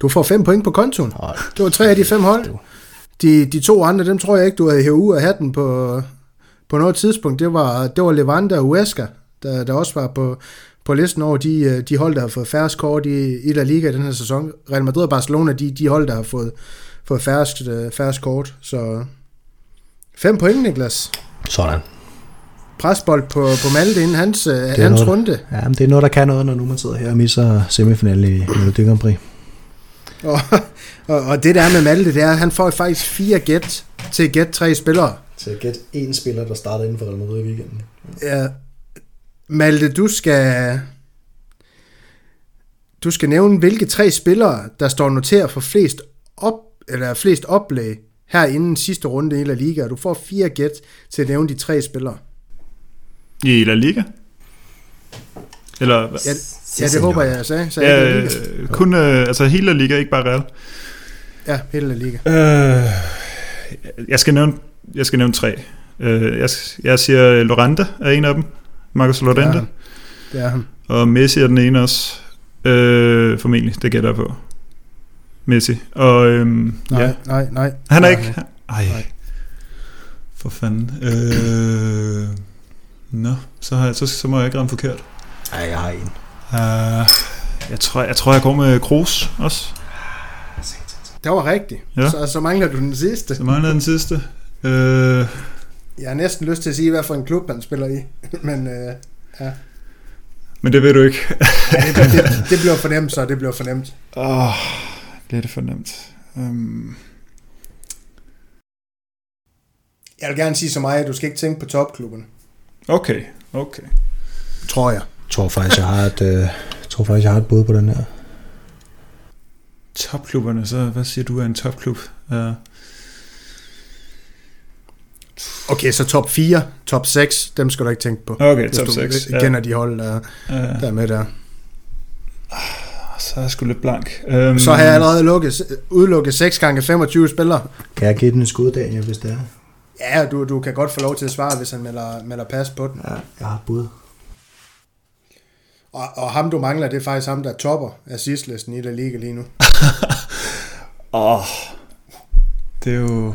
du får fem point på kontoen. Hold Det var tre af de fem hold. De, de to andre, dem tror jeg ikke, du havde hævet ud af hatten på, på noget tidspunkt. Det var, det var Levante og Huesca, der, der også var på, på listen over de, øh, de hold, der har fået færrest kort i, i La Liga i den her sæson. Real Madrid og Barcelona, de, de hold, der har fået, fået færrest, øh, færrest kort. Så fem point, Niklas. Sådan. Presbold på, på Malte inden hans, øh, er hans noget. runde. Ja, men det er noget, der kan noget, når nu man sidder her og misser semifinalen i Melodi Grand Prix. Og, og, og det der er med Malte, det er, at han får faktisk fire gæt til at gætte tre spillere. Til at gætte én spiller, der starter inden for Real Madrid i weekenden. Ja, Malte, du skal... Du skal nævne, hvilke tre spillere, der står noteret for flest, op, eller flest oplæg her inden sidste runde i La Liga. Du får fire gæt til at nævne de tre spillere. I La Liga? Eller? Ja, ja det håber jeg, jeg sagde. Ja, jeg La Liga? øh, kun, øh, altså hele La Liga, ikke bare Real. Ja, hele La Liga. Øh, jeg skal nævne, jeg skal nævne tre. Øh, jeg, jeg siger Lorente er en af dem. Marcus Det er Lorente. han. Det er han. Og Messi er den ene også. Øh, formentlig, det gætter jeg på. Messi. Og øhm, Nej, ja, nej, nej. han er Nej. ikke... Ej, Nej. for fanden. Øh, nå, så, har jeg, så, så må jeg ikke ramme forkert. Ej, jeg har en. Uh, jeg, tror, jeg tror, jeg går med Kroos også. Det var rigtigt. Ja. Så, så mangler du den sidste. Så mangler den sidste. Øh, Jeg har næsten lyst til at sige, hvad for en klub han spiller i. Men øh, ja. men det ved du ikke. ja det, det, det bliver fornemt, så det bliver fornemt. Åh, oh, bliver det for nemt. Um, Jeg vil gerne sige så meget, at du skal ikke tænke på topklubben. okay, okay. Tror jeg. Jeg tror faktisk, jeg har et, øh, jeg tror faktisk, jeg har et bud på den her. Topklubberne, så hvad siger du er en topklub? Uh, Okay, så top 4, top 6, dem skal du ikke tænke på. okay, Hvis top du 6. kender de hold, der, Ja. der er med der. Så er jeg sgu lidt blank. Um, Så har jeg allerede lukket, udelukket 6 gange 25 spillere. Kan jeg give den en skud, Daniel, hvis det er? Ja, du, du kan godt få lov til at svare, hvis han melder, melder pas på den. Ja, jeg har bud. Og, og ham, du mangler, det er faktisk ham, der topper assistlisten i La Liga lige nu. Åh, oh, det er jo...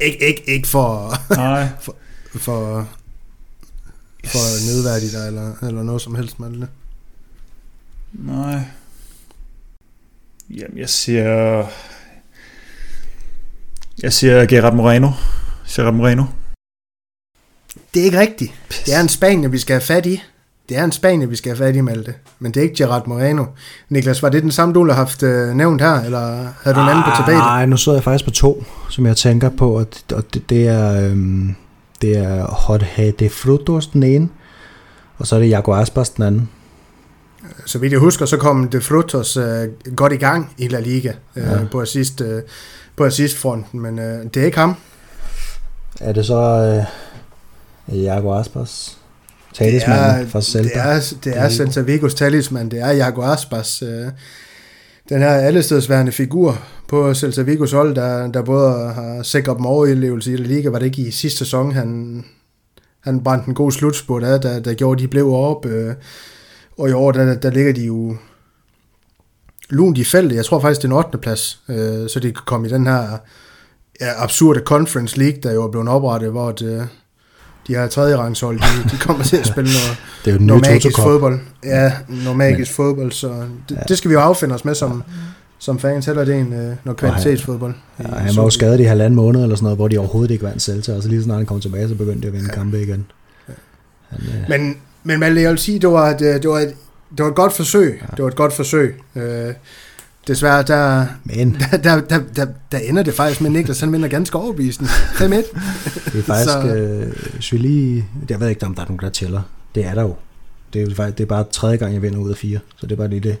Ik, ikke, ikke for, Nej. for, for nedværdigt dig, eller, eller noget som helst, Malte. Nej. Jamen, jeg siger... Jeg siger Gerard Moreno. Gerard Moreno. Det er ikke rigtigt. Det er en Spanier, vi skal have fat i. Det er en Spanier, vi skal have fat i, Malte. Men det er ikke Gerard Moreno. Niklas, var det den samme, du har haft øh, nævnt her, eller havde du en anden på tapetet? Nej, nu sidder jeg faktisk på to, som jeg tænker på, og det, og det, det er, øhm, det er Jorge de Frutos den ene, og så er det Jago Aspas den anden. Så vidt jeg husker, så kom De Frutos øh, godt i gang i La Liga øh, Ja. på assist, øh, på assistfronten, men øh, det er ikke ham. Er det så øh, Jago Aspas? Talismanden fra Celta? det er, det er Celta Vigos talisman, det er Jago Aspas, øh, den her allestedsværende figur på Celta Vigos hold, der, der både har sikret dem overlevelse i La Liga, var det ikke i sidste sæson, han, han brændte en god slutspurt af, der, der gjorde, de blev op, øh, og i år, der, der ligger de jo lunt i feltet, jeg tror faktisk, det er en 8. plads, øh, så de kan komme i den her ja, absurde Conference League, der jo er blevet oprettet, hvor det, de her tredje rangshold, de, de kommer til at spille noget, Det er jo noget magisk fodbold. Ja, noget magisk fodbold, så det, Ja. det skal vi jo affinde os med som, som fans. Heller det en, øh, noget kvalitetsfodbold. Ja, han var jo skadet i halvanden måned eller sådan noget, hvor de overhovedet ikke vandt Celta, og så lige så snart han kom tilbage, så begyndte de at vinde Ja. kampe igen. Han, øh, Men, men Malte, jeg vil sige, det var et, øh, det var et, det var et godt forsøg. Det var et godt forsøg. Øh, desværre, der, men der, der, der, der, der ender det faktisk med Niklas, han vinder ganske overbevisende. 5-1. det er faktisk, Så- øh, lige, jeg ved ikke, om der er nogen, der tæller. Det er der jo. Det er, jo faktisk, det er bare tredje gang, jeg vinder ud af fire, så det er bare lige det,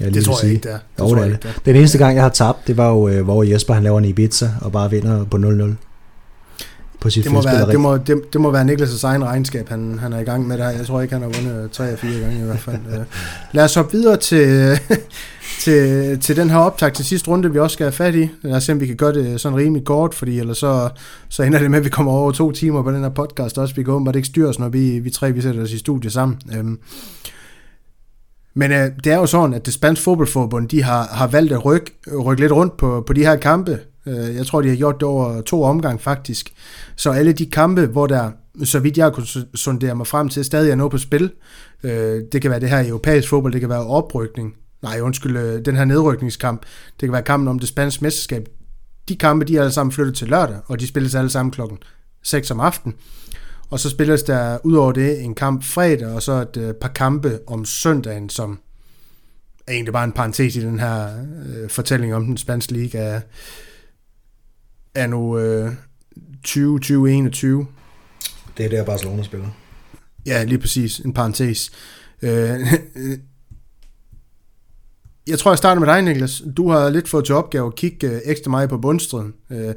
jeg lige Det tror jeg sige. ikke, det er. Jo, tror det er jeg det. ikke, Den eneste gang, jeg har tabt, det var jo, øh, hvor Jesper han laver en Ibiza, og bare vinder på 0-0. På sit Det må, være, det, må, det, det må være Niklas' egen regnskab, han, han er i gang med der. Jeg tror ikke, han har vundet tre eller fire gange i hvert fald. Øh, Lad os hoppe videre til, til, til den her optag til sidste runde, vi også skal have fat i. Lad os se, om vi kan gøre det sådan rimelig kort, fordi ellers så, så ender det med, at vi kommer over to timer på den her podcast også. Vi kan åbenbart ikke styre os, når vi, vi tre vi sætter os i studie sammen. Øhm, men øh, det er jo sådan, at det spanske fodboldforbund, de har, har valgt at rykke, rykke lidt rundt på, på de her kampe. Øh, jeg tror, de har gjort det over to omgang faktisk. Så alle de kampe, hvor der, så vidt jeg kunne sondere mig frem til, stadig er noget på spil. Øh, det kan være det her europæisk fodbold, det kan være oprykning. Nej, undskyld, øh, den her nedrykningskamp. Det kan være kampen om det spanske mesterskab. De kampe, de er alle sammen flyttet til lørdag, og de spilles alle sammen klokken 6 om aftenen. Og så spilles der ud over det en kamp fredag, og så et øh, par kampe om søndagen, som er egentlig bare en parentes i den her øh, fortælling om den spanske liga er, nu øh, 20-21. Det er der, Barcelona spiller. Ja, lige præcis. En parentes. Øh, jeg tror, jeg starter med dig, Niklas. Du har lidt fået til opgave at kigge øh, ekstra meget på bundstriden. Øh,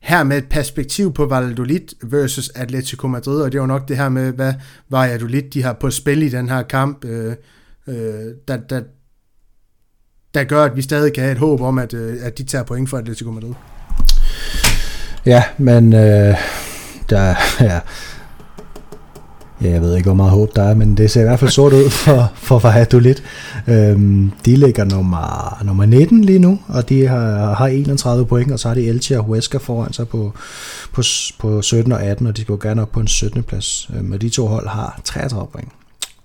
her med et perspektiv på Valladolid versus Atletico Madrid, og det var nok det her med, hvad Valladolid de har på spil i den her kamp, øh, øh, der, der, der gør, at vi stadig kan have et håb om, at, øh, at de tager point for Atletico Madrid. Ja, men øh, der, ja, Ja, jeg ved ikke, hvor meget håb der er, men det ser i hvert fald sort ud for, for Valladolid. Øhm, de ligger nummer, nummer 19 lige nu, og de har, har 31 point, og så har de Elche og Huesca foran sig på, på, på 17 og 18, og de skal jo gerne op på en 17. plads. Øhm, og de to hold har 33 point.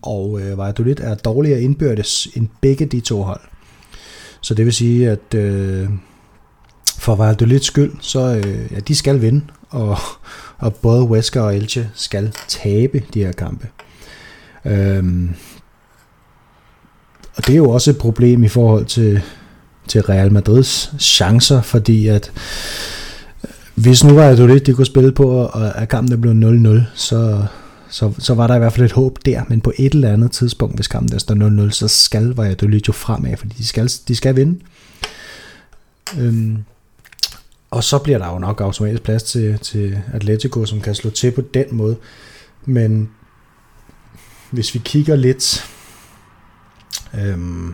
Og øh, Valladolid er dårligere indbyrdes end begge de to hold. Så det vil sige, at øh, for lidt skyld, så øh, ja, de skal vinde, og, og både Wesker og Elche skal tabe de her kampe. Øhm, og det er jo også et problem i forhold til, til Real Madrids chancer, fordi at øh, hvis nu var det lidt, de kunne spille på, og at kampen blev 0-0, så, så, så var der i hvert fald et håb der, men på et eller andet tidspunkt, hvis kampen der står 0-0, så skal Valladolid jo fremad, fordi de skal, de skal vinde. Øhm, og så bliver der jo nok automatisk plads til, til Atletico, som kan slå til på den måde. Men hvis vi kigger lidt øhm,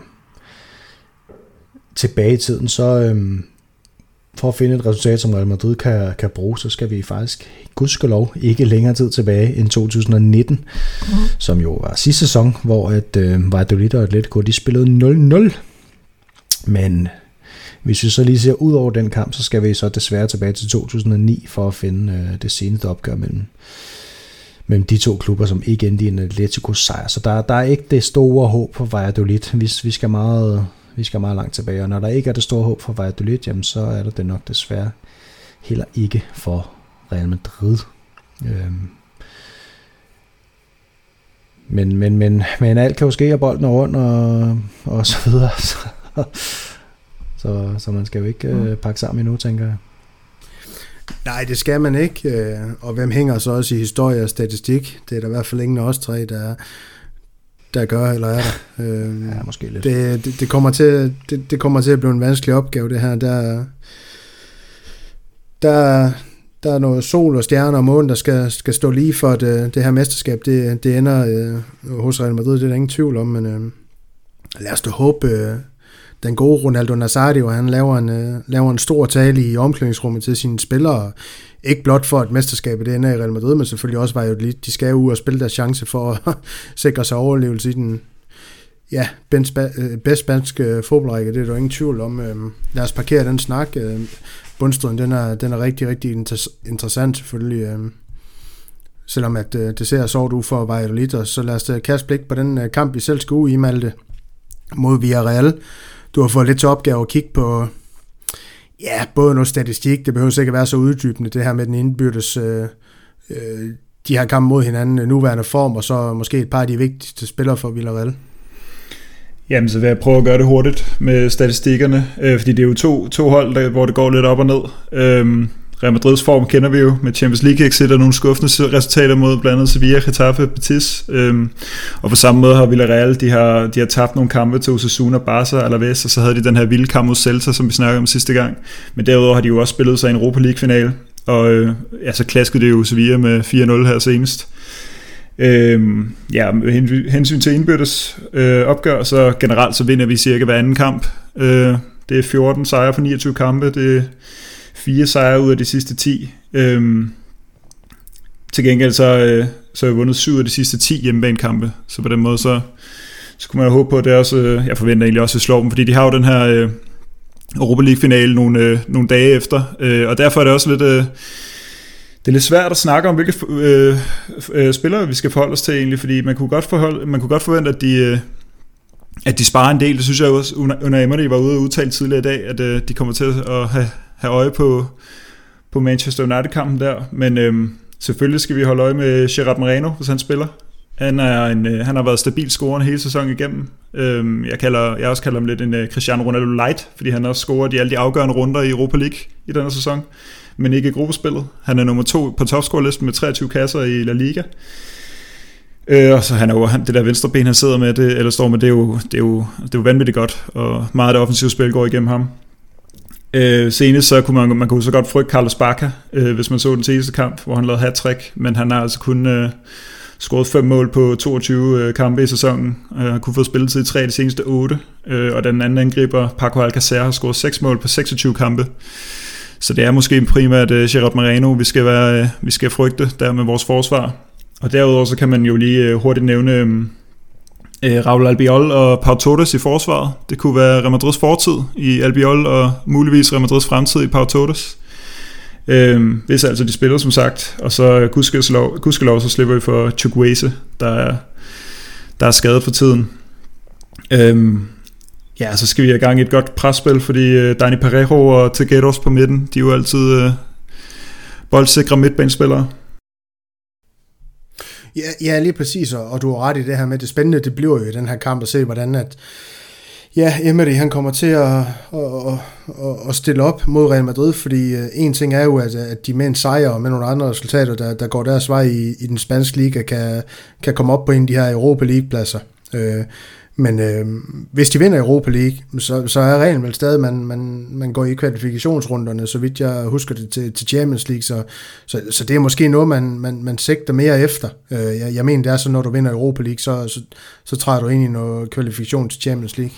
tilbage i tiden, så øhm, for at finde et resultat, som Real Madrid kan, kan bruge, så skal vi faktisk, gudskelov, ikke længere tid tilbage end 2019, mm. som jo var sidste sæson, hvor at, øh, Valladolid og Atletico, de spillede 0-0. Men hvis vi så lige ser ud over den kamp, så skal vi så desværre tilbage til 2009 for at finde øh, det seneste opgør mellem, mellem de to klubber, som ikke endte i en Atletico sejr. Så der, der er ikke det store håb for Valladolid. Vi, vi, skal meget, vi skal meget langt tilbage, og når der ikke er det store håb for Valladolid, jamen så er der det nok desværre heller ikke for Real Madrid. Øhm. Men, men, men, men alt kan jo ske, og bolden er rundt, og, og så videre. Så, så, så man skal jo ikke øh, pakke sammen endnu, tænker jeg. Nej, det skal man ikke. Øh, og hvem hænger så også i historie og statistik? Det er der i hvert fald ingen af os tre, der, der gør, eller er der. Øh, ja, måske lidt. Det, det, det, kommer til, det, det kommer til at blive en vanskelig opgave, det her. Der, der, der er noget sol og stjerner og måne, der skal, skal stå lige for, at det, det her mesterskab, det, det ender øh, hos Real Madrid, det er der ingen tvivl om, men øh, lad os da håbe, øh, den gode Ronaldo Nazario, han laver en, øh, laver en stor tale i omklædningsrummet til sine spillere, ikke blot for at mesterskabet det ender i Real Madrid, men selvfølgelig også var jo lidt, de skal ud og spille deres chance for at sikre sig overlevelse i den ja, øh, bedst, spanske fodboldrække, det er der ingen tvivl om. Øhm, lad os parkere den snak. Øh, bundstriden, den er, den er rigtig, rigtig interessant selvfølgelig. Øhm. Selvom at øh, det ser så ud for Valladolid, så lad os øh, kaste blik på den kamp, vi selv skal ud i, Malte, mod Villarreal du har fået lidt til opgave at kigge på, ja, både noget statistik, det behøver sikkert være så uddybende, det her med den indbyrdes, øh, øh, de her kampe mod hinanden øh, nuværende form, og så måske et par af de vigtigste spillere for Villarreal. Jamen, så vil jeg prøve at gøre det hurtigt med statistikkerne, øh, fordi det er jo to, to hold, der, hvor det går lidt op og ned. Øh, Real Madrids form kender vi jo med Champions League exit og nogle skuffende resultater mod blandt andet Sevilla, Getafe, Betis. Øhm, og på samme måde har Villarreal, de har, de har tabt nogle kampe til Osasuna, Barca Alaves, og så havde de den her vilde kamp mod Celta, som vi snakkede om sidste gang. Men derudover har de jo også spillet sig i en Europa League-finale, og øh, ja, så klaskede det jo Sevilla med 4-0 her senest. Øhm, ja, med hensyn til indbyrdes øh, opgør, så generelt så vinder vi cirka hver anden kamp. Øh, det er 14 sejre på 29 kampe, det fire sejre ud af de sidste 10. Øhm, til gengæld så, øh, så har vi vundet syv af de sidste 10 hjemmebanekampe, så på den måde så, så kunne man jo håbe på, at det også, øh, jeg forventer egentlig også at slå dem, fordi de har jo den her øh, Europa League-finale nogle, øh, nogle dage efter, øh, og derfor er det også lidt... Øh, det er lidt svært at snakke om, hvilke øh, øh, spillere vi skal forholde os til egentlig, fordi man kunne godt, forholde, man kunne godt forvente, at de, øh, at de sparer en del. Det synes jeg også, under Emery var ude og udtale tidligere i dag, at øh, de kommer til at have, have øje på, på Manchester United-kampen der. Men øhm, selvfølgelig skal vi holde øje med Gerard Moreno, hvis han spiller. Han, er en, øh, han har været stabil scorer hele sæsonen igennem. Øhm, jeg, kalder, jeg også kalder ham lidt en øh, Cristiano Ronaldo light, fordi han også scoret i alle de afgørende runder i Europa League i denne sæson, men ikke i gruppespillet. Han er nummer to på topscorelisten med 23 kasser i La Liga. Øh, og så han er jo, han, det der venstre ben, han sidder med, det, eller står med, det er, jo, det, er jo, det er jo vanvittigt godt, og meget af det offensive spil går igennem ham. Øh, senest så kunne man, man kunne så godt frygte Carlos Barca, øh, hvis man så den seneste kamp, hvor han lavede hat men han har altså kun øh, scoret fem mål på 22 øh, kampe i sæsonen. Øh, han kunne få spilletid i tre af de seneste otte, øh, og den anden angriber, Paco Alcacer, har scoret seks mål på 26 kampe. Så det er måske primært øh, Gerard Moreno, vi skal, være, øh, vi skal frygte der med vores forsvar. Og derudover så kan man jo lige øh, hurtigt nævne Øh, øh, Raul Albiol og Pau Torres i forsvaret. Det kunne være Real Madrids fortid i Albiol og muligvis Real Madrids fremtid i Pau Torres. Øh, hvis altså de spiller som sagt. Og så gudskelov, gudskelov så slipper vi for Chukwese, der er, der er skadet for tiden. Øh, Ja, så skal vi have gang i et godt presspil, fordi øh, Dani Parejo og Tegedos på midten, de er jo altid øh, boldsikre midtbanespillere. Ja, ja, lige præcis, og du har ret i det her med, det spændende, det bliver jo i den her kamp at se, hvordan at, ja, Emery han kommer til at, at, at, at stille op mod Real Madrid, fordi øh, en ting er jo, at, at de med en sejr og med nogle andre resultater, der, der går deres vej i, i den spanske liga, kan, kan komme op på en af de her Europa League-pladser. Øh, men øh, hvis de vinder Europa League, så, så er reglen vel stadig, at man, man, man går i kvalifikationsrunderne, så vidt jeg husker det, til, til Champions League. Så, så, så det er måske noget, man, man, man sigter mere efter. Øh, jeg, jeg mener, det er så, når du vinder Europa League, så, så, så træder du ind i noget kvalifikation til Champions League.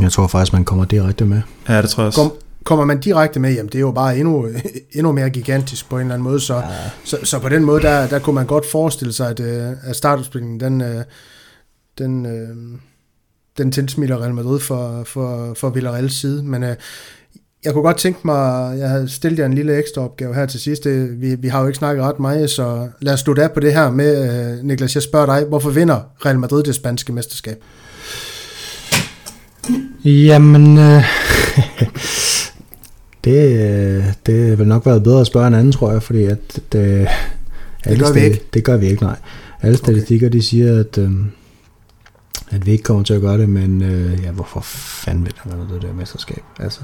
Jeg tror faktisk, man kommer direkte med. Ja, det tror jeg også. Kom, kommer man direkte med, jamen det er jo bare endnu, endnu mere gigantisk på en eller anden måde. Så, ja. så, så på den måde, der, der kunne man godt forestille sig, at, øh, at startopspillingen, den, øh, den, den tilsmiler Real Madrid for, for, for Villarreals side, men øh, jeg kunne godt tænke mig, jeg havde stillet jer en lille ekstra opgave her til sidst. Det, vi, vi har jo ikke snakket ret meget, så lad os slutte af på det her med, øh, Niklas, jeg spørger dig, hvorfor vinder Real Madrid det spanske mesterskab? Jamen, øh, det, det vil nok være bedre at spørge en anden, tror jeg, fordi at det, det gør vi ikke. Det gør vi ikke, nej. Alle statistikker, okay. de siger, at... Øh, at vi ikke kommer til at gøre det, men øh, ja, hvorfor fanden vil man det der mesterskab? Altså.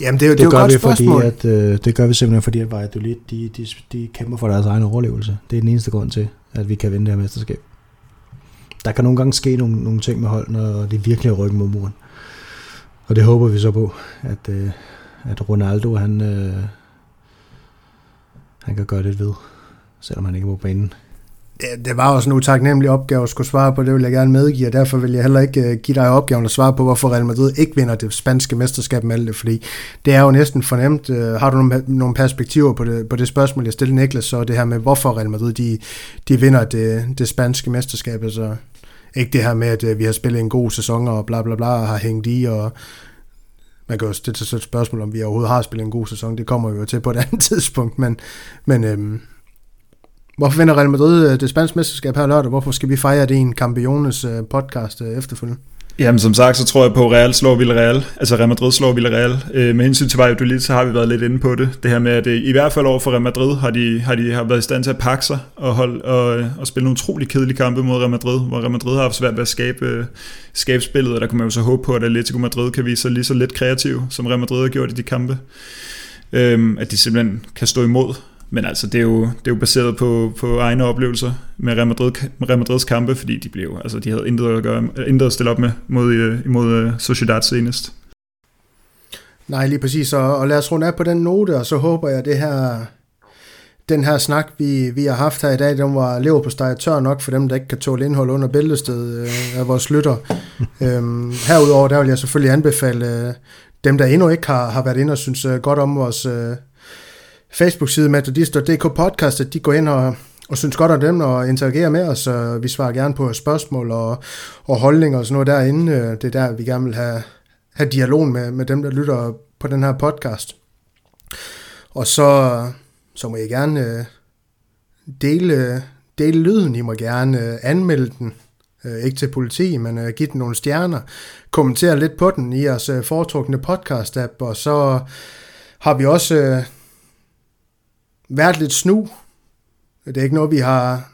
Jamen, det er jo, det, det er jo gør godt vi, spørgsmål. Fordi, at, øh, det gør vi simpelthen, fordi at Valladolid, de, de, de kæmper for deres egen overlevelse. Det er den eneste grund til, at vi kan vinde det her mesterskab. Der kan nogle gange ske nogle, nogle ting med hold, når det virkelig er ryggen mod muren. Og det håber vi så på, at, øh, at Ronaldo, han, øh, han kan gøre det ved, selvom han ikke er på banen det, det var også en utaknemmelig opgave at skulle svare på, det vil jeg gerne medgive, og derfor vil jeg heller ikke øh, give dig opgaven at svare på, hvorfor Real Madrid ikke vinder det spanske mesterskab med alt det, fordi det er jo næsten fornemt. Øh, har du nogle, nogle perspektiver på det, på det spørgsmål, jeg stillede Niklas, så det her med, hvorfor Real Madrid de, de vinder det, det spanske mesterskab, altså ikke det her med, at øh, vi har spillet en god sæson og bla bla bla, og har hængt i, og man kan jo stille sig et spørgsmål, om vi overhovedet har spillet en god sæson, det kommer vi jo til på et andet tidspunkt, men, men øhm, Hvorfor vinder Real Madrid øh, det spanske mesterskab her lørdag? Hvorfor skal vi fejre det i en Campiones øh, podcast øh, efterfølgende? Jamen som sagt, så tror jeg på, at Real slår Villarreal. Altså Real Madrid slår Villarreal. Øh, med hensyn til Valladolid, så har vi været lidt inde på det. Det her med, at i hvert fald over for Real Madrid har de, har de har været i stand til at pakke sig og, holde, og, og spille nogle utrolig kedelige kampe mod Real Madrid, hvor Real Madrid har haft svært ved at skabe, skabe spillet, og der kan man jo så håbe på, at Atletico Madrid kan vise sig lige så lidt kreativ, som Real Madrid har gjort i de kampe. Øh, at de simpelthen kan stå imod men altså, det er jo, det er jo baseret på, på egne oplevelser med Real, Madrid, med Real Madrids kampe, fordi de blev, altså, de havde intet at, gøre, intet at stille op med mod, øh, imod uh, Sociedad senest. Nej, lige præcis. Og, og lad os runde af på den note, og så håber jeg, at det her, den her snak, vi, vi har haft her i dag, den var lever på steg tør nok for dem, der ikke kan tåle indhold under bæltestedet øh, af vores lytter. øhm, herudover, der vil jeg selvfølgelig anbefale øh, dem, der endnu ikke har, har været inde og synes øh, godt om vores, øh, Facebook-side metodister.dk podcast, at de går ind og, og synes godt om dem og interagerer med os. Og vi svarer gerne på spørgsmål og, og holdninger og sådan noget derinde. Øh, det er der, vi gerne vil have, have dialog med, med dem, der lytter på den her podcast. Og så, så må I gerne øh, dele, dele lyden. I må gerne øh, anmelde den. Ikke til politi, men give den nogle stjerner. Kommentere lidt på den i jeres foretrukne podcast-app. Og så har vi også været lidt snu. Det er ikke noget, vi har,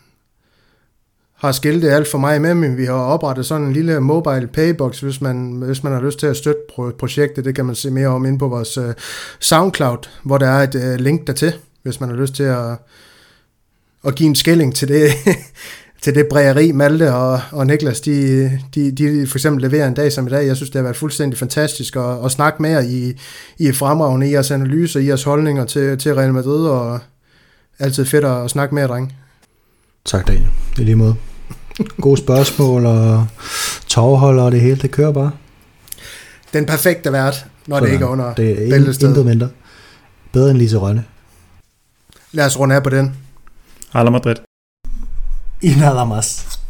har skiltet alt for meget med, men vi har oprettet sådan en lille mobile paybox, hvis man, hvis man har lyst til at støtte projektet. Det kan man se mere om inde på vores øh, SoundCloud, hvor der er et uh, link dertil, hvis man har lyst til at, at give en skilling til det, til det brægeri, Malte og, og Niklas, de, de, de for eksempel leverer en dag som i dag. Jeg synes, det har været fuldstændig fantastisk at, at snakke med jer i, i fremragende, i jeres analyser, i jeres holdninger til, til Real Madrid, og altid fedt at snakke med jer, dreng. Tak, Daniel. Det er lige måde. Gode spørgsmål og tovholder og det hele, det kører bare. Den perfekte vært, når Sådan. det ikke er under Det er intet mindre. Bedre end Lise Rønne. Lad os runde af på den. Hala Madrid. y nada más.